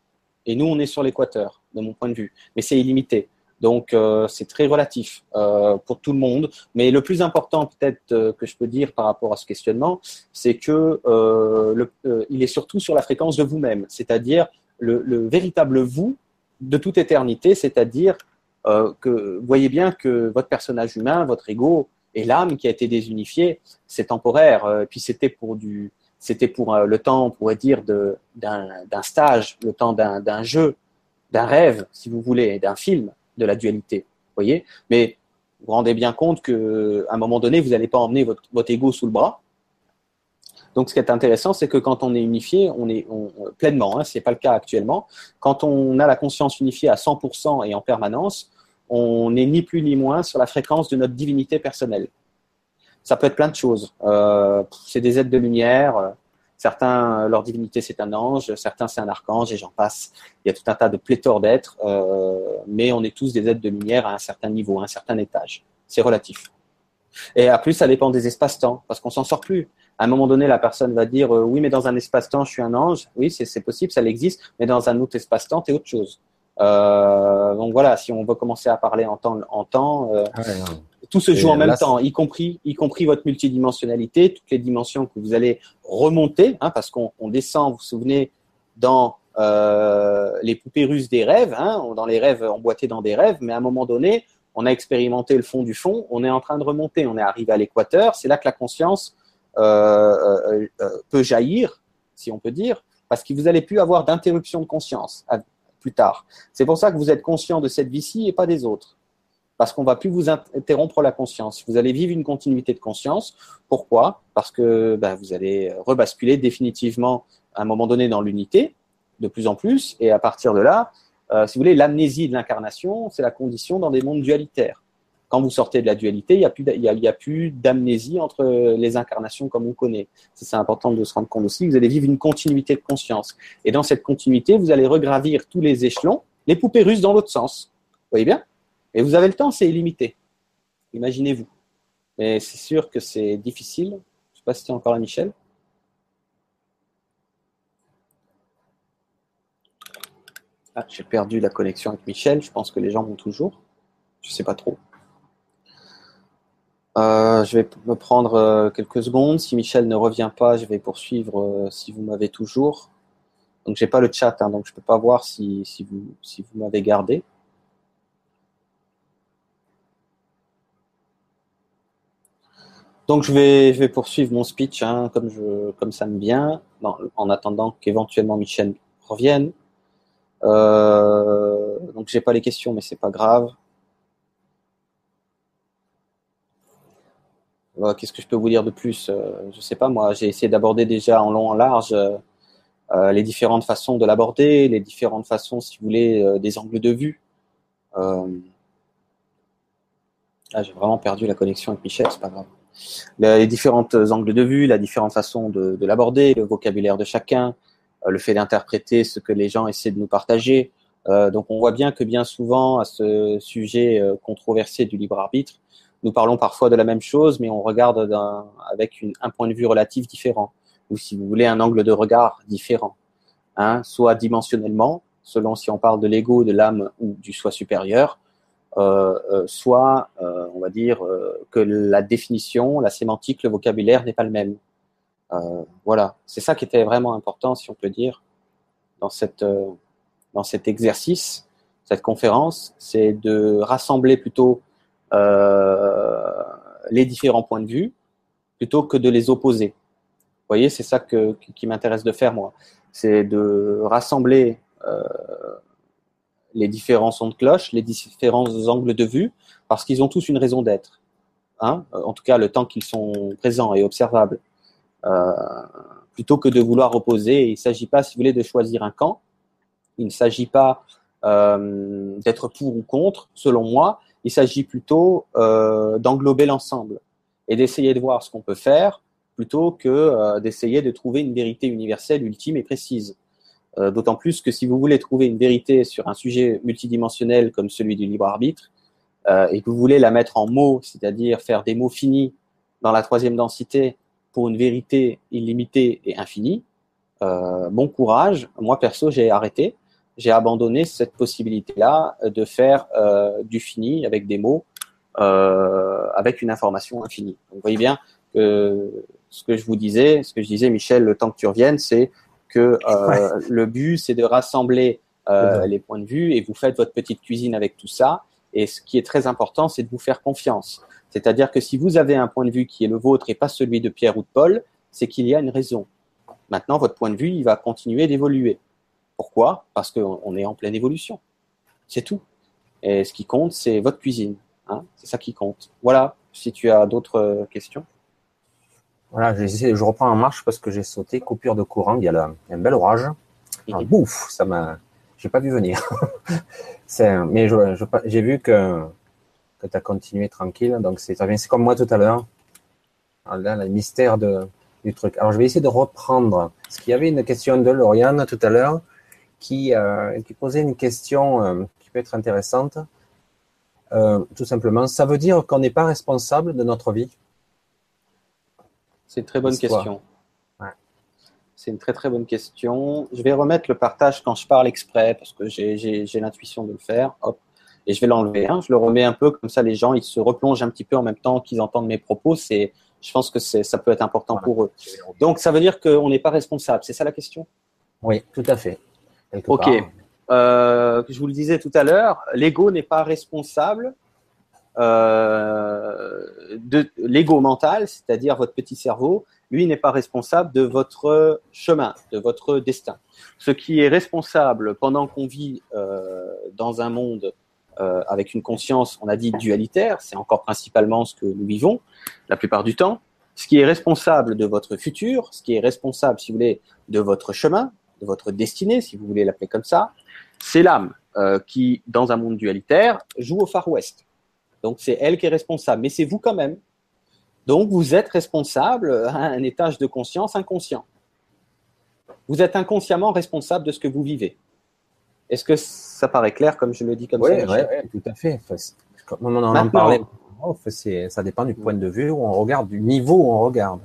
Et nous, on est sur l'équateur, de mon point de vue. Mais c'est illimité. Donc, euh, c'est très relatif euh, pour tout le monde. Mais le plus important, peut-être, euh, que je peux dire par rapport à ce questionnement, c'est que il est surtout sur la fréquence de vous-même, c'est-à-dire le, le, véritable vous de toute éternité, c'est-à-dire que voyez bien que votre personnage humain, votre ego et l'âme qui a été désunifiée, c'est temporaire. puis c'était pour du, c'était pour euh, le temps, on pourrait dire, d'un stage, le temps d'un jeu, d'un rêve, si vous voulez, d'un film, de la dualité. voyez Mais vous vous rendez bien compte qu'à un moment donné, vous n'allez pas emmener votre, votre ego sous le bras. Donc, ce qui est intéressant, c'est que quand on est unifié, on est pleinement, hein, ce n'est pas le cas actuellement, quand on a la conscience unifiée à 100% et en permanence, on n'est ni plus ni moins sur la fréquence de notre divinité personnelle. Ça peut être plein de choses. Euh, c'est des êtres de lumière. Certains, leur divinité, c'est un ange. Certains, c'est un archange, et j'en passe. Il y a tout un tas de pléthores d'êtres, euh, mais on est tous des êtres de lumière à un certain niveau, à un certain étage. C'est relatif. Et à plus, ça dépend des espaces-temps, parce qu'on s'en sort plus. À un moment donné, la personne va dire euh, oui, mais dans un espace-temps, je suis un ange. Oui, c'est possible, ça existe, mais dans un autre espace-temps, tu es autre chose. Donc voilà, si on veut commencer à parler en temps, en temps ah tout se joue en même temps, y compris, y compris votre multidimensionnalité, toutes les dimensions que vous allez remonter, hein, parce qu'on descend, vous vous souvenez, dans euh, les poupées russes des rêves, hein, dans les rêves emboîtés dans des rêves, mais à un moment donné, on a expérimenté le fond du fond, on est en train de remonter, on est arrivé à l'équateur, c'est là que la conscience euh, peut jaillir, si on peut dire, parce que vous n'allez plus avoir d'interruption de conscience plus tard. C'est pour ça que vous êtes conscient de cette vie-ci et pas des autres parce qu'on va plus vous interrompre la conscience. Vous allez vivre une continuité de conscience. Pourquoi? Parce que ben, vous allez rebasculer définitivement à un moment donné dans l'unité, de plus en plus, et à partir de là, euh, si vous voulez, l'amnésie de l'incarnation, c'est la condition dans des mondes dualitaires. Quand vous sortez de la dualité, il n'y a plus d'amnésie entre les incarnations comme on connaît. C'est important de se rendre compte aussi. Vous allez vivre une continuité de conscience. Et dans cette continuité, vous allez regravir tous les échelons, les poupées russes dans l'autre sens. Vous voyez bien? Et vous avez le temps, c'est illimité. Imaginez-vous. Mais c'est sûr que c'est difficile. Je ne sais pas si tu encore à Michel. Ah, j'ai perdu la connexion avec Michel. Je pense que les gens vont toujours. Je ne sais pas trop. Euh, je vais me prendre euh, quelques secondes. Si Michel ne revient pas, je vais poursuivre euh, si vous m'avez toujours. Donc j'ai pas le chat, hein, donc je peux pas voir si, si vous, si vous m'avez gardé. Donc je vais, je vais poursuivre mon speech hein, comme, je, comme ça me vient, en attendant qu'éventuellement Michel revienne. Euh, donc j'ai pas les questions, mais c'est pas grave. Euh, qu'est-ce que je peux vous dire de plus euh, Je sais pas moi. J'ai essayé d'aborder déjà en long en large euh, les différentes façons de l'aborder, les différentes façons, si vous voulez, des angles de vue. J'ai vraiment perdu la connexion avec Michel, c'est pas grave les différentes angles de vue, la différente façon de, de l'aborder, le vocabulaire de chacun, euh, le fait d'interpréter ce que les gens essaient de nous partager. donc on voit bien que bien souvent à ce sujet controversé du libre arbitre, nous parlons parfois de la même chose, mais on regarde avec un point de vue relatif différent, ou si vous voulez un angle de regard différent, hein, soit dimensionnellement, selon si on parle de l'ego, de l'âme ou du soi supérieur, euh, euh, soit, euh, on va dire, que la définition, la sémantique, le vocabulaire n'est pas le même. voilà, c'est ça qui était vraiment important, si on peut dire, dans, cette, dans cet exercice, cette conférence, c'est de rassembler plutôt les différents points de vue plutôt que de les opposer. Vous voyez, c'est ça que, qui m'intéresse de faire moi, c'est de rassembler euh, les différents sons de cloche, les différents angles de vue, parce qu'ils ont tous une raison d'être. Hein en tout cas, le temps qu'ils sont présents et observables. Euh, plutôt que de vouloir opposer, il ne s'agit pas, si vous voulez, de choisir un camp. Il ne s'agit pas euh, d'être pour ou contre, selon moi. Il s'agit plutôt euh, d'englober l'ensemble et d'essayer de voir ce qu'on peut faire plutôt que euh, d'essayer de trouver une vérité universelle, ultime et précise. Euh, d'autant plus que si vous voulez trouver une vérité sur un sujet multidimensionnel comme celui du libre arbitre, euh, et que vous voulez la mettre en mots, c'est-à-dire faire des mots finis dans la troisième densité pour une vérité illimitée et infinie, euh, bon courage. Moi perso, j'ai arrêté, j'ai abandonné cette possibilité-là de faire du fini avec des mots, avec une information infinie. vous voyez bien que ce que je vous disais, ce que je disais, Michel, le temps que tu reviennes, c'est que euh, le but, c'est de rassembler euh, les points de vue et vous faites votre petite cuisine avec tout ça. Et ce qui est très important, c'est de vous faire confiance. C'est-à-dire que si vous avez un point de vue qui est le vôtre et pas celui de Pierre ou de Paul, c'est qu'il y a une raison. Maintenant, votre point de vue, il va continuer d'évoluer. Pourquoi? Parce qu'on est en pleine évolution. C'est tout. Et ce qui compte, c'est votre cuisine. Hein c'est ça qui compte. Voilà. Si tu as d'autres euh, questions. Voilà, je reprends en marche parce que j'ai sauté, coupure de courant, il y a, un bel orage. Ah, bouf, ça m'a, j'ai pas vu venir. mais j'ai vu que, que tu as continué tranquille, donc c'est, c'est comme moi tout à l'heure. Ah, là, le mystère de, du truc. Alors, je vais essayer de reprendre. Parce qu'il y avait une question de Lauriane tout à l'heure qui, euh, qui posait une question euh, qui peut être intéressante. Euh, tout simplement, ça veut dire qu'on n'est pas responsable de notre vie c'est une très bonne question. C'est une très très bonne question. Je vais remettre le partage quand je parle exprès parce que j'ai l'intuition de le faire. Hop. Et je vais l'enlever. Hein. Je le remets un peu comme ça, les gens ils se replongent un petit peu en même temps qu'ils entendent mes propos. C'est, je pense que ça peut être important pour eux. Donc ça veut dire qu'on n'est pas responsable. C'est ça la question? Oui, tout à fait. ok. Euh, je vous le disais tout à l'heure, l'ego n'est pas responsable de l'ego mental, c'est-à-dire votre petit cerveau, lui n'est pas responsable de votre chemin, de votre destin. Ce qui est responsable pendant qu'on vit euh, dans un monde euh, avec une conscience, on a dit dualitaire, c'est encore principalement ce que nous vivons la plupart du temps. Ce qui est responsable de votre futur, ce qui est responsable, si vous voulez, de votre chemin, de votre destinée, si vous voulez l'appeler comme ça, c'est l'âme euh, qui, dans un monde dualitaire, joue au Far West. Donc c'est elle qui est responsable, mais c'est vous quand même. Donc vous êtes responsable à un étage de conscience inconscient. Vous êtes inconsciemment responsable de ce que vous vivez. Est-ce que ça paraît clair comme je le dis comme ça Oui, tout à fait. Comme on en parlait, ça dépend du point de vue où on regarde, du niveau où on regarde.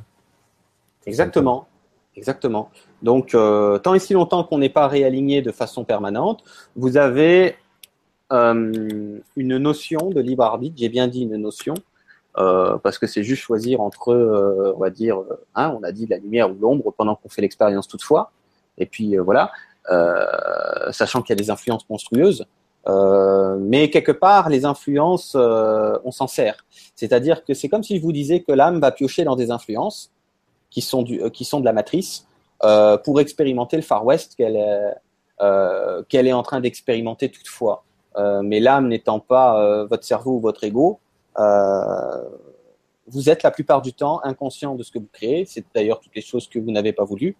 Exactement. Exactement. Donc, euh, tant et si longtemps qu'on n'est pas réaligné de façon permanente, vous avez euh, une notion de libre arbitre. J'ai bien dit une notion euh, parce que c'est juste choisir entre, euh, on va dire, hein, on a dit la lumière ou l'ombre pendant qu'on fait l'expérience toutefois. Et puis voilà, sachant qu'il y a des influences monstrueuses. mais quelque part, les influences, on s'en sert. C'est-à-dire que c'est comme si je vous disais que l'âme va piocher dans des influences qui sont, du, qui sont de la matrice pour expérimenter le Far West qu'elle qu'elle est en train d'expérimenter toutefois. Euh, mais l'âme n'étant pas euh, votre cerveau ou votre ego, euh, vous êtes la plupart du temps inconscient de ce que vous créez. C'est d'ailleurs toutes les choses que vous n'avez pas voulu.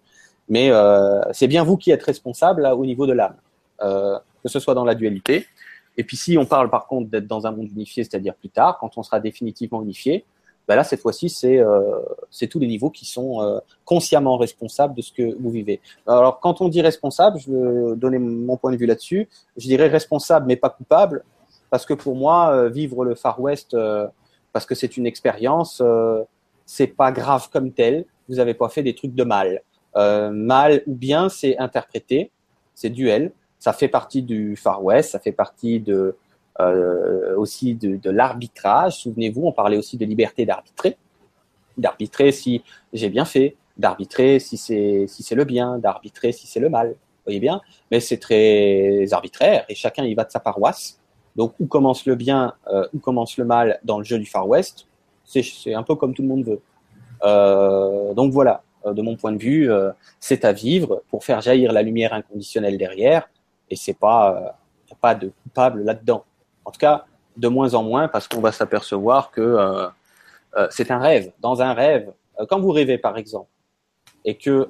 Mais c'est bien vous qui êtes responsable au niveau de l'âme, que ce soit dans la dualité. Et puis si on parle par contre d'être dans un monde unifié, c'est-à-dire plus tard, quand on sera définitivement unifié, Ben là, cette fois-ci, c'est euh, tous les niveaux qui sont euh, consciemment responsables de ce que vous vivez. Alors, quand on dit responsable, je veux donner mon point de vue là-dessus. Je dirais responsable, mais pas coupable, parce que pour moi, euh, vivre le Far West, euh, parce que c'est une expérience, c'est pas grave comme tel. Vous n'avez pas fait des trucs de mal. mal ou bien, c'est interprété, c'est duel. Ça fait partie du Far West, ça fait partie de euh, aussi de, l'arbitrage. Souvenez-vous, on parlait aussi de liberté d'arbitrer, d'arbitrer si j'ai bien fait, d'arbitrer si c'est si c'est le bien, d'arbitrer si c'est le mal. Vous voyez bien, mais c'est très arbitraire et chacun y va de sa paroisse. Donc où commence le bien, euh, où commence le mal dans le jeu du Far West, c'est un peu comme tout le monde veut. Euh, donc voilà, euh, de mon point de vue, euh, c'est à vivre pour faire jaillir la lumière inconditionnelle derrière, et c'est pas pas de coupable là-dedans. En tout cas, de moins en moins, parce qu'on va s'apercevoir que euh, euh, c'est un rêve. Dans un rêve, euh, quand vous rêvez par exemple, et que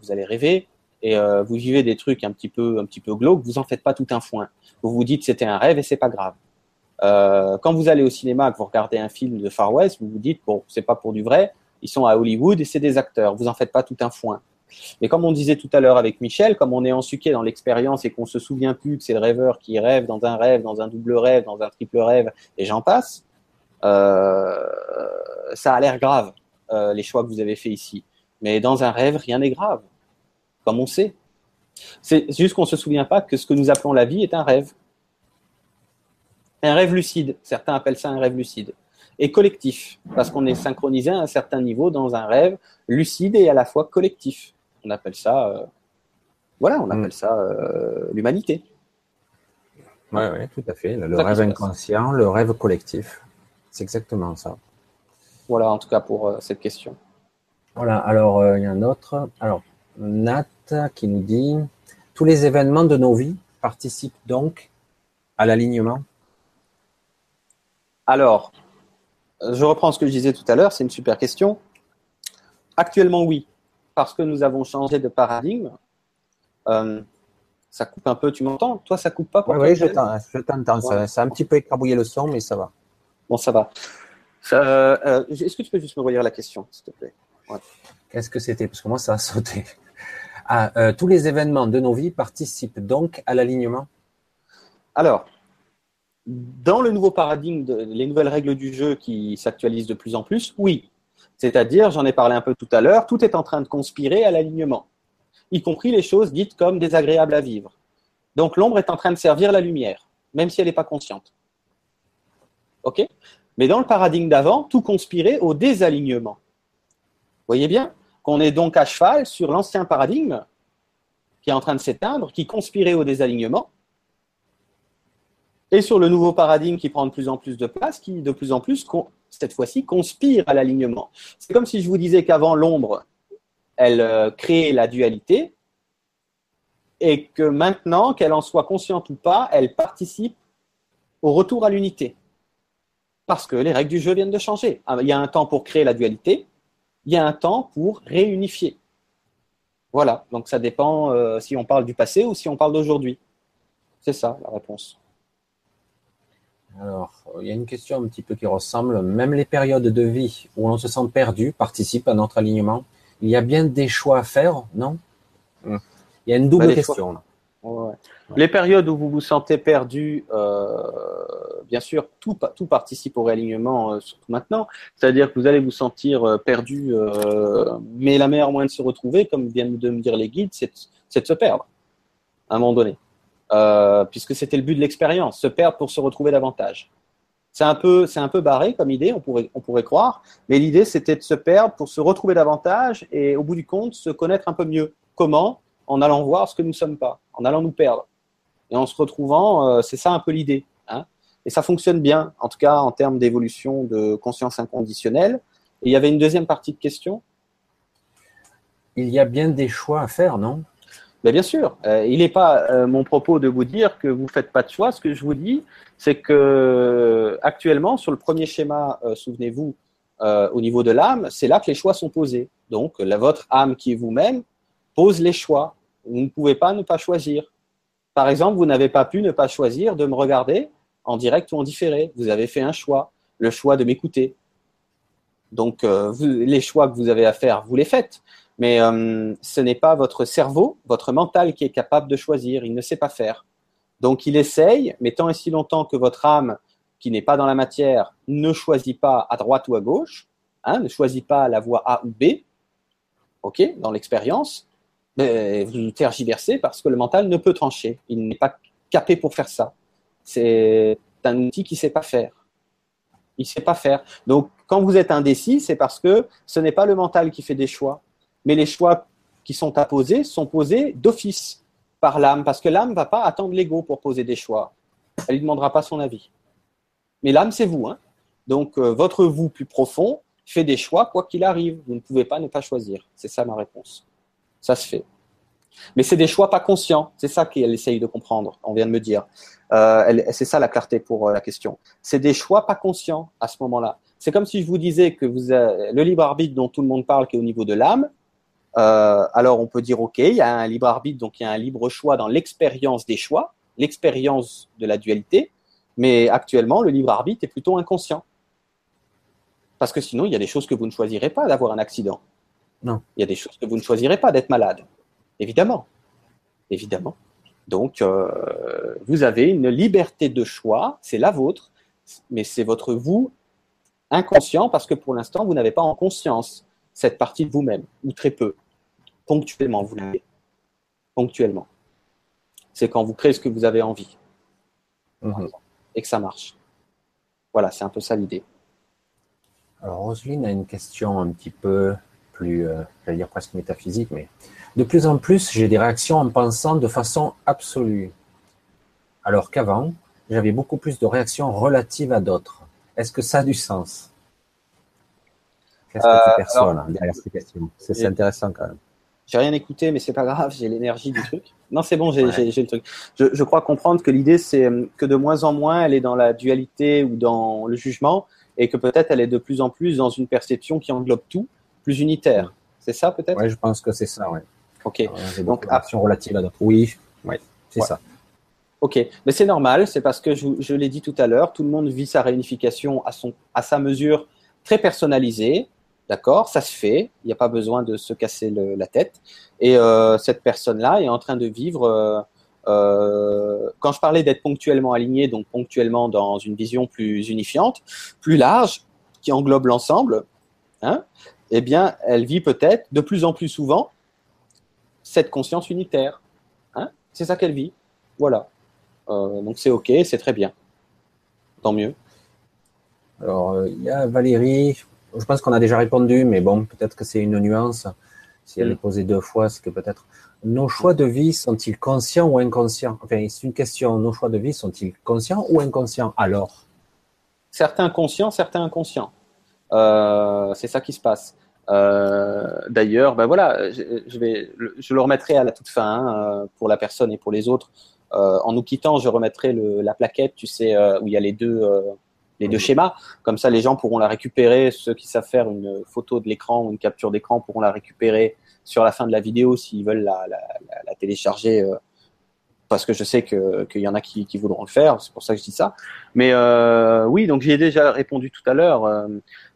vous allez rêver, et vous vivez des trucs un petit peu, un petit peu glauques, vous en faites pas tout un foin. Vous vous dites c'était un rêve et c'est pas grave. quand vous allez au cinéma, que vous regardez un film de Far West, vous vous dites bon, c'est pas pour du vrai, ils sont à Hollywood et c'est des acteurs. Vous en faites pas tout un foin. Mais comme on disait tout à l'heure avec Michel, comme on est ensuqué dans l'expérience et qu'on se souvient plus que c'est le rêveur qui rêve dans un rêve, dans un double rêve, dans un triple rêve, et j'en passe, euh, ça a l'air grave, euh, les choix que vous avez faits ici. Mais dans un rêve, rien n'est grave, comme on sait. C'est juste qu'on ne se souvient pas que ce que nous appelons la vie est un rêve. Un rêve lucide, certains appellent ça un rêve lucide. Et collectif, parce qu'on est synchronisé à un certain niveau dans un rêve lucide et à la fois collectif. On appelle ça, euh, voilà, on appelle mm. ça euh, l'humanité. Oui, oui, tout à fait. Le, rêve inconscient, le rêve collectif. C'est exactement ça. Voilà, en tout cas pour euh, cette question. Voilà, alors il y a un autre. Alors, Nat qui nous dit Tous les événements de nos vies participent donc à l'alignement? Alors, je reprends ce que je disais tout à l'heure, c'est une super question. Actuellement, oui parce que nous avons changé de paradigme. Euh, ça coupe un peu, tu m'entends? Toi, ça coupe pas Oui, je t'entends. Ça, a un petit peu écrabouillé le son, mais ça va. Bon, ça va. Euh, est-ce que tu peux juste me relire la question, s'il te plaît? Qu'est-ce que c'était? Parce que moi, ça a sauté. Ah, euh, tous les événements de nos vies participent donc à l'alignement? Alors, dans le nouveau paradigme, de, les nouvelles règles du jeu qui s'actualisent de plus en plus, oui, c'est-à-dire, j'en ai parlé un peu tout à l'heure, tout est en train de conspirer à l'alignement, y compris les choses dites comme désagréables à vivre. Donc l'ombre est en train de servir la lumière, même si elle n'est pas consciente. OK? Mais dans le paradigme d'avant, tout conspirait au désalignement. Voyez bien qu'on est donc à cheval sur l'ancien paradigme qui est en train de s'éteindre, qui conspirait au désalignement, et sur le nouveau paradigme qui prend de plus en plus de place, qui de plus en plus cette fois-ci, conspire à l'alignement. C'est comme si je vous disais qu'avant l'ombre, elle euh, crée la dualité, et que maintenant, qu'elle en soit consciente ou pas, elle participe au retour à l'unité. Parce que les règles du jeu viennent de changer. Ah, il y a un temps pour créer la dualité, il y a un temps pour réunifier. Voilà, donc ça dépend euh, si on parle du passé ou si on parle d'aujourd'hui. C'est ça la réponse. Alors, il y a une question un petit peu qui ressemble. Même les périodes de vie où on se sent perdu participent à notre alignement. Il y a bien des choix à faire, non hmm. Il y a une double question. Les périodes où vous vous sentez perdu, euh, bien sûr, tout, tout participe au réalignement, euh, surtout maintenant. C'est-à-dire que vous allez vous sentir euh, perdu, mais la meilleure moyen de se retrouver, comme viennent de me dire les guides, c'est de se perdre à un moment donné. Euh, puisque c'était le but de l'expérience, se perdre pour se retrouver davantage. C'est un peu, c'est un peu barré comme idée, on pourrait, on pourrait croire, mais l'idée c'était de se perdre pour se retrouver davantage et au bout du compte se connaître un peu mieux. Comment? En allant voir ce que nous ne sommes pas, en allant nous perdre et en se retrouvant, euh, c'est ça un peu l'idée. Hein et ça fonctionne bien, en tout cas en termes d'évolution de conscience inconditionnelle. Et il y avait une deuxième partie de question? Il y a bien des choix à faire, non? Ben bien sûr, euh, il n'est pas euh, mon propos de vous dire que vous faites pas de choix. Ce que je vous dis, c'est que actuellement, sur le premier schéma, euh, souvenez-vous, au niveau de l'âme, c'est là que les choix sont posés. Donc, votre âme qui est vous-même pose les choix. Vous ne pouvez pas ne pas choisir. Par exemple, vous n'avez pas pu ne pas choisir de me regarder en direct ou en différé. Vous avez fait un choix, le choix de m'écouter. Donc, euh, les choix que vous avez à faire, vous les faites. Mais euh, ce n'est pas votre cerveau, votre mental qui est capable de choisir. Il ne sait pas faire. Donc, il essaye, mais tant et si longtemps que votre âme, qui n'est pas dans la matière, ne choisit pas à droite ou à gauche, hein, ne choisit pas la voie A ou B, ok, dans l'expérience, ben, vous tergiversez parce que le mental ne peut trancher. Il n'est pas capé pour faire ça. C'est un outil qui ne sait pas faire. Il ne sait pas faire. Donc, quand vous êtes indécis, c'est parce que ce n'est pas le mental qui fait des choix, mais les choix qui sont à poser sont posés d'office par l'âme, parce que l'âme ne va pas attendre l'ego pour poser des choix. Elle ne lui demandera pas son avis. Mais l'âme, c'est vous. Hein. Donc, euh, votre vous plus profond fait des choix quoi qu'il arrive. Vous ne pouvez pas ne pas choisir. C'est ça ma réponse. Ça se fait. Mais c'est des choix pas conscients. C'est ça qu'elle essaye de comprendre. On vient de me dire. Euh, c'est ça la clarté pour euh, la question. C'est des choix pas conscients à ce moment-là. C'est comme si je vous disais que vous avez le libre arbitre dont tout le monde parle qui est au niveau de l'âme. Euh, alors on peut dire ok, il y a un libre arbitre, donc il y a un libre choix dans l'expérience des choix, l'expérience de la dualité. Mais actuellement, le libre arbitre est plutôt inconscient. Parce que sinon, il y a des choses que vous ne choisirez pas d'avoir un accident. Non. Il y a des choses que vous ne choisirez pas d'être malade. Évidemment. Évidemment. Donc, euh, vous avez une liberté de choix, c'est la vôtre, mais c'est votre vous inconscient parce que pour l'instant, vous n'avez pas en conscience cette partie de vous-même, ou très peu. Ponctuellement, vous l'avez. Ponctuellement. C'est quand vous créez ce que vous avez envie. Mhm. Et que ça marche. Voilà, c'est un peu ça l'idée. Alors, Roselyne a une question un petit peu plus, euh, j'allais dire presque métaphysique, mais de plus en plus, j'ai des réactions en pensant de façon absolue. Alors qu'avant, j'avais beaucoup plus de réactions relatives à d'autres. Est-ce que ça a du sens? Qu'est-ce que tu euh, perçois là, derrière ces questions? C'est intéressant quand même. J'ai rien écouté, mais c'est pas grave, j'ai l'énergie du truc. Non, c'est bon, j'ai le truc. Je, je, crois comprendre que l'idée, c'est euh, que de moins en moins, elle est dans la dualité ou dans le jugement, et que peut-être elle est de plus en plus dans une perception qui englobe tout, plus unitaire. C'est ça peut-être? Oui, je pense que c'est ça, oui. Ok. Donc, action relative à d'autres. Oui, ouais, c'est ça. Ok, mais c'est normal, c'est parce que je, je l'ai dit tout à l'heure, tout le monde vit sa réunification à, son, à sa mesure très personnalisée, d'accord Ça se fait, il n'y a pas besoin de se casser la tête. Et euh, cette personne-là est en train de vivre, euh, euh, quand je parlais d'être ponctuellement aligné, donc ponctuellement dans une vision plus unifiante, plus large, qui englobe l'ensemble, hein, eh bien, elle vit peut-être de plus en plus souvent cette conscience unitaire. Hein c'est ça qu'elle vit. Voilà. Donc c'est OK, c'est très bien. Tant mieux. Alors, il y a Valérie, je pense qu'on a déjà répondu, mais bon, peut-être que c'est une nuance. Si elle mm. est posée deux fois, c'est que peut-être nos choix de vie sont-ils conscients ou inconscients? Enfin, c'est une question. Nos choix de vie sont-ils conscients ou inconscients alors? Certains conscients, certains inconscients. Euh, c'est ça qui se passe. Euh, d'ailleurs, ben voilà, je, vais, je le remettrai à la toute fin hein, pour la personne et pour les autres. Euh, en nous quittant, je remettrai le, la plaquette, tu sais, où il y a les deux, les deux schémas. Comme ça, les gens pourront la récupérer. Ceux qui savent faire une photo de l'écran ou une capture d'écran pourront la récupérer sur la fin de la vidéo s'ils veulent la, la, la, télécharger. parce que je sais qu'il y en a qui, qui voudront le faire, c'est pour ça que je dis ça. Mais euh, oui, donc j'ai déjà répondu tout à l'heure.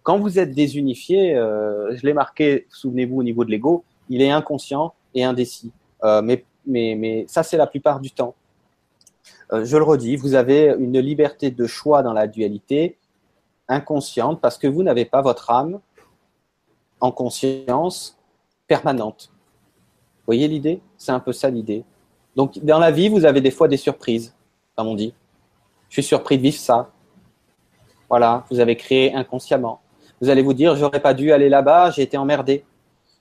Quand vous êtes désunifié, euh, je l'ai marqué, souvenez-vous, au niveau de l'ego, il est inconscient et indécis. Euh, mais, mais, mais ça, c'est la plupart du temps. Euh, je le redis, vous avez une liberté de choix dans la dualité inconsciente parce que vous n'avez pas votre âme en conscience permanente. Vous voyez l'idée? C'est un peu ça l'idée. Donc, dans la vie, vous avez des fois des surprises, comme on dit. Je suis surpris de vivre ça. Voilà, vous avez créé inconsciemment. Vous allez vous dire, j'aurais pas dû aller là-bas, j'ai été emmerdé.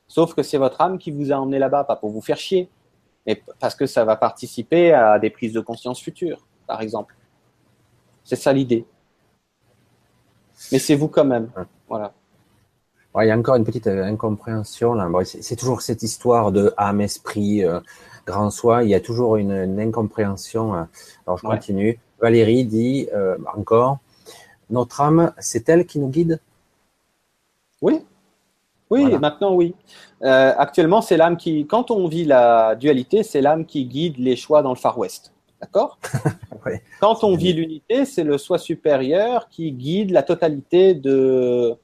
Sauf que c'est votre âme qui vous a emmené là-bas, pas pour vous faire chier, mais parce que ça va participer à des prises de conscience futures, par exemple. C'est ça l'idée. Mais c'est vous quand même. Voilà. il y a encore une petite euh, incompréhension là. c'est toujours cette histoire de âme, esprit, euh, grand soi. Il y a toujours une, incompréhension. Euh. Alors je continue. Valérie dit encore, notre âme, c'est elle qui nous guide? Oui, oui, maintenant oui. Euh, actuellement, c'est l'âme qui, quand on vit la dualité, c'est l'âme qui guide les choix dans le Far West. D'accord Quand on vit l'unité, c'est le soi supérieur qui guide la totalité de,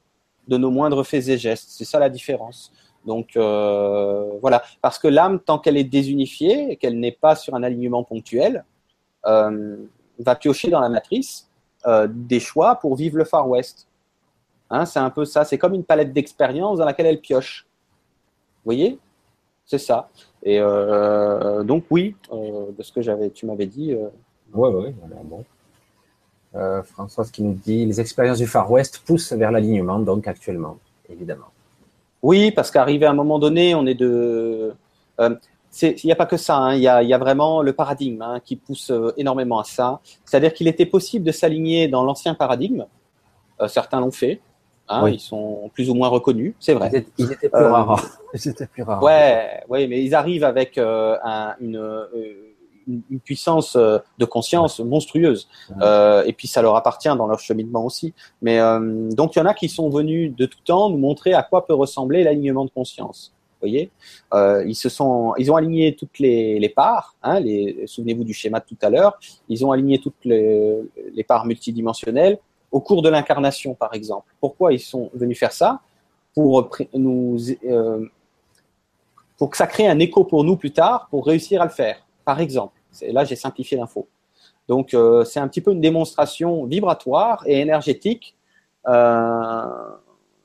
de nos moindres faits et gestes. C'est ça la différence. Donc euh, voilà, parce que l'âme, tant qu'elle est désunifiée et qu'elle n'est pas sur un alignement ponctuel, euh, va piocher dans la matrice euh, des choix pour vivre le Far West. Hein, c'est un peu ça, c'est comme une palette d'expériences dans laquelle elle pioche. Vous voyez? C'est ça. Et donc oui, de ce que j'avais, tu m'avais dit. Oui, oui, bon. Françoise qui nous dit les expériences du Far West poussent vers l'alignement, donc actuellement, évidemment. Oui, parce qu'arrivé à un moment donné, on est de. Euh, il n'y a pas que ça, hein. il y, a, y, a, vraiment le paradigme hein, qui pousse euh, énormément à ça. C'est-à-dire qu'il était possible de s'aligner dans l'ancien paradigme. Euh, certains l'ont fait. Hein, Ils sont plus ou moins reconnus, c'est vrai. Ils étaient, plus rares. Ils étaient plus rares. Ouais, ouais, mais ils arrivent avec un, une une, puissance euh, de conscience monstrueuse. Euh, et puis ça leur appartient dans leur cheminement aussi. Mais euh, donc il y en a qui sont venus de tout temps nous montrer à quoi peut ressembler l'alignement de conscience. Vous voyez, ils se sont, ils ont aligné toutes les, les parts. Hein, les, souvenez-vous du schéma de tout à l'heure. Ils ont aligné toutes les, les parts multidimensionnelles au cours de l'incarnation, par exemple. Pourquoi ils sont venus faire ça Pour nous, pour que ça crée un écho pour nous plus tard, pour réussir à le faire. Par exemple. Là, j'ai simplifié l'info. Donc, euh, c'est un petit peu une démonstration vibratoire et énergétique euh,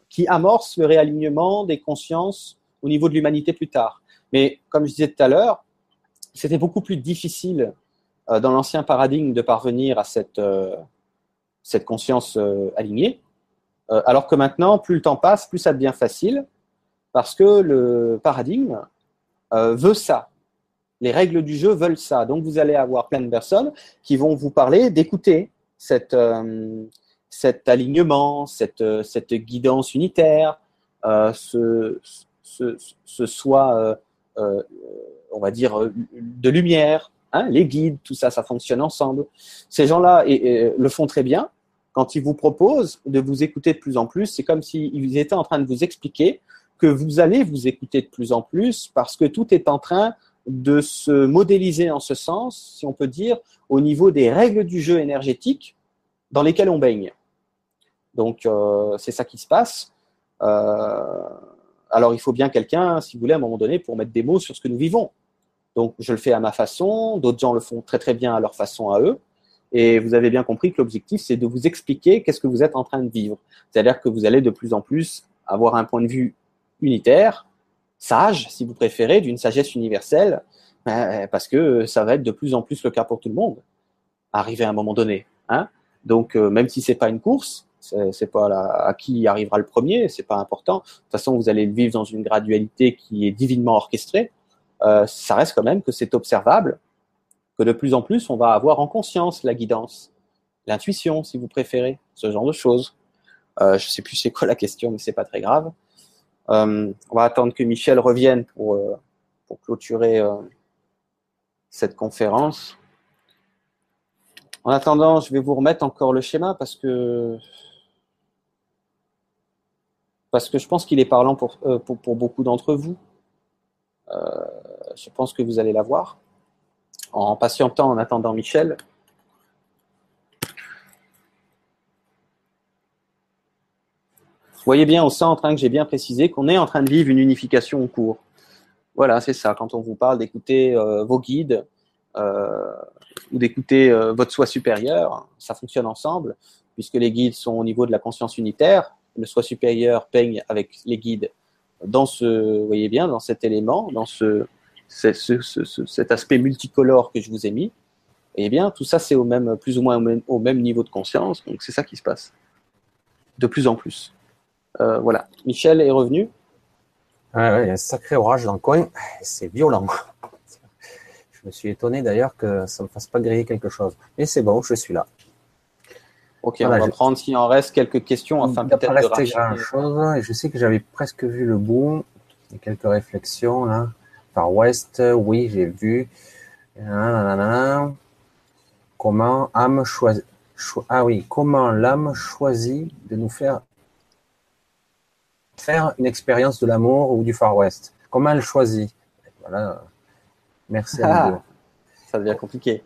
qui amorce le réalignement des consciences au niveau de l'humanité plus tard. Mais comme je disais tout à l'heure, c'était beaucoup plus difficile euh, dans l'ancien paradigme de parvenir à cette, cette conscience alignée, alors que maintenant, plus le temps passe, plus ça devient facile, parce que le paradigme veut ça les règles du jeu veulent ça. Donc vous allez avoir plein de personnes qui vont vous parler d'écouter euh, cet alignement, cette, euh, cette guidance unitaire, euh, ce, ce, ce, soit, on va dire, de lumière, hein, les guides, tout ça, ça fonctionne ensemble. Ces gens-là le font très bien. Quand ils vous proposent de vous écouter de plus en plus, c'est comme s'ils étaient en train de vous expliquer que vous allez vous écouter de plus en plus parce que tout est en train de se modéliser en ce sens, si on peut dire, au niveau des règles du jeu énergétique dans lesquelles on baigne. Donc, euh, c'est ça qui se passe. Euh, alors, il faut bien quelqu'un, si vous voulez, à un moment donné, pour mettre des mots sur ce que nous vivons. Donc, je le fais à ma façon, d'autres gens le font très très bien à leur façon à eux. Et vous avez bien compris que l'objectif, c'est de vous expliquer qu'est-ce que vous êtes en train de vivre. C'est-à-dire que vous allez de plus en plus avoir un point de vue unitaire, sage, si vous préférez, d'une sagesse universelle, ben, parce que ça va être de plus en plus le cas pour tout le monde, arriver à un moment donné. Hein Donc, euh, même si c'est pas une course, c'est pas à qui arrivera le premier, c'est pas important. De toute façon, vous allez vivre dans une gradualité qui est divinement orchestrée. Euh, ça reste quand même que c'est observable, que de plus en plus, on va avoir en conscience la guidance, l'intuition, si vous préférez, ce genre de choses. Euh, je sais plus c'est quoi la question, mais c'est pas très grave. Euh, on va attendre que Michel revienne pour, euh, pour clôturer cette conférence. En attendant, je vais vous remettre encore le schéma parce que parce que je pense qu'il est parlant pour, pour, pour beaucoup d'entre vous. Je pense que vous allez l'avoir. En patientant, en attendant Michel, voyez bien au centre hein, que j'ai bien précisé qu'on est en train de vivre une unification en cours. Voilà, c'est ça. Quand on vous parle d'écouter euh, vos guides euh, ou d'écouter euh, votre soi supérieur, ça fonctionne ensemble, puisque les guides sont au niveau de la conscience unitaire. Le soi supérieur peigne avec les guides dans ce, voyez bien, dans cet élément, dans ce, cet aspect multicolore que je vous ai mis. Et bien, tout ça, c'est au même, plus ou moins au même niveau de conscience. Donc, c'est ça qui se passe. De plus en plus. Euh, voilà. Michel est revenu. Ouais, il y a un sacré orage dans le coin. C'est violent. Je me suis étonné d'ailleurs que ça ne me fasse pas griller quelque chose. Mais c'est bon, je suis là. Ok, on va prendre s'il en reste quelques questions afin peut-être de racheter grand chose. Et je sais que j'avais presque vu le bout. Il y a quelques réflexions là. Par West, oui, j'ai vu. Comment âme choisit. Ah oui, comment l'âme choisit de nous faire faire une expérience de l'amour ou du Far West Comment elle choisit Voilà. Merci à vous. Ça devient compliqué.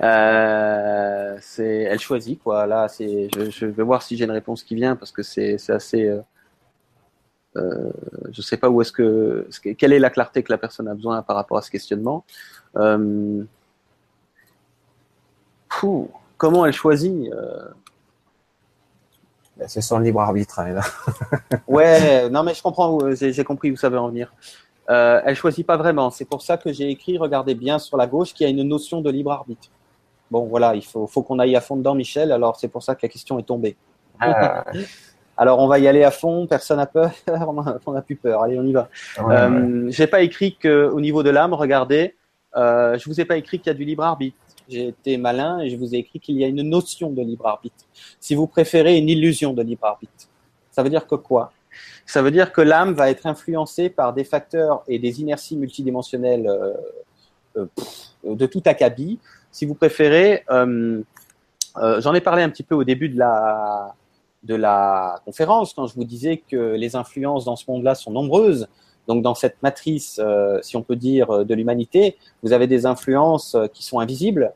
Euh, c'est, elle choisit quoi. Là, c'est, je, vais voir si j'ai une réponse qui vient parce que c'est, assez, euh, euh, je ne sais pas où est-ce que, quelle est la clarté que la personne a besoin par rapport à ce questionnement. Euh, comment elle choisit euh, ben, C'est son libre arbitre. Hein, là. ouais, non mais je comprends, j'ai compris où ça veut en venir. Euh, elle choisit pas vraiment. C'est pour ça que j'ai écrit, regardez bien sur la gauche, qu'il y a une notion de libre arbitre. Bon, voilà, il faut, faut qu'on aille à fond dedans, Michel. Alors c'est pour ça que la question est tombée. Ah. Alors on va y aller à fond, personne n'a peur, on n'a plus peur. Allez, on y va. euh, J'ai pas écrit que au niveau de l'âme, regardez, euh, je vous ai pas écrit qu'il y a du libre arbitre. J'ai été malin et je vous ai écrit qu'il y a une notion de libre arbitre. Si vous préférez, une illusion de libre arbitre. Ça veut dire que quoi? Ça veut dire que l'âme va être influencée par des facteurs et des inerties multidimensionnelles euh, euh, de tout acabit. Si vous préférez, euh, j'en ai parlé un petit peu au début de la de la conférence quand je vous disais que les influences dans ce monde-là sont nombreuses. Donc dans cette matrice, euh, si on peut dire, de l'humanité, vous avez des influences euh, qui sont invisibles,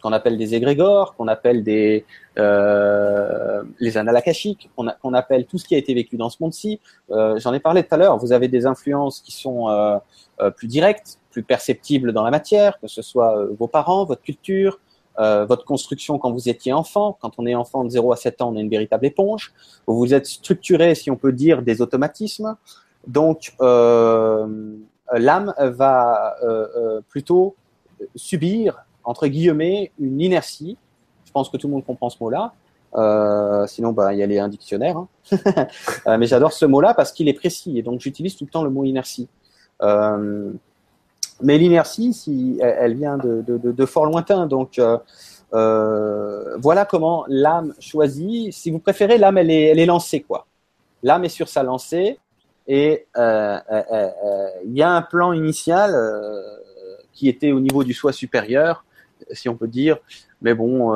qu'on appelle des égrégores, qu'on appelle des euh, les annales akashiques, qu'on appelle tout ce qui a été vécu dans ce monde-ci. Euh, J'en ai parlé tout à l'heure. Vous avez des influences qui sont euh, euh, plus directes, plus perceptibles dans la matière, que ce soit vos parents, votre culture, euh, votre construction quand vous étiez enfant. Quand on est enfant de 0 à 7 ans, on est une véritable éponge. Vous vous êtes structuré, si on peut dire, des automatismes. Donc, euh, l'âme va euh, plutôt subir, entre guillemets, une inertie. Je pense que tout le monde comprend ce mot-là. Sinon, bah, il y a un dictionnaire. Hein. mais j'adore ce mot-là parce qu'il est précis et donc j'utilise tout le temps le mot inertie. Mais l'inertie, si, elle, vient de, fort lointain. Donc, euh, euh, voilà comment l'âme choisit. Si vous préférez, l'âme, elle est, lancée, quoi. L'âme est sur sa lancée et euh il y a un plan initial qui était au niveau du soi supérieur, si on peut dire. Mais bon,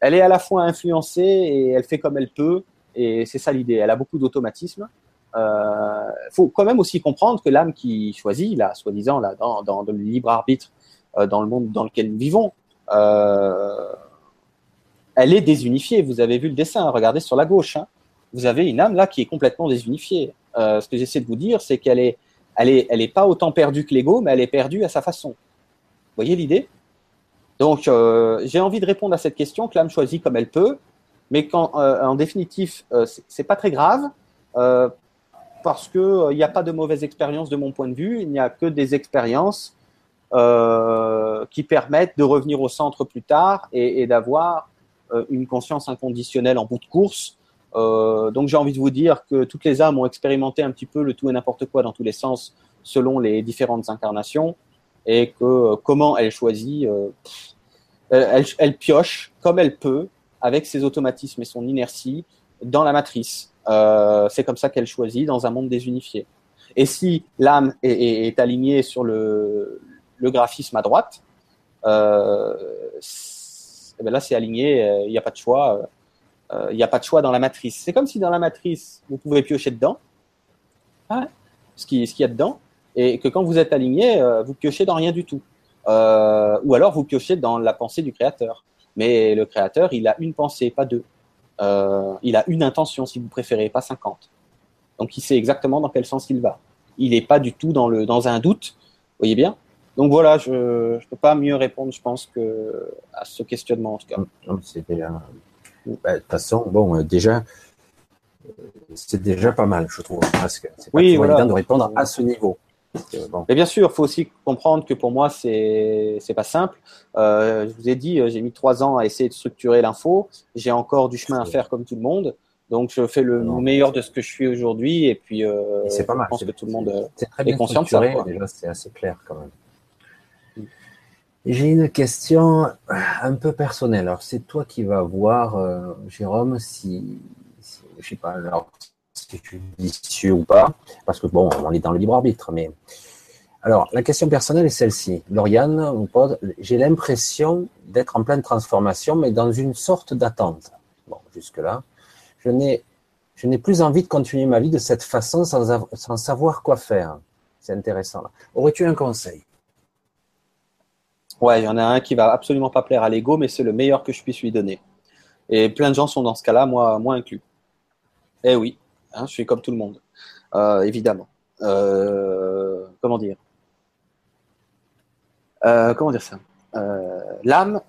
elle est à la fois influencée et elle fait comme elle peut. Et c'est ça l'idée. Elle a beaucoup d'automatisme euh, faut quand même aussi comprendre que l'âme qui choisit, là, soi-disant, là, dans, le libre arbitre, euh, dans le monde dans lequel nous vivons, euh, elle est désunifiée. Vous avez vu le dessin, regardez sur la gauche. Hein. Vous avez une âme là qui est complètement désunifiée. Ce que j'essaie de vous dire, c'est qu'elle est, elle est, elle pas autant perdue que l'ego, mais elle est perdue à sa façon. Vous voyez l'idée? Donc, j'ai envie de répondre à cette question que l'âme choisit comme elle peut, mais quand, en définitif, c'est pas très grave parce qu'il euh, n'y a pas de mauvaise expérience de mon point de vue, il n'y a que des expériences euh, qui permettent de revenir au centre plus tard et, d'avoir euh, une conscience inconditionnelle en bout de course. donc j'ai envie de vous dire que toutes les âmes ont expérimenté un petit peu le tout et n'importe quoi dans tous les sens selon les différentes incarnations et que comment elle choisit, elle, elle pioche comme elle peut avec ses automatismes et son inertie dans la matrice. Euh, c'est comme ça qu'elle choisit dans un monde désunifié. Et si l'âme est, alignée sur le, graphisme à droite, euh, eh ben là c'est aligné, euh, il n'y a pas de choix. Il n'y a pas de choix dans la matrice. C'est comme si dans la matrice, vous pouvez piocher dedans, hein, ce qu'il ce y a dedans, et que quand vous êtes aligné, vous piochez dans rien du tout. ou alors vous piochez dans la pensée du créateur. Mais le créateur, il a une pensée, pas deux. Euh, il a une intention, si vous préférez, pas 50. Donc il sait exactement dans quel sens il va. Il n'est pas du tout dans, le, dans un doute, voyez bien Donc voilà, je ne peux pas mieux répondre, je pense, que à ce questionnement en tout cas. Bah, de toute façon, bon, euh, déjà, c'est déjà pas mal, je trouve, parce que c'est pas oui, voilà. de répondre à ce niveau. Mais bien sûr, il faut aussi comprendre que pour moi, c'est c'est pas simple. Euh, je vous ai dit, euh, j'ai mis trois ans à essayer de structurer l'info. J'ai encore du chemin à faire comme tout le monde. Donc, je fais le meilleur de ce que je suis aujourd'hui. Et puis, euh, c'est pas mal. Je pense que tout le monde euh, est, est conscient de ça. Déjà, c'est assez clair quand même. J'ai une question un peu personnelle. Alors, c'est toi qui vas voir, euh, Jérôme, si, si, je sais pas, alors c'est judicieux ou pas, parce que bon, on est dans le libre arbitre, mais alors la question personnelle est celle-ci. Lauriane j'ai l'impression d'être en pleine transformation, mais dans une sorte d'attente. Bon, jusque là, je n'ai je n'ai plus envie de continuer ma vie de cette façon sans, sans savoir quoi faire. C'est intéressant. Aurais-tu un conseil? Ouais, il y en a un qui va absolument pas plaire à l'ego, mais c'est le meilleur que je puisse lui donner. Et plein de gens sont dans ce cas-là, moi, moi inclus. Eh oui, Hein, je suis comme tout le monde. évidemment. comment dire? Comment dire ça? L'âme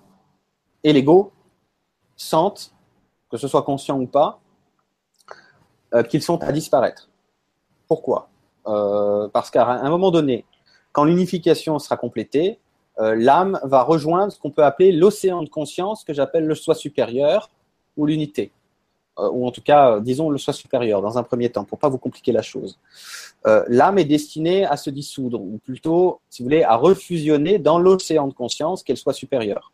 et l'ego sentent, que ce soit conscient ou pas, qu'ils sont à disparaître. Pourquoi? Parce qu'à un moment donné, quand l'unification sera complétée, euh, l'âme va rejoindre ce qu'on peut appeler l'océan de conscience que j'appelle le soi supérieur ou l'unité. Euh, ou en tout cas, euh, disons le soi supérieur dans un premier temps, pour pas vous compliquer la chose. l'âme est destinée à se dissoudre, ou plutôt, si vous voulez, à refusionner dans l'océan de conscience qu'elle soit supérieure.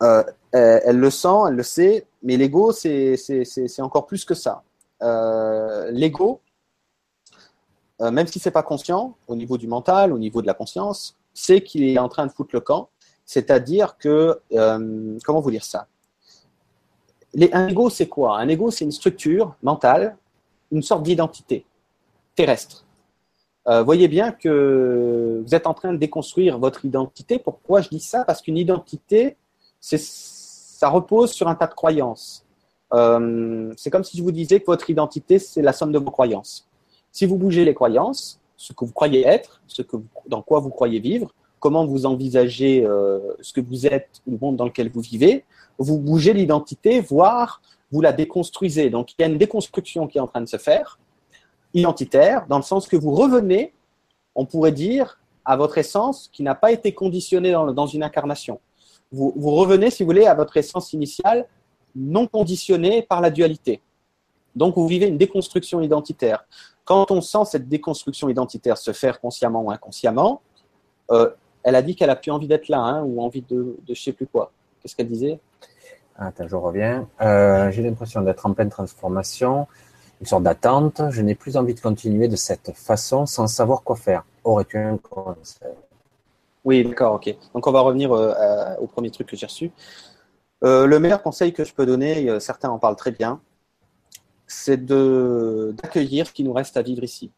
Elle, le sent, elle le sait, mais l'ego, c'est encore plus que ça. l'ego, même si c'est pas conscient, au niveau du mental, au niveau de la conscience, c'est qu'il est en train de foutre le camp. C'est-à-dire que, euh, comment vous dire ça? Un ego, c'est quoi? Un ego, c'est une structure mentale, une sorte d'identité terrestre. Euh, voyez bien que vous êtes en train de déconstruire votre identité. Pourquoi je dis ça? Parce qu'une identité, ça repose sur un tas de croyances. Euh, c'est comme si je vous disais que votre identité, c'est la somme de vos croyances. Si vous bougez les croyances, ce que vous croyez être, ce que dans quoi vous croyez vivre, comment vous envisagez euh, ce que vous êtes, le monde dans lequel vous vivez, vous bougez l'identité, voire vous la déconstruisez. Donc il y a une déconstruction qui est en train de se faire, identitaire, dans le sens que vous revenez, on pourrait dire, à votre essence qui n'a pas été conditionnée dans, une incarnation. Vous, vous revenez, si vous voulez, à votre essence initiale, non conditionnée par la dualité. Donc vous vivez une déconstruction identitaire. Quand on sent cette déconstruction identitaire se faire consciemment ou inconsciemment, euh, elle a dit qu'elle a plus envie d'être là, hein, ou envie de, de je sais plus quoi. Qu'est-ce qu'elle disait? Attends, je reviens. Euh, j'ai l'impression d'être en pleine transformation, une sorte d'attente. Je n'ai plus envie de continuer de cette façon sans savoir quoi faire. Aurais-tu un conseil? Oui, d'accord, ok. Donc on va revenir euh, au premier truc que j'ai reçu. le meilleur conseil que je peux donner, certains en parlent très bien, c'est d'accueillir ce qui nous reste à vivre ici.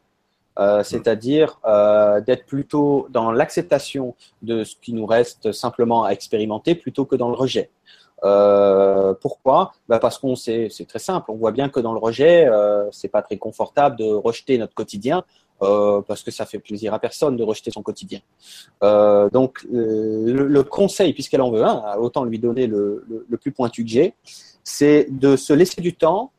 Euh, c'est-à-dire euh, d'être plutôt dans l'acceptation de ce qui nous reste simplement à expérimenter plutôt que dans le rejet. Euh, pourquoi? Bah Parce qu'on c'est très simple. On voit bien que dans le rejet, c'est pas très confortable de rejeter notre quotidien parce que ça fait plaisir à personne de rejeter son quotidien. donc le, conseil, puisqu'elle en veut un, autant lui donner le, le plus pointu que j'ai, c'est de se laisser du temps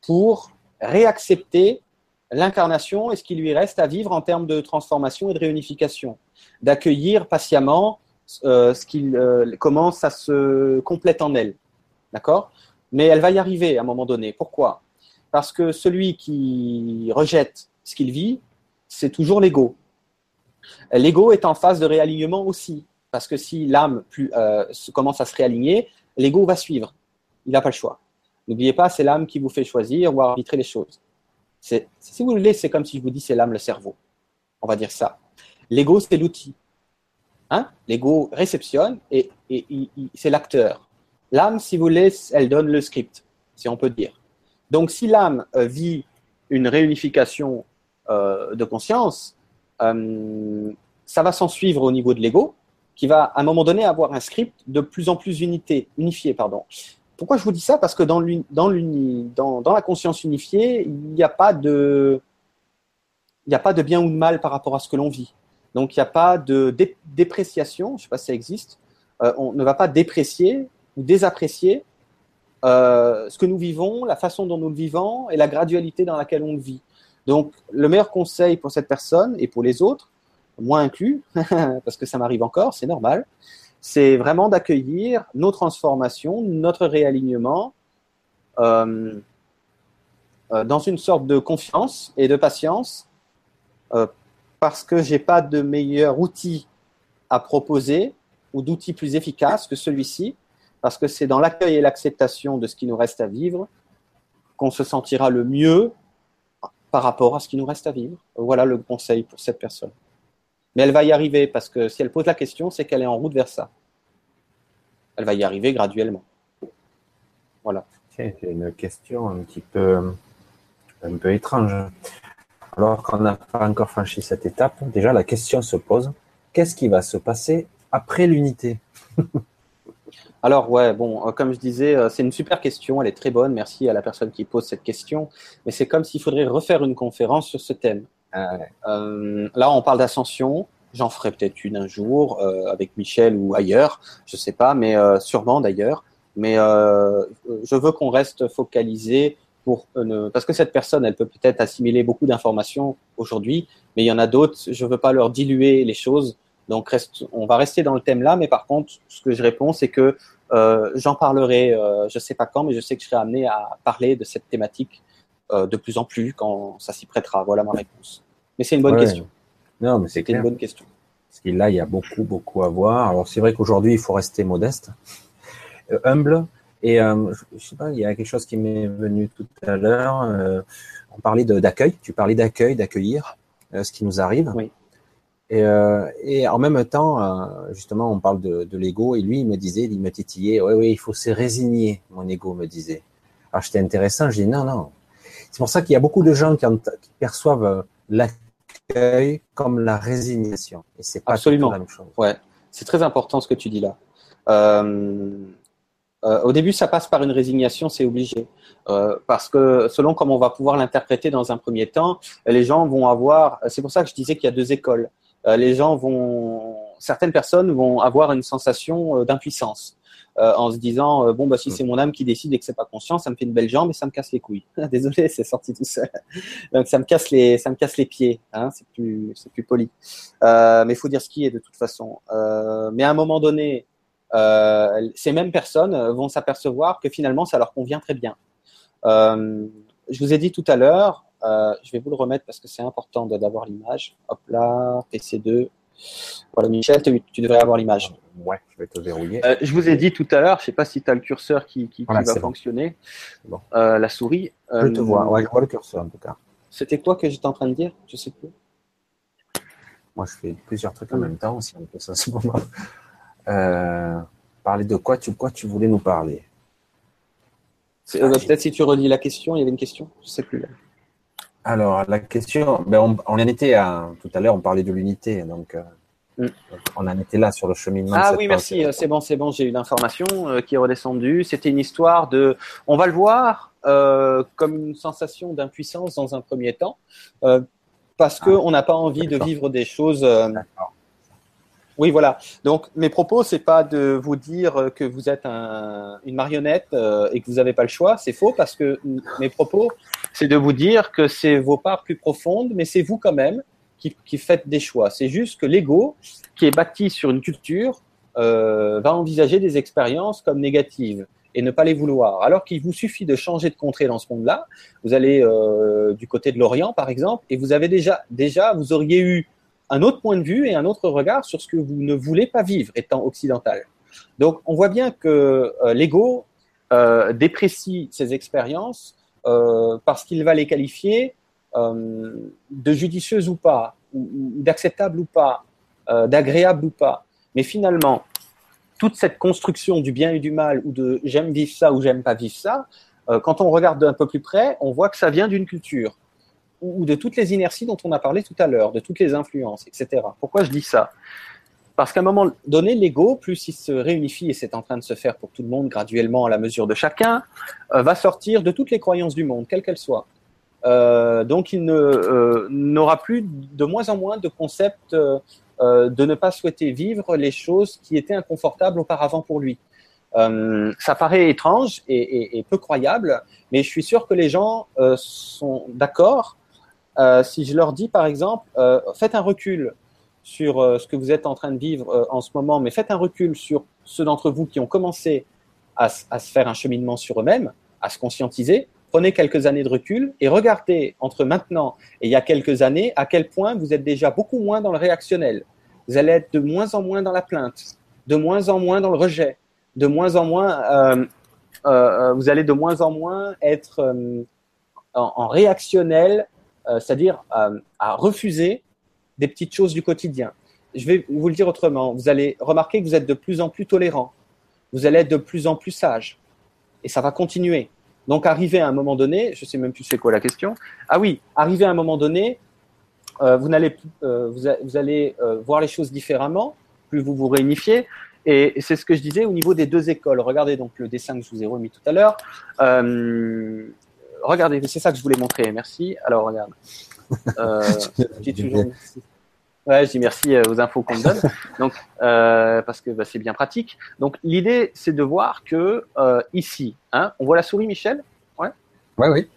pour réaccepter l'incarnation et ce qui lui reste à vivre en termes de transformation et de réunification, d'accueillir patiemment euh, ce qui euh, commence à se complète en elle. D'accord? Mais elle va y arriver à un moment donné. Pourquoi? Parce que celui qui rejette ce qu'il vit, c'est toujours l'ego. L'ego est en phase de réalignement aussi. Parce que si l'âme euh, commence à se réaligner, l'ego va suivre. Il n'a pas le choix. N'oubliez pas, c'est l'âme qui vous fait choisir ou arbitrer les choses. Si vous voulez, c'est comme si je vous dis c'est l'âme, le cerveau. On va dire ça. L'ego, c'est l'outil. Hein? L'ego réceptionne et, c'est l'acteur. L'âme, si vous voulez, elle donne le script, si on peut dire. Donc, si l'âme euh, vit une réunification euh, de conscience, euh, ça va s'en suivre au niveau de l'ego, qui va à un moment donné avoir un script de plus en plus unité, unifié. Pardon. Pourquoi je vous dis ça? Parce que dans, la conscience unifiée, il n'y a pas de il n'y a pas de bien ou de mal par rapport à ce que l'on vit. Donc il n'y a pas de dépréciation, je ne sais pas si ça existe. Euh, on ne va pas déprécier ou désapprécier euh, ce que nous vivons, la façon dont nous le vivons et la gradualité dans laquelle on le vit. Donc le meilleur conseil pour cette personne et pour les autres, moi inclus, parce que ça m'arrive encore, c'est normal, c'est vraiment d'accueillir nos transformations, notre réalignement euh, euh, dans une sorte de confiance et de patience, euh, parce que j'ai pas de meilleur outil à proposer ou d'outil plus efficace que celui-ci, parce que c'est dans l'accueil et l'acceptation de ce qui nous reste à vivre qu'on se sentira le mieux par rapport à ce qui nous reste à vivre. Voilà le conseil pour cette personne. Mais elle va y arriver parce que si elle pose la question, c'est qu'elle est en route vers ça. Elle va y arriver graduellement. Voilà. C'est une question un petit peu, un peu étrange. Alors qu'on n'a pas encore franchi cette étape, déjà la question se pose qu'est-ce qui va se passer après l'unité? Alors ouais, bon, euh, comme je disais, euh, c'est une super question, elle est très bonne. Merci à la personne qui pose cette question. Mais c'est comme s'il faudrait refaire une conférence sur ce thème. Ouais. Euh, là, on parle d'ascension. J'en ferai peut-être une un jour euh, avec Michel ou ailleurs, je sais pas, mais euh, sûrement d'ailleurs. Mais euh, je veux qu'on reste focalisé pour euh, ne... parce que cette personne, elle peut peut-être assimiler beaucoup d'informations aujourd'hui, mais il y en a d'autres. Je veux pas leur diluer les choses. Donc, reste, on va rester dans le thème là, mais par contre, ce que je réponds, c'est que euh, j'en parlerai, euh, je sais pas quand, mais je sais que je serai amené à parler de cette thématique euh, de plus en plus quand ça s'y prêtera. Voilà ma réponse. Mais c'est une bonne Ouais. question. Non, mais c'est C'était une bonne question. Parce que là, il y a beaucoup, beaucoup à voir. Alors, c'est vrai qu'aujourd'hui, il faut rester modeste, euh, humble. Et euh, je, sais pas, il y a quelque chose qui m'est venu tout à l'heure. euh, on parlait d'accueil. Tu parlais d'accueil, d'accueillir euh, ce qui nous arrive. Oui. Et, euh, et en même temps, justement, on parle de, de l'ego. Et lui, il me disait, il me titillait. Oui, oui, il faut se résigner. Mon ego me disait. Alors, j'étais intéressant. Je dis non, non. C'est pour ça qu'il y a beaucoup de gens qui, qui perçoivent euh, l'accueil comme la résignation. Et c'est pas Absolument. la même chose. Ouais, c'est très important ce que tu dis là. Euh, euh, au début, ça passe par une résignation, c'est obligé. Euh, parce que selon comment on va pouvoir l'interpréter dans un premier temps, les gens vont avoir. C'est pour ça que je disais qu'il y a deux écoles. Les gens vont. Certaines personnes vont avoir une sensation d'impuissance. Euh, en se disant euh, bon bah si c'est mon âme qui décide et que c'est pas conscient, ça me fait une belle jambe et ça me casse les couilles. Désolé, c'est sorti tout seul. Donc ça me casse les ça me casse les pieds. Hein, c'est plus c'est plus poli. Euh, mais il faut dire ce qui est de toute façon. Euh, mais à un moment donné, ces mêmes personnes vont s'apercevoir que finalement ça leur convient très bien. Je vous ai dit tout à l'heure, je vais vous le remettre parce que c'est important d'avoir l'image. Hop là, PC2. Voilà, Michel, tu, tu devrais avoir l'image. Ouais, je vais te verrouiller. Euh, je vous ai dit tout à l'heure, je sais pas si tu as le curseur qui, qui, qui Voilà, va bon. fonctionner, Bon. Euh, la souris. je te Euh, vois. Ouais, je vois le curseur en tout cas. C'était quoi que j'étais en train de dire? Je sais plus. Moi, je fais plusieurs trucs en même temps aussi, en plus, en ce moment. Euh, parler de quoi tu, quoi tu voulais nous parler? Euh, Peut-être si tu redis la question, il y avait une question, je sais plus. là. Alors, la question, ben, on, on en était à, tout à l'heure, on parlait de l'unité, donc, euh, Mm. on en était là sur le cheminement. de Ah cette oui, merci. C'est bon, c'est bon. J'ai eu l'information euh, qui est redescendue. C'était une histoire de. On va le voir euh, comme une sensation d'impuissance dans un premier temps, euh, parce que Ah, on n'a pas envie de vivre des choses. Oui, voilà. Donc, mes propos, c'est pas de vous dire que vous êtes un- une marionnette euh, et que vous n'avez pas le choix. C'est faux parce que mes propos, c'est de vous dire que c'est vos parts plus profondes, mais c'est vous quand même qui, faites des choix. C'est juste que l'ego, qui est bâti sur une culture, euh, va envisager des expériences comme négatives et ne pas les vouloir. Alors qu'il vous suffit de changer de contrée dans ce monde-là. Vous allez euh, du côté de l'Orient, par exemple, et vous avez déjà, déjà, vous auriez eu un autre point de vue et un autre regard sur ce que vous ne voulez pas vivre étant occidental. Donc, on voit bien que euh, l'ego déprécie ces expériences parce qu'il va les qualifier de judicieuses ou pas, ou, ou d'acceptables ou pas, euh, d'agréables ou pas. Mais finalement, toute cette construction du bien et du mal, ou de j'aime vivre ça ou j'aime pas vivre ça, euh, quand on regarde d'un peu plus près, on voit que ça vient d'une culture ou de toutes les inerties dont on a parlé tout à l'heure, de toutes les influences, etc. Pourquoi je dis ça? Parce qu'à un moment donné, l'ego, plus il se réunifie, et c'est en train de se faire pour tout le monde graduellement à la mesure de chacun, euh, va sortir de toutes les croyances du monde, quelles qu'elles soient. Euh, donc il euh, n'aura plus de moins en moins de concepts euh, de ne pas souhaiter vivre les choses qui étaient inconfortables auparavant pour lui. Ça paraît étrange et, peu croyable, mais je suis sûr que les gens sont d'accord si je leur dis, par exemple, faites un recul sur ce que vous êtes en train de vivre en ce moment, mais faites un recul sur ceux d'entre vous qui ont commencé à se faire un cheminement sur eux-mêmes, à se conscientiser. Prenez quelques années de recul et regardez entre maintenant et il y a quelques années à quel point vous êtes déjà beaucoup moins dans le réactionnel. Vous allez être de moins en moins dans la plainte, de moins en moins dans le rejet, de moins en moins, euh, euh, euh, vous allez de moins en moins être en, réactionnel, c'est-à-dire à refuser des petites choses du quotidien. Je vais vous le dire autrement. Vous allez remarquer que vous êtes de plus en plus tolérant. Vous allez être de plus en plus sage. Et ça va continuer. Donc, arriver à un moment donné, je sais même plus c'est quoi la question. Ah oui, arriver à un moment donné, euh, vous, euh, vous, a- vous allez euh, voir les choses différemment, plus vous vous réunifiez. Et c'est ce que je disais au niveau des deux écoles. Regardez donc le dessin que je vous ai remis tout à l'heure. Regardez, c'est ça que je voulais montrer. Merci. Alors, regarde. Toujours Ouais, je dis merci aux infos qu'on me donne. Donc, parce que bah, c'est bien pratique. Donc, l'idée, c'est de voir que ici, hein, on voit la souris, Michel? Ouais. Ouais, oui.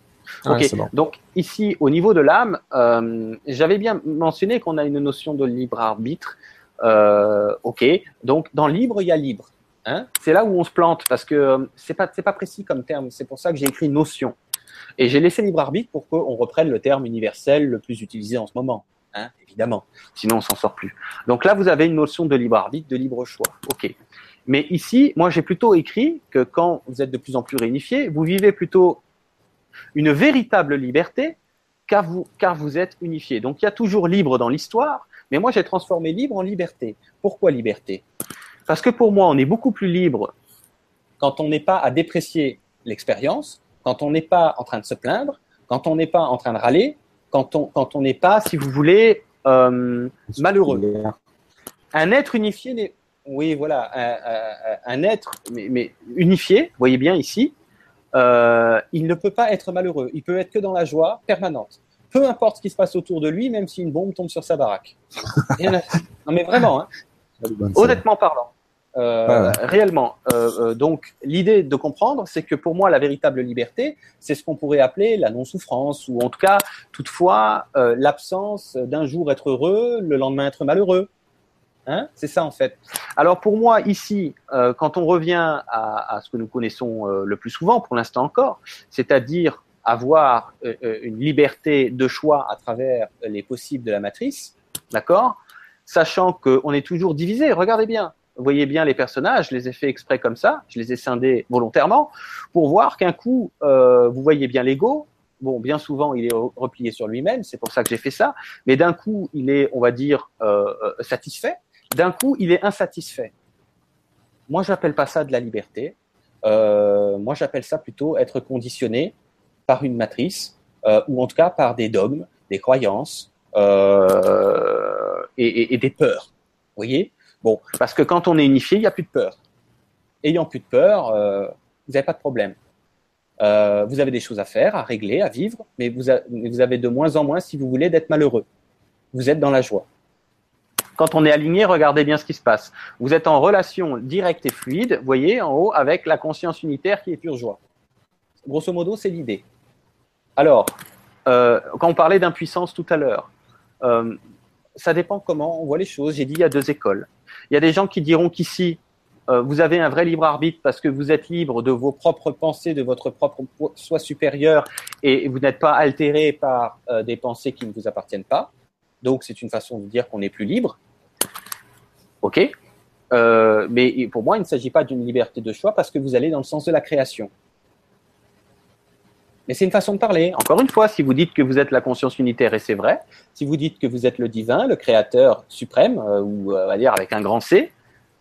Ok. Donc ici, au niveau de l'âme, euh, j'avais bien mentionné qu'on a une notion de libre arbitre. Euh, ok. Donc dans libre, il y a libre. Hein c'est là où on se plante parce que euh, c'est pas c'est pas précis comme terme. C'est pour ça que j'ai écrit notion. Et j'ai laissé libre arbitre pour qu'on reprenne le terme universel le plus utilisé en ce moment. Hein, évidemment. Sinon, on s'en sort plus. Donc là, vous avez une notion de libre arbitre, de libre choix. Ok. Mais ici, moi, j'ai plutôt écrit que quand vous êtes de plus en plus réunifié, vous vivez plutôt une véritable liberté car vous, car vous êtes unifié. Donc il y a toujours libre dans l'histoire, mais moi j'ai transformé libre en liberté. Pourquoi liberté? Parce que pour moi, on est beaucoup plus libre quand on n'est pas à déprécier l'expérience, quand on n'est pas en train de se plaindre, quand on n'est pas en train de râler, quand on quand on n'est pas, si vous voulez, euh, malheureux. Un être unifié oui, voilà, un, être mais, mais, unifié, vous voyez bien ici, euh, il ne peut pas être malheureux. Il peut être que dans la joie permanente. Peu importe ce qui se passe autour de lui, même si une bombe tombe sur sa baraque. non mais vraiment, hein. honnêtement parlant. Euh, réellement. Euh, donc, l'idée de comprendre, c'est que pour moi, la véritable liberté, c'est ce qu'on pourrait appeler la non-souffrance, ou en tout cas, toutefois, l'absence d'un jour être heureux, le lendemain être malheureux. Hein c'est ça en fait. Alors pour moi ici, euh, quand on revient à, ce que nous connaissons euh, le plus souvent, pour l'instant encore, c'est-à-dire avoir euh, une liberté de choix à travers les possibles de la matrice, d'accord? Sachant qu'on est toujours divisé. Regardez bien, vous voyez bien les personnages, je les ai fait exprès comme ça, je les ai scindés volontairement pour voir qu'un coup, vous voyez bien l'ego. Bien souvent, il est replié sur lui-même, c'est pour ça que j'ai fait ça. Mais d'un coup, il est, on va dire, satisfait d'un coup, il est insatisfait. Moi, j'appelle pas ça de la liberté. Euh, moi, j'appelle ça plutôt être conditionné par une matrice, euh, ou en tout cas par des dogmes, des croyances euh, et, des peurs. Vous voyez? Bon, parce que quand on est unifié, il n'y a plus de peur. Ayant plus de peur, vous n'avez pas de problème. vous avez des choses à faire, à régler, à vivre, mais vous avez de moins en moins, si vous voulez, d'être malheureux. Vous êtes dans la joie. Quand on est aligné, regardez bien ce qui se passe. Vous êtes en relation directe et fluide, vous voyez, en haut, avec la conscience unitaire qui est pure joie. Grosso modo, c'est l'idée. Alors, euh, quand on parlait d'impuissance tout à l'heure, euh, ça dépend comment on voit les choses. J'ai dit il y a deux écoles. Il y a des gens qui diront qu'ici, euh, vous avez un vrai libre arbitre parce que vous êtes libre de vos propres pensées, de votre propre soi supérieur et vous n'êtes pas altéré par des pensées qui ne vous appartiennent pas. Donc c'est une façon de dire qu'on est plus libre. OK euh, Mais pour moi, il ne s'agit pas d'une liberté de choix parce que vous allez dans le sens de la création. Mais c'est une façon de parler. Encore une fois, si vous dites que vous êtes la conscience unitaire, et c'est vrai, si vous dites que vous êtes le divin, le créateur suprême, euh, ou euh, on va dire avec un grand C,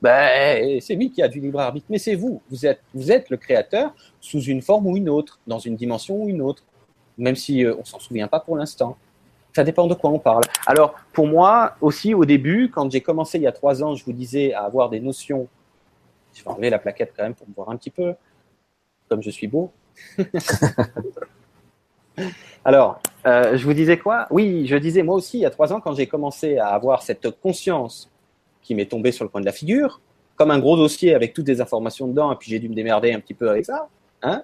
ben, c'est lui qui a du libre arbitre. Mais c'est vous. Vous êtes, vous êtes le créateur sous une forme ou une autre, dans une dimension ou une autre, même si on s'en souvient pas pour l'instant. Ça dépend de quoi on parle. Alors, pour moi aussi, au début, quand j'ai commencé il y a trois ans, je vous disais à avoir des notions. Je vais enlever la plaquette quand même pour me voir un petit peu, comme je suis beau. Alors, euh, je vous disais quoi? Oui, je disais moi aussi, il y a trois ans, quand j'ai commencé à avoir cette conscience qui m'est tombée sur le coin de la figure, comme un gros dossier avec toutes les informations dedans, et puis j'ai dû me démerder un petit peu avec ça. Hein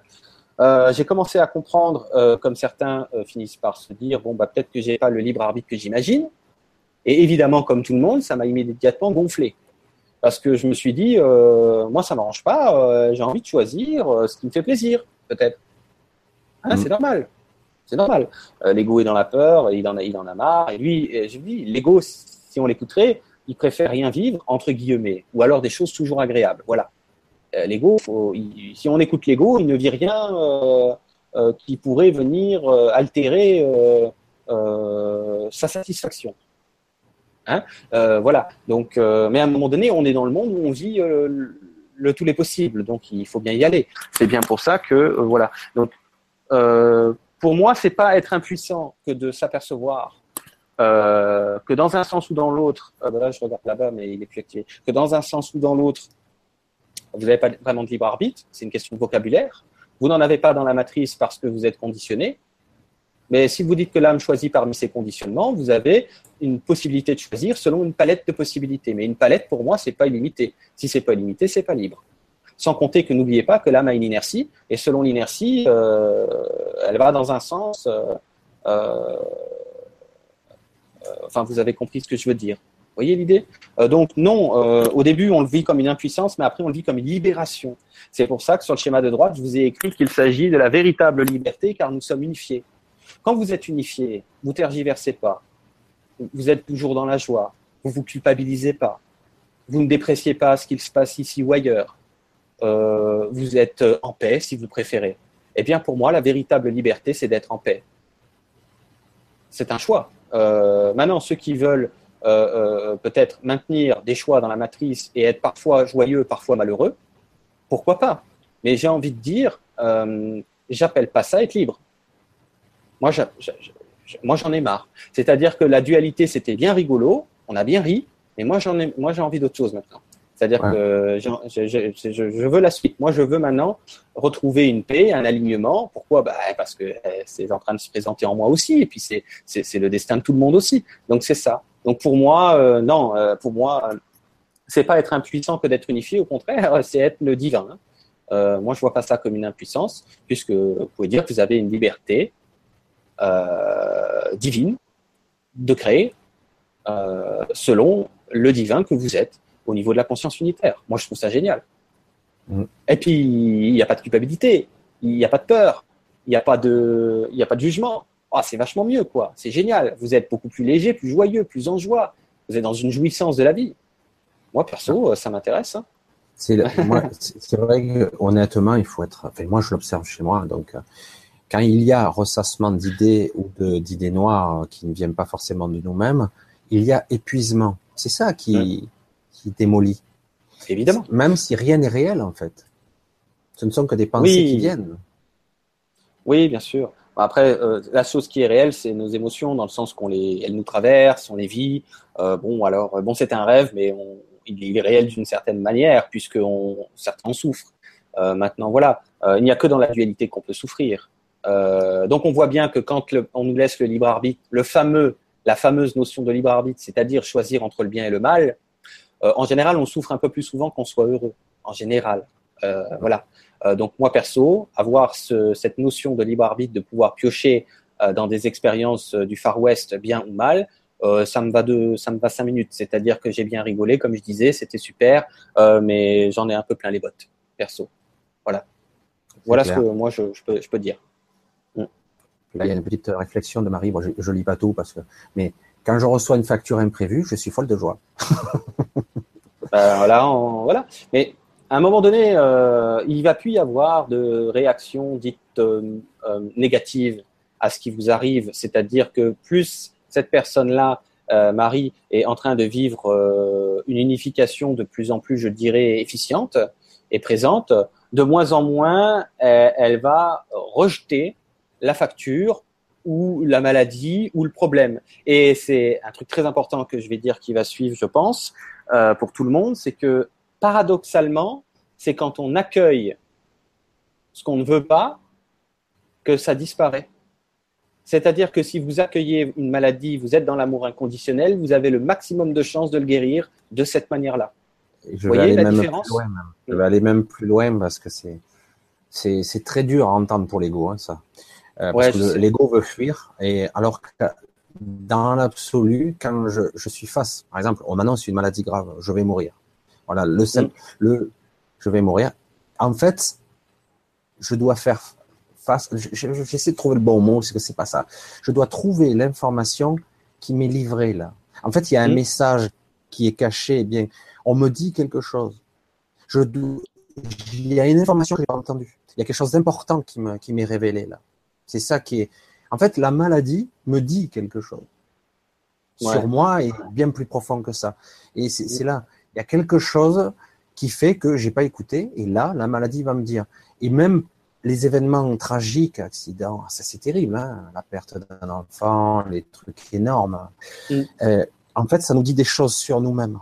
euh, j'ai commencé à comprendre, euh, comme certains finissent par se dire, bon, bah, peut-être que j'ai pas le libre arbitre que j'imagine. Et évidemment, comme tout le monde, ça m'a immédiatement gonflé. Parce que je me suis dit, moi, ça m'arrange pas, j'ai envie de choisir ce qui me fait plaisir, peut-être. Hein, mm. C'est normal. C'est normal. l'ego est dans la peur, il en a, il en a marre. Et lui, je dis, l'ego, si on l'écouterait, il préfère rien vivre, entre guillemets, ou alors des choses toujours agréables. Voilà. Euh, l'ego, si on écoute l'ego, il ne vit rien euh, euh, qui pourrait venir altérer sa satisfaction. Hein? Voilà. Donc, mais à un moment donné, on est dans le monde où on vit le tous les possibles, donc il faut bien y aller. C'est bien pour ça que voilà. Donc, pour moi, c'est pas être impuissant que de s'apercevoir euh, que dans un sens ou dans l'autre, euh, ben là je regarde là-bas, mais il est plus activé, que dans un sens ou dans l'autre, vous n'avez pas vraiment de libre arbitre, c'est une question de vocabulaire. Vous n'en avez pas dans la matrice parce que vous êtes conditionné. Mais si vous dites que l'âme choisit parmi ces conditionnements, vous avez une possibilité de choisir selon une palette de possibilités. Mais une palette, pour moi, c'est pas illimité. Si c'est pas illimité, c'est pas libre. Sans compter que n'oubliez pas que l'âme a une inertie, et selon l'inertie, euh, elle va dans un sens. Euh, euh, enfin, vous avez compris ce que je veux dire. Vous voyez l'idée? Donc non, au début on le vit comme une impuissance, mais après on le vit comme une libération. C'est pour ça que sur le schéma de droite, je vous ai écrit qu'il s'agit de la véritable liberté, car nous sommes unifiés. Quand vous êtes unifiés, vous tergiversez pas, vous êtes toujours dans la joie, vous vous culpabilisez pas, vous ne dépréciez pas ce qu'il se passe ici ou ailleurs, euh, vous êtes en paix si vous préférez. Eh bien, pour moi, la véritable liberté, c'est d'être en paix. C'est un choix. Euh, maintenant, ceux qui veulent euh, peut-être maintenir des choix dans la matrice et être parfois joyeux, parfois malheureux, pourquoi pas? Mais j'ai envie de dire, j'appelle pas ça être libre. Moi, j'en ai marre. C'est-à-dire que la dualité, c'était bien rigolo, on a bien ri, mais moi, j'en ai, moi, j'ai envie d'autre chose maintenant. C'est-à-dire que je, veux la suite. Moi, je veux maintenant retrouver une paix, un alignement. Pourquoi? Bah, Parce que eh, c'est en train de se présenter en moi aussi, et puis c'est, c'est, le destin de tout le monde aussi. Donc c'est ça. Donc pour moi, euh, non, euh, pour moi, euh, c'est pas être impuissant que d'être unifié. Au contraire, c'est être le divin. Hein. moi, je vois pas ça comme une impuissance, puisque vous pouvez dire que vous avez une liberté divine de créer selon le divin que vous êtes au niveau de la conscience unitaire. Moi, je trouve ça génial. Mm. Et puis, il n'y a pas de culpabilité, il n'y a pas de peur, il n'y a, pas de, il a pas de jugement. Ah, c'est vachement mieux, quoi. C'est génial. Vous êtes beaucoup plus léger, plus joyeux, plus en joie. Vous êtes dans une jouissance de la vie. Moi, perso, ça m'intéresse. Hein. C'est vrai que, honnêtement, il faut être. Enfin, moi, je l'observe chez moi. Donc, euh, quand il y a ressassement d'idées ou d'idées noires qui ne viennent pas forcément de nous-mêmes, il y a épuisement. C'est ça qui, qui démolit. Évidemment. Même si rien n'est réel, en fait. Ce ne sont que des pensées qui viennent. Oui, bien sûr. Après, euh, la chose qui est réelle, c'est nos émotions, dans le sens qu'on les, elles nous traversent, on les vit. Euh, bon, alors, bon, c'est un rêve, mais on, il est réel d'une certaine manière, puisque on, certains en souffrent. Euh, maintenant, voilà, il n'y a que dans la dualité qu'on peut souffrir. Donc, on voit bien que quand on nous laisse le libre arbitre, le fameux, la fameuse notion de libre arbitre, c'est-à-dire choisir entre le bien et le mal, euh, en général, on souffre un peu plus souvent qu'on soit heureux. En général, euh, voilà. Euh, donc moi perso, avoir cette notion de libre arbitre, de pouvoir piocher dans des expériences du Far West, bien ou mal, ça me va de, ça me va cinq minutes. C'est-à-dire que j'ai bien rigolé, comme je disais, c'était super, mais j'en ai un peu plein les bottes, perso. Voilà. Voilà ce que moi je, peux, je peux dire. Il y a une petite réflexion de Marie. Moi, je, je lis pas tout parce que, mais quand je reçois une facture imprévue, je suis folle de joie. Euh, voilà, voilà. Mais à un moment donné, euh, il va plus y avoir de réaction dite euh, négative à ce qui vous arrive. C'est-à-dire que plus cette personne-là, Marie, est en train de vivre une unification de plus en plus, je dirais, efficiente et présente, de moins en moins, elle va rejeter la facture ou la maladie ou le problème. Et c'est un truc très important que je vais dire qui va suivre, je pense, euh, pour tout le monde, c'est que paradoxalement, c'est quand on accueille ce qu'on ne veut pas que ça disparaît. C'est-à-dire que si vous accueillez une maladie, vous êtes dans l'amour inconditionnel, vous avez le maximum de chances de le guérir de cette manière-là. Je aller même Plus loin, Je vais aller même plus loin parce que c'est c'est très dur à entendre pour l'ego, hein, ça. Euh, parce que l'ego veut fuir. Et alors que dans l'absolu, quand je, je, suis face, par exemple, on m'annonce une maladie grave, je vais mourir. Voilà, le, mm. le, je vais mourir. En fait, je dois faire face. J'essaie de trouver le bon mot, c'est que c'est pas ça. Je dois trouver l'information qui m'est livrée là. En fait, il y a un mm. message qui est caché. Eh bien, on me dit quelque chose. Je, il y a une information que j'ai pas entendue. Il y a quelque chose d'important qui m'est qui révélé là. C'est ça qui est. En fait, la maladie me dit quelque chose sur moi et bien plus profond que ça. Et c'est là, il y a quelque chose qui fait que j'ai pas écouté. Et là, la maladie va me dire. Et même les événements tragiques, accidents, ça c'est terrible, hein, la perte d'un enfant, les trucs énormes. Mm. Euh, en fait, ça nous dit des choses sur nous-mêmes.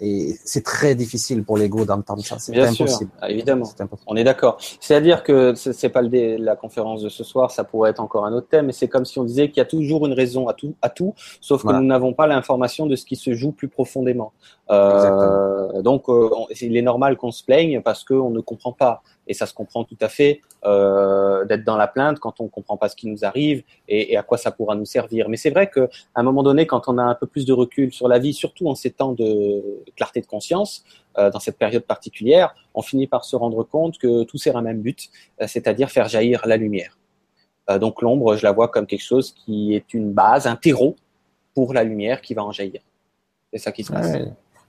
Et c'est très difficile pour l'ego d'entendre ça. C'est impossible. Ah, évidemment. On est d'accord. C'est-à-dire que c'est pas le, la conférence de ce soir, ça pourrait être encore un autre thème, mais c'est comme si on disait qu'il y a toujours une raison à tout, à tout, sauf que nous n'avons pas l'information de ce qui se joue plus profondément. Euh, donc, euh, il est normal qu'on se plaigne parce qu'on ne comprend pas et ça se comprend tout à fait euh, d'être dans la plainte quand on comprend pas ce qui nous arrive et, et à quoi ça pourra nous servir. Mais c'est vrai qu'à un moment donné, quand on a un peu plus de recul sur la vie, surtout en ces temps de clarté de conscience, dans cette période particulière, on finit par se rendre compte que tout sert à un même but, c'est-à-dire faire jaillir la lumière. Donc l'ombre, je la vois comme quelque chose qui est une base, un terreau pour la lumière qui va en jaillir. C'est ça qui se passe.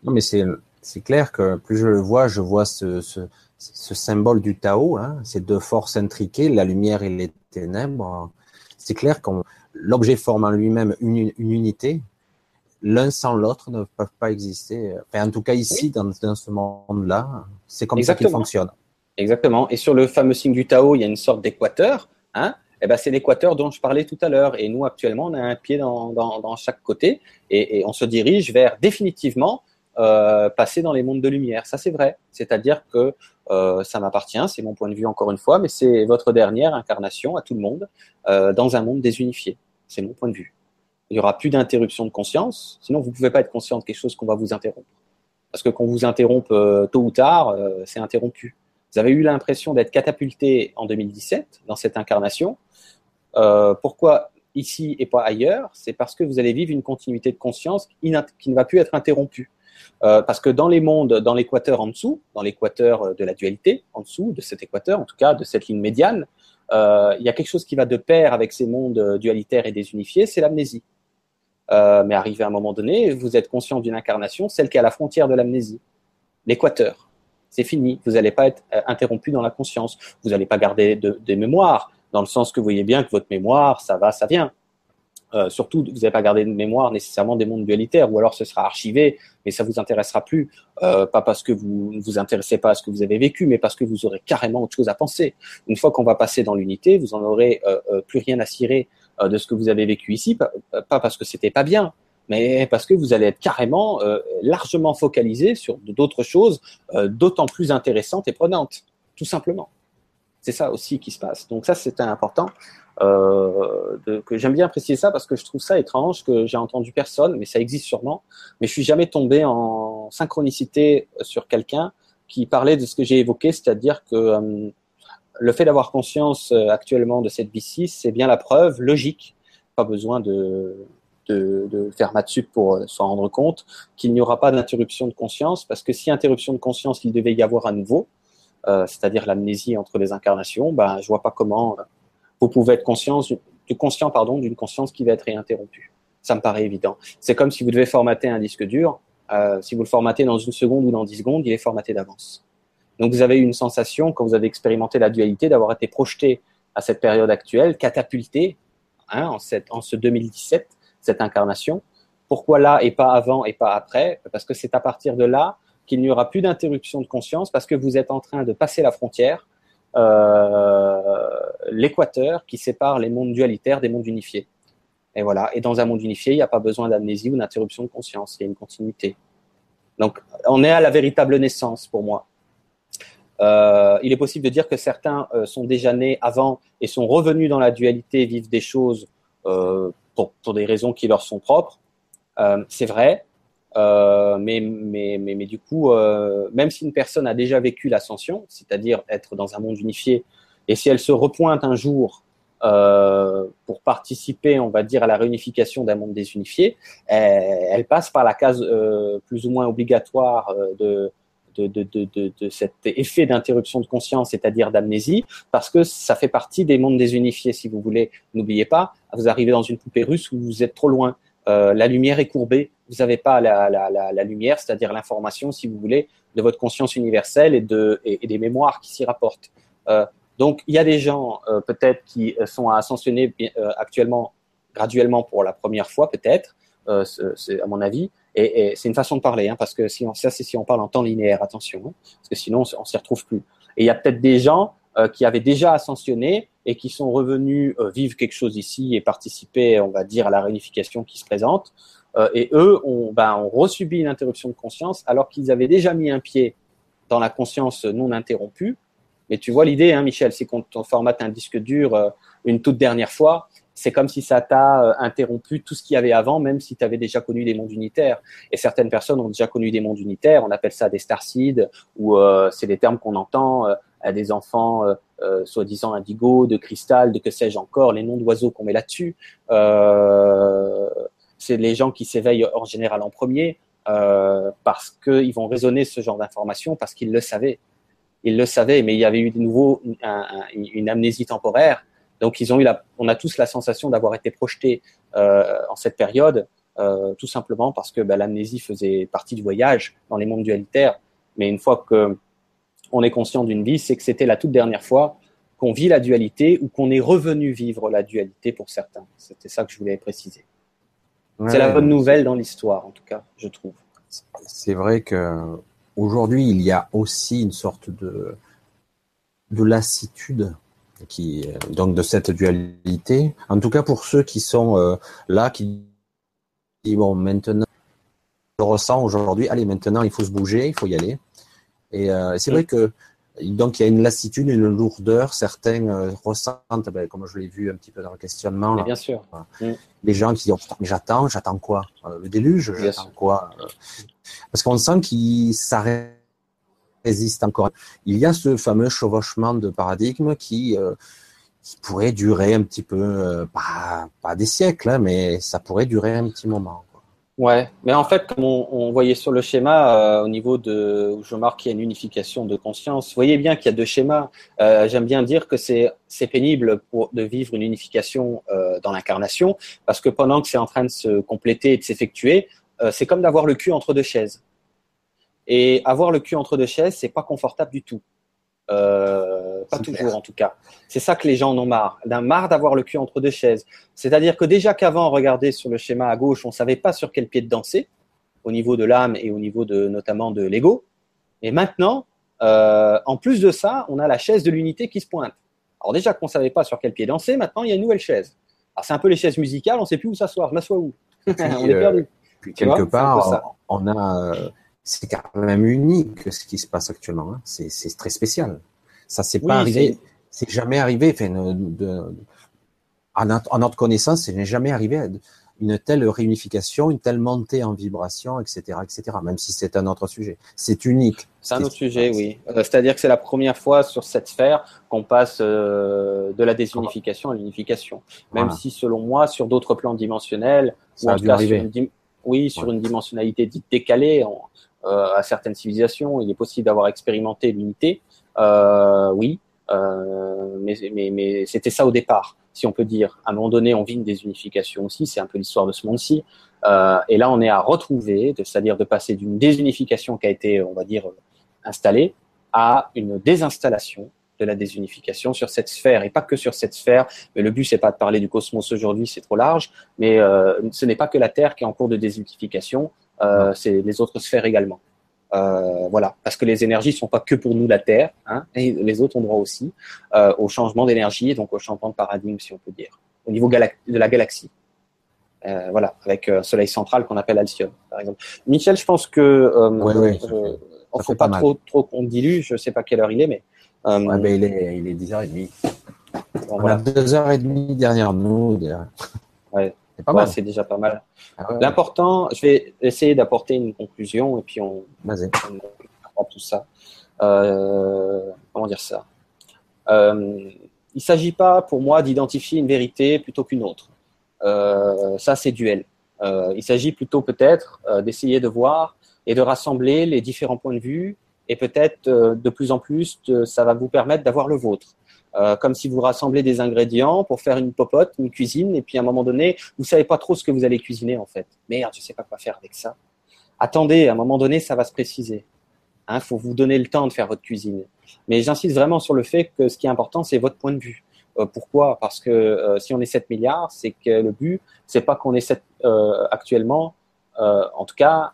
Non, mais c'est c'est clair que plus je le vois, je vois ce, ce, ce symbole du Tao, hein, ces deux forces intriquées, la lumière et les ténèbres, c'est clair que l'objet forme en lui-même une, unité. L'un sans l'autre ne peuvent pas exister. Enfin, en tout cas, ici, dans, ce monde-là, c'est comme ça qu'il fonctionne. Exactement. Et sur le fameux signe du Tao, il y a une sorte d'équateur. Hein eh ben, c'est l'équateur dont je parlais tout à l'heure. Et nous, actuellement, on a un pied dans, dans, dans chaque côté et, et, on se dirige vers définitivement euh, passer dans les mondes de lumière. Ça, c'est vrai. C'est-à-dire que euh, ça m'appartient, c'est mon point de vue encore une fois, mais c'est votre dernière incarnation à tout le monde euh, dans un monde désunifié. C'est mon point de vue. Il y aura plus d'interruption de conscience, sinon vous ne pouvez pas être conscient de quelque chose qu'on va vous interrompre. Parce que qu'on vous interrompe tôt ou tard, c'est interrompu. Vous avez eu l'impression d'être catapulté en 2017 dans cette incarnation. Pourquoi ici et pas ailleurs? C'est parce que vous allez vivre une continuité de conscience qui ne va plus être interrompue. Euh, parce que dans les mondes, dans l'équateur en dessous, dans l'équateur euh, de la dualité, en dessous de cet équateur, en tout cas de cette ligne médiane, euh, il y a quelque chose qui va de pair avec ces mondes dualitaires et désunifiés, c'est l'amnésie. mais arrivé à un moment donné, vous êtes conscient d'une incarnation, celle qui est à la frontière de l'amnésie, l'équateur. C'est fini, vous n'allez pas être interrompu dans la conscience, vous n'allez pas garder des mémoires, dans le sens que vous voyez bien que votre mémoire, ça va, ça vient. Euh, surtout, vous n'avez pas gardé de mémoire nécessairement des mondes dualitaires, ou alors ce sera archivé, mais ça vous intéressera plus, euh, pas parce que vous ne vous intéressez pas à ce que vous avez vécu, mais parce que vous aurez carrément autre chose à penser. Une fois qu'on va passer dans l'unité, vous en aurez euh, plus rien à cirer de ce que vous avez vécu ici, pas, parce que c'était pas bien, mais parce que vous allez être carrément largement focalisé sur d'autres choses, d'autant plus intéressantes et prenantes, tout simplement. C'est ça aussi qui se passe. Donc ça, c'est important. Euh, que j'aime bien préciser ça parce que je trouve ça étrange que j'ai entendu personne, mais ça existe sûrement. Mais je suis jamais tombé en synchronicité sur quelqu'un qui parlait de ce que j'ai évoqué, c'est-à-dire que euh, le fait d'avoir conscience euh, actuellement de cette vie c'est bien la preuve logique, pas besoin de, de, de faire maths pour s'en rendre compte, qu'il n'y aura pas d'interruption de conscience, parce que si interruption de conscience il devait y avoir à nouveau, euh, c'est-à-dire l'amnésie entre les incarnations, ben, je vois pas comment vous pouvez être conscient, conscient pardon, d'une conscience qui va être réinterrompue. Ça me paraît évident. C'est comme si vous devez formater un disque dur. Euh, si vous le formatez dans une seconde ou dans dix secondes, il est formaté d'avance. Donc vous avez eu une sensation, quand vous avez expérimenté la dualité, d'avoir été projeté à cette période actuelle, catapulté hein, en, cette, en ce 2017, cette incarnation. Pourquoi là et pas avant et pas après? Parce que c'est à partir de là qu'il n'y aura plus d'interruption de conscience, parce que vous êtes en train de passer la frontière euh, l'équateur qui sépare les mondes dualitaires des mondes unifiés. Et voilà. Et dans un monde unifié, il n'y a pas besoin d'amnésie ou d'interruption de conscience. Il y a une continuité. Donc, on est à la véritable naissance pour moi. Euh, il est possible de dire que certains euh, sont déjà nés avant et sont revenus dans la dualité, vivent des choses pour, des raisons qui leur sont propres. C'est vrai. Euh, mais, mais, mais, mais, du coup, euh, même si une personne a déjà vécu l'ascension, c'est-à-dire être dans un monde unifié, et si elle se repointe un jour euh, pour participer, on va dire, à la réunification d'un monde désunifié, elle, elle, passe par la case plus ou moins obligatoire de, de, de, de, cet effet d'interruption de conscience, c'est-à-dire d'amnésie, parce que ça fait partie des mondes désunifiés, si vous voulez. N'oubliez pas, vous arrivez dans une poupée russe où vous êtes trop loin. La lumière est courbée, vous n'avez pas la, lumière, c'est-à-dire l'information, si vous voulez, de votre conscience universelle et, de, et, et des mémoires qui s'y rapportent. Euh, donc, il y a des gens euh, peut-être qui sont à ascensionner euh, actuellement, graduellement pour la première fois, peut-être, euh, à mon avis. Et, c'est une façon de parler, hein, parce que si ça, c'est si on parle en temps linéaire, attention, hein, parce que sinon, on, on s'y retrouve plus. Et il y a peut-être des gens qui avaient déjà ascensionné et qui sont revenus vivre quelque chose ici et participer, on va dire, à la réunification qui se présente. Et eux ont, ben, ont resubi une interruption de conscience alors qu'ils avaient déjà mis un pied dans la conscience non interrompue. Mais tu vois l'idée, hein, Michel, c'est qu'on formate un disque dur une toute dernière fois c'est comme si ça t'a euh, interrompu tout ce qu'il y avait avant, même si tu avais déjà connu des mondes unitaires. Et certaines personnes ont déjà connu des mondes unitaires, on appelle ça des starseeds, ou euh, c'est des termes qu'on entend euh, à des enfants soi-disant indigo, de cristal, de que sais-je encore, les noms d'oiseaux qu'on met là-dessus. C'est les gens qui s'éveillent en général en premier parce qu'ils vont raisonner ce genre d'informations parce qu'ils le savaient. Ils le savaient, mais il y avait eu de nouveau une amnésie temporaire donc ils ont eu la, on a tous la sensation d'avoir été projetés euh, en cette période, euh, tout simplement parce que bah, l'amnésie faisait partie du voyage dans les mondes dualitaires. Mais une fois que on est conscient d'une vie, c'est que c'était la toute dernière fois qu'on vit la dualité ou qu'on est revenu vivre la dualité pour certains. C'était ça que je voulais préciser. C'est la bonne nouvelle dans l'histoire, en tout cas, je trouve. C'est vrai que aujourd'hui, il y a aussi une sorte de de lassitude qui donc de cette dualité. En tout cas pour ceux qui sont euh, là, qui disent bon maintenant, je ressens aujourd'hui, allez maintenant il faut se bouger, il faut y aller. Et euh, c'est vrai que donc il y a une lassitude, une lourdeur. Certains ressentent, ben, comme je l'ai vu un petit peu dans le questionnement, bien sûr. Mm. Les gens qui disent oh, mais j'attends, j'attends quoi? Le déluge, j'attends quoi? Parce qu'on sent qu'il résiste encore. Il y a ce fameux chevauchement de paradigme qui, euh, qui pourrait durer un petit peu, euh, pas, pas, des siècles, hein, mais ça pourrait durer un petit moment. Ouais, mais en fait, comme on, voyait sur le schéma, euh, au niveau de, où je marque qu'il y a une unification de conscience, voyez bien qu'il y a deux schémas. J'aime bien dire que c'est pénible pour, de vivre une unification dans l'incarnation, parce que pendant que c'est en train de se compléter et de s'effectuer, c'est comme d'avoir le cul entre deux chaises. Et avoir le cul entre deux chaises, c'est pas confortable du tout. Euh, pas toujours en tout cas. C'est ça que les gens en ont marre. D'un marre d'avoir le cul entre deux chaises. C'est-à-dire que déjà qu'avant, regardez sur le schéma à gauche, on savait pas sur quel pied de danser, au niveau de l'âme et au niveau de notamment de l'ego. Et maintenant, euh, en plus de ça, on a la chaise de l'unité qui se pointe. Alors déjà qu'on savait pas sur quel pied danser, maintenant il y a une nouvelle chaise. Alors c'est un peu les chaises musicales, on sait plus où s'asseoir. Je m'assois où? On est perdu. Euh, quelque part, on a c'est quand même unique ce qui se passe actuellement. Hein. C'est très spécial. Ça s'est pas arrivé, c'est jamais arrivé. Enfin, de, à, notre, connaissance, ce n'est jamais arrivé une telle réunification, une telle montée en vibration, etc., etc. Même si c'est un autre sujet, c'est unique. C'est un autre sujet, oui. Euh, c'est-à-dire que c'est la première fois sur cette sphère qu'on passe euh, de la désunification à l'unification. Même si, selon moi, sur d'autres plans dimensionnels, ça a oui, sur une dimensionnalité dite décalée, à certaines civilisations, il est possible d'avoir expérimenté l'unité. Euh, oui, euh, mais, mais, mais c'était ça au départ, si on peut dire. À un moment donné, on vit une désunification aussi, c'est un peu l'histoire de ce monde-ci. Euh, et là, on est à retrouver, c'est-à-dire de passer d'une désunification qui a été, on va dire, installée, à une désinstallation de la désunification sur cette sphère, et pas que sur cette sphère. Mais le but, c'est pas de parler du cosmos aujourd'hui, c'est trop large. Mais euh, ce n'est pas que la Terre qui est en cours de désunification. Euh, c'est les autres sphères également. Euh, voilà, parce que les énergies sont pas que pour nous la Terre, hein, et les autres ont droit aussi euh, au changement d'énergie et donc au changement de paradigme, si on peut dire, au niveau de la galaxie. Euh, voilà, avec un soleil central qu'on appelle Alcyone, par exemple. Michel, je pense que euh, ouais, on faut pas, trop trop qu'on dilue. Je sais pas quelle heure il est, mais ben, il est il est 10h30. on voilà. a 2h30 derrière nous. Derrière. Ouais. C'est pas mal. C'est déjà pas mal. Ah L'important, je vais essayer d'apporter une conclusion et puis on, on tout ça. Euh, comment dire ça? Euh, Il ne s'agit pas pour moi d'identifier une vérité plutôt qu'une autre. Euh, ça, c'est duel. Il s'agit plutôt peut-être d'essayer de voir et de rassembler les différents points de vue et peut-être de plus en plus, ça va vous permettre d'avoir le vôtre. Euh, comme si vous rassemblez des ingrédients pour faire une popote, une cuisine, et puis à un moment donné, vous savez pas trop ce que vous allez cuisiner en fait. Merde, je sais pas quoi faire avec ça. Attendez, à un moment donné, ça va se préciser. Il hein, faut vous donner le temps de faire votre cuisine. Mais j'insiste vraiment sur le fait que ce qui est important, c'est votre point de vue. Euh, pourquoi? Parce que euh, si on est 7 milliards, c'est que le but, c'est pas qu'on est 7 actuellement. en tout cas,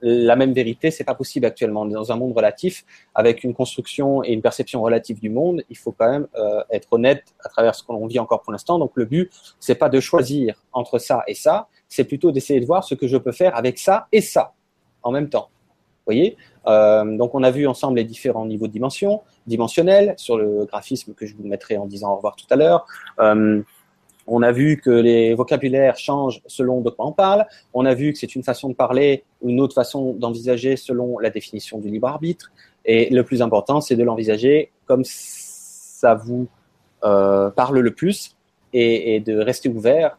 la même vérité, c'est pas possible actuellement. Dans un monde relatif, avec une construction et une perception relative du monde, il faut quand même euh, être honnête à travers ce qu'on vit encore pour l'instant. Donc le but, c'est pas de choisir entre ça et ça, c'est plutôt d'essayer de voir ce que je peux faire avec ça et ça en même temps. Vous voyez? Euh, Donc on a vu ensemble les différents niveaux de dimension, dimensionnels, sur le graphisme que je vous mettrai en disant au revoir tout à l'heure. Euh, on a vu que les vocabulaires changent selon de quoi on parle. On a vu que c'est une façon de parler ou une autre façon d'envisager selon la définition du libre arbitre. Et le plus important, c'est de l'envisager comme ça vous euh, parle le plus et, de rester ouvert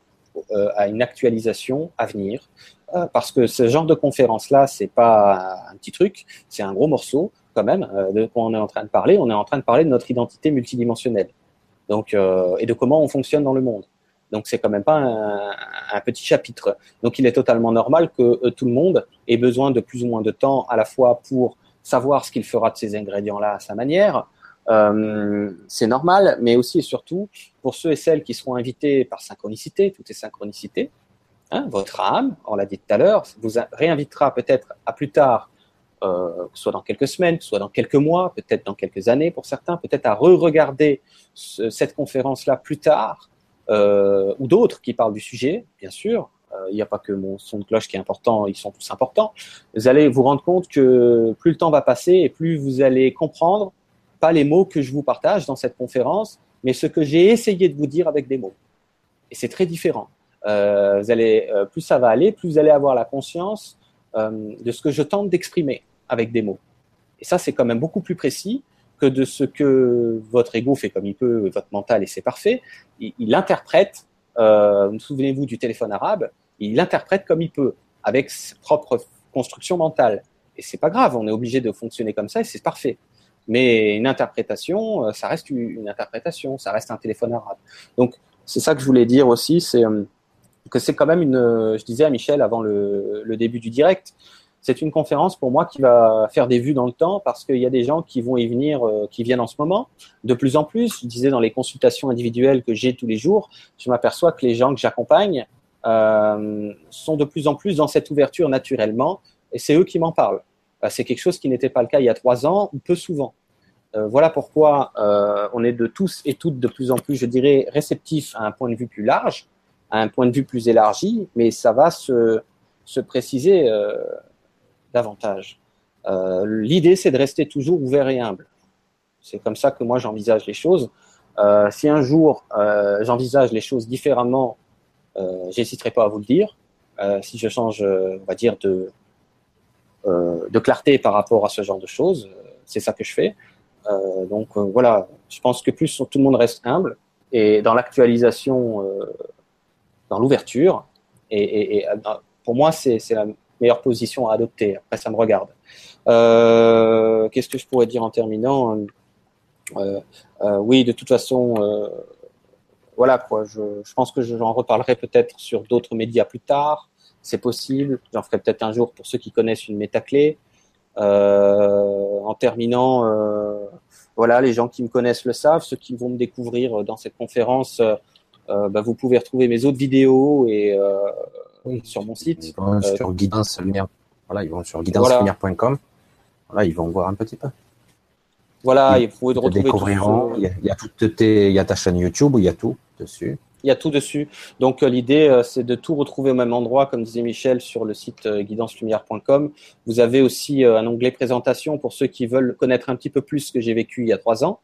euh, à une actualisation à venir. Euh, parce que ce genre de conférence-là, c'est pas un petit truc, c'est un gros morceau quand même de quoi on est en train de parler. On est en train de parler de notre identité multidimensionnelle. Donc, et de comment on fonctionne dans le monde. Donc c'est quand même pas un, petit chapitre. Donc il est totalement normal que euh, tout le monde ait besoin de plus ou moins de temps à la fois pour savoir ce qu'il fera de ces ingrédients-là à sa manière. Euh, c'est normal, mais aussi et surtout pour ceux et celles qui seront invités par synchronicité, tout est synchronicité. Hein, votre âme, on l'a dit tout à l'heure, vous réinvitera peut-être à plus tard, euh, soit dans quelques semaines, soit dans quelques mois, peut-être dans quelques années pour certains, peut-être à re-regarder cette conférence-là plus tard euh, ou d'autres qui parlent du sujet, bien sûr. Euh, il n'y a pas que mon son de cloche qui est important, ils sont tous importants. Vous allez vous rendre compte que plus le temps va passer et plus vous allez comprendre, pas les mots que je vous partage dans cette conférence, mais ce que j'ai essayé de vous dire avec des mots. Et c'est très différent. Euh, vous allez, plus ça va aller, plus vous allez avoir la conscience de ce que je tente d'exprimer avec des mots. Et ça, c'est quand même beaucoup plus précis que de ce que votre ego fait comme il peut, votre mental, et c'est parfait. Il, interprète, euh, souvenez-vous du téléphone arabe, il interprète comme il peut, avec sa propre construction mentale. Et c'est pas grave, on est obligé de fonctionner comme ça et c'est parfait. Mais une interprétation, euh, ça reste une interprétation, ça reste un téléphone arabe. Donc c'est ça que je voulais dire aussi, c'est euh, que c'est quand même une. Je disais à Michel avant le début du direct, c'est une conférence pour moi qui va faire des vues dans le temps parce qu'il y a des gens qui vont y venir, euh, qui viennent en ce moment, de plus en plus. Je disais dans les consultations individuelles que j'ai tous les jours, je m'aperçois que les gens que j'accompagne euh, sont de plus en plus dans cette ouverture naturellement, et c'est eux qui m'en parlent. Euh, c'est quelque chose qui n'était pas le cas il y a trois ans ou peu souvent. Euh, voilà pourquoi on est de tous et toutes de plus en plus, je dirais, réceptifs à un point de vue plus large, à un point de vue plus élargi, mais ça va se, se préciser davantage. Euh, L'idée, c'est de rester toujours ouvert et humble. C'est comme ça que moi j'envisage les choses. Euh, si un jour euh, j'envisage les choses différemment, j'hésiterai pas à vous le dire. Si je change, on va dire, de, de clarté par rapport à ce genre de choses, c'est ça que je fais. donc voilà, je pense que plus tout le monde reste humble et dans l'actualisation, dans l'ouverture, et, et, pour moi, c'est la meilleure position à adopter. Après, ça me regarde. Euh, Qu'est-ce que je pourrais dire en terminant euh, euh, Oui, de toute façon, euh, voilà quoi. Je, je, pense que j'en reparlerai peut-être sur d'autres médias plus tard. C'est possible. J'en ferai peut-être un jour pour ceux qui connaissent une métaclé. Euh, en terminant, euh, voilà, les gens qui me connaissent le savent. Ceux qui vont me découvrir dans cette conférence, bah, vous pouvez retrouver mes autres vidéos et sur mon site. Ils vont euh, sur guidance Voilà, ils vont sur guidancelumière.com. Voilà, ils vont voir un petit peu. Voilà, ils, vous pouvez retrouver découvriront. Il y, a, il y a toutes tes, il y a ta chaîne YouTube où il y a tout dessus. Il y a tout dessus. Donc euh, l'idée, euh, c'est de tout retrouver au même endroit, comme disait Michel, sur le site guidancelumière.com. Vous avez aussi un onglet présentation pour ceux qui veulent connaître un petit peu plus ce que j'ai vécu il y a trois ans.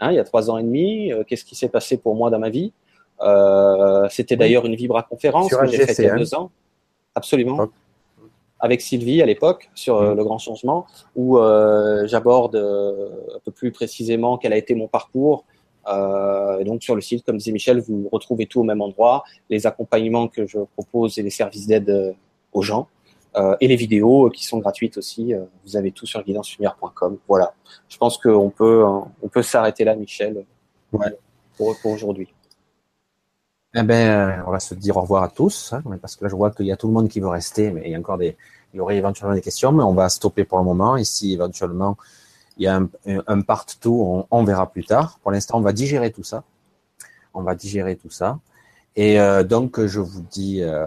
Hein, il y a trois ans et demi, qu'est-ce qui s'est passé pour moi dans ma vie euh, c'était d'ailleurs une Vibra conférence que j'ai faite il y a deux ans. Absolument. Avec Sylvie à l'époque sur euh, mm. le grand changement, où euh, j'aborde un peu plus précisément quel a été mon parcours. donc sur le site, comme disait Michel, vous retrouvez tout au même endroit, les accompagnements que je propose et les services d'aide aux gens. Euh, et les vidéos qui sont gratuites aussi. vous avez tout sur guidancelumière.com. Voilà. Je pense qu'on peut, on peut s'arrêter là, Michel, ouais. pour, pour aujourd'hui. Eh ben, on va se dire au revoir à tous, hein, parce que là, je vois qu'il y a tout le monde qui veut rester, mais il y a encore des, il y aurait éventuellement des questions, mais on va stopper pour le moment. Et si éventuellement il y a un, un part on, verra plus tard. Pour l'instant, on va digérer tout ça. On va digérer tout ça. Et euh, donc, je vous dis euh,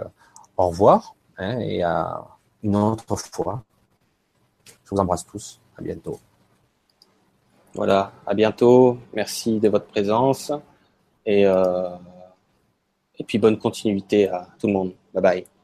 au revoir hein, et à une autre fois. Je vous embrasse tous. À bientôt. Voilà, à bientôt. Merci de votre présence et, euh, et puis bonne continuité à tout le monde. Bye bye.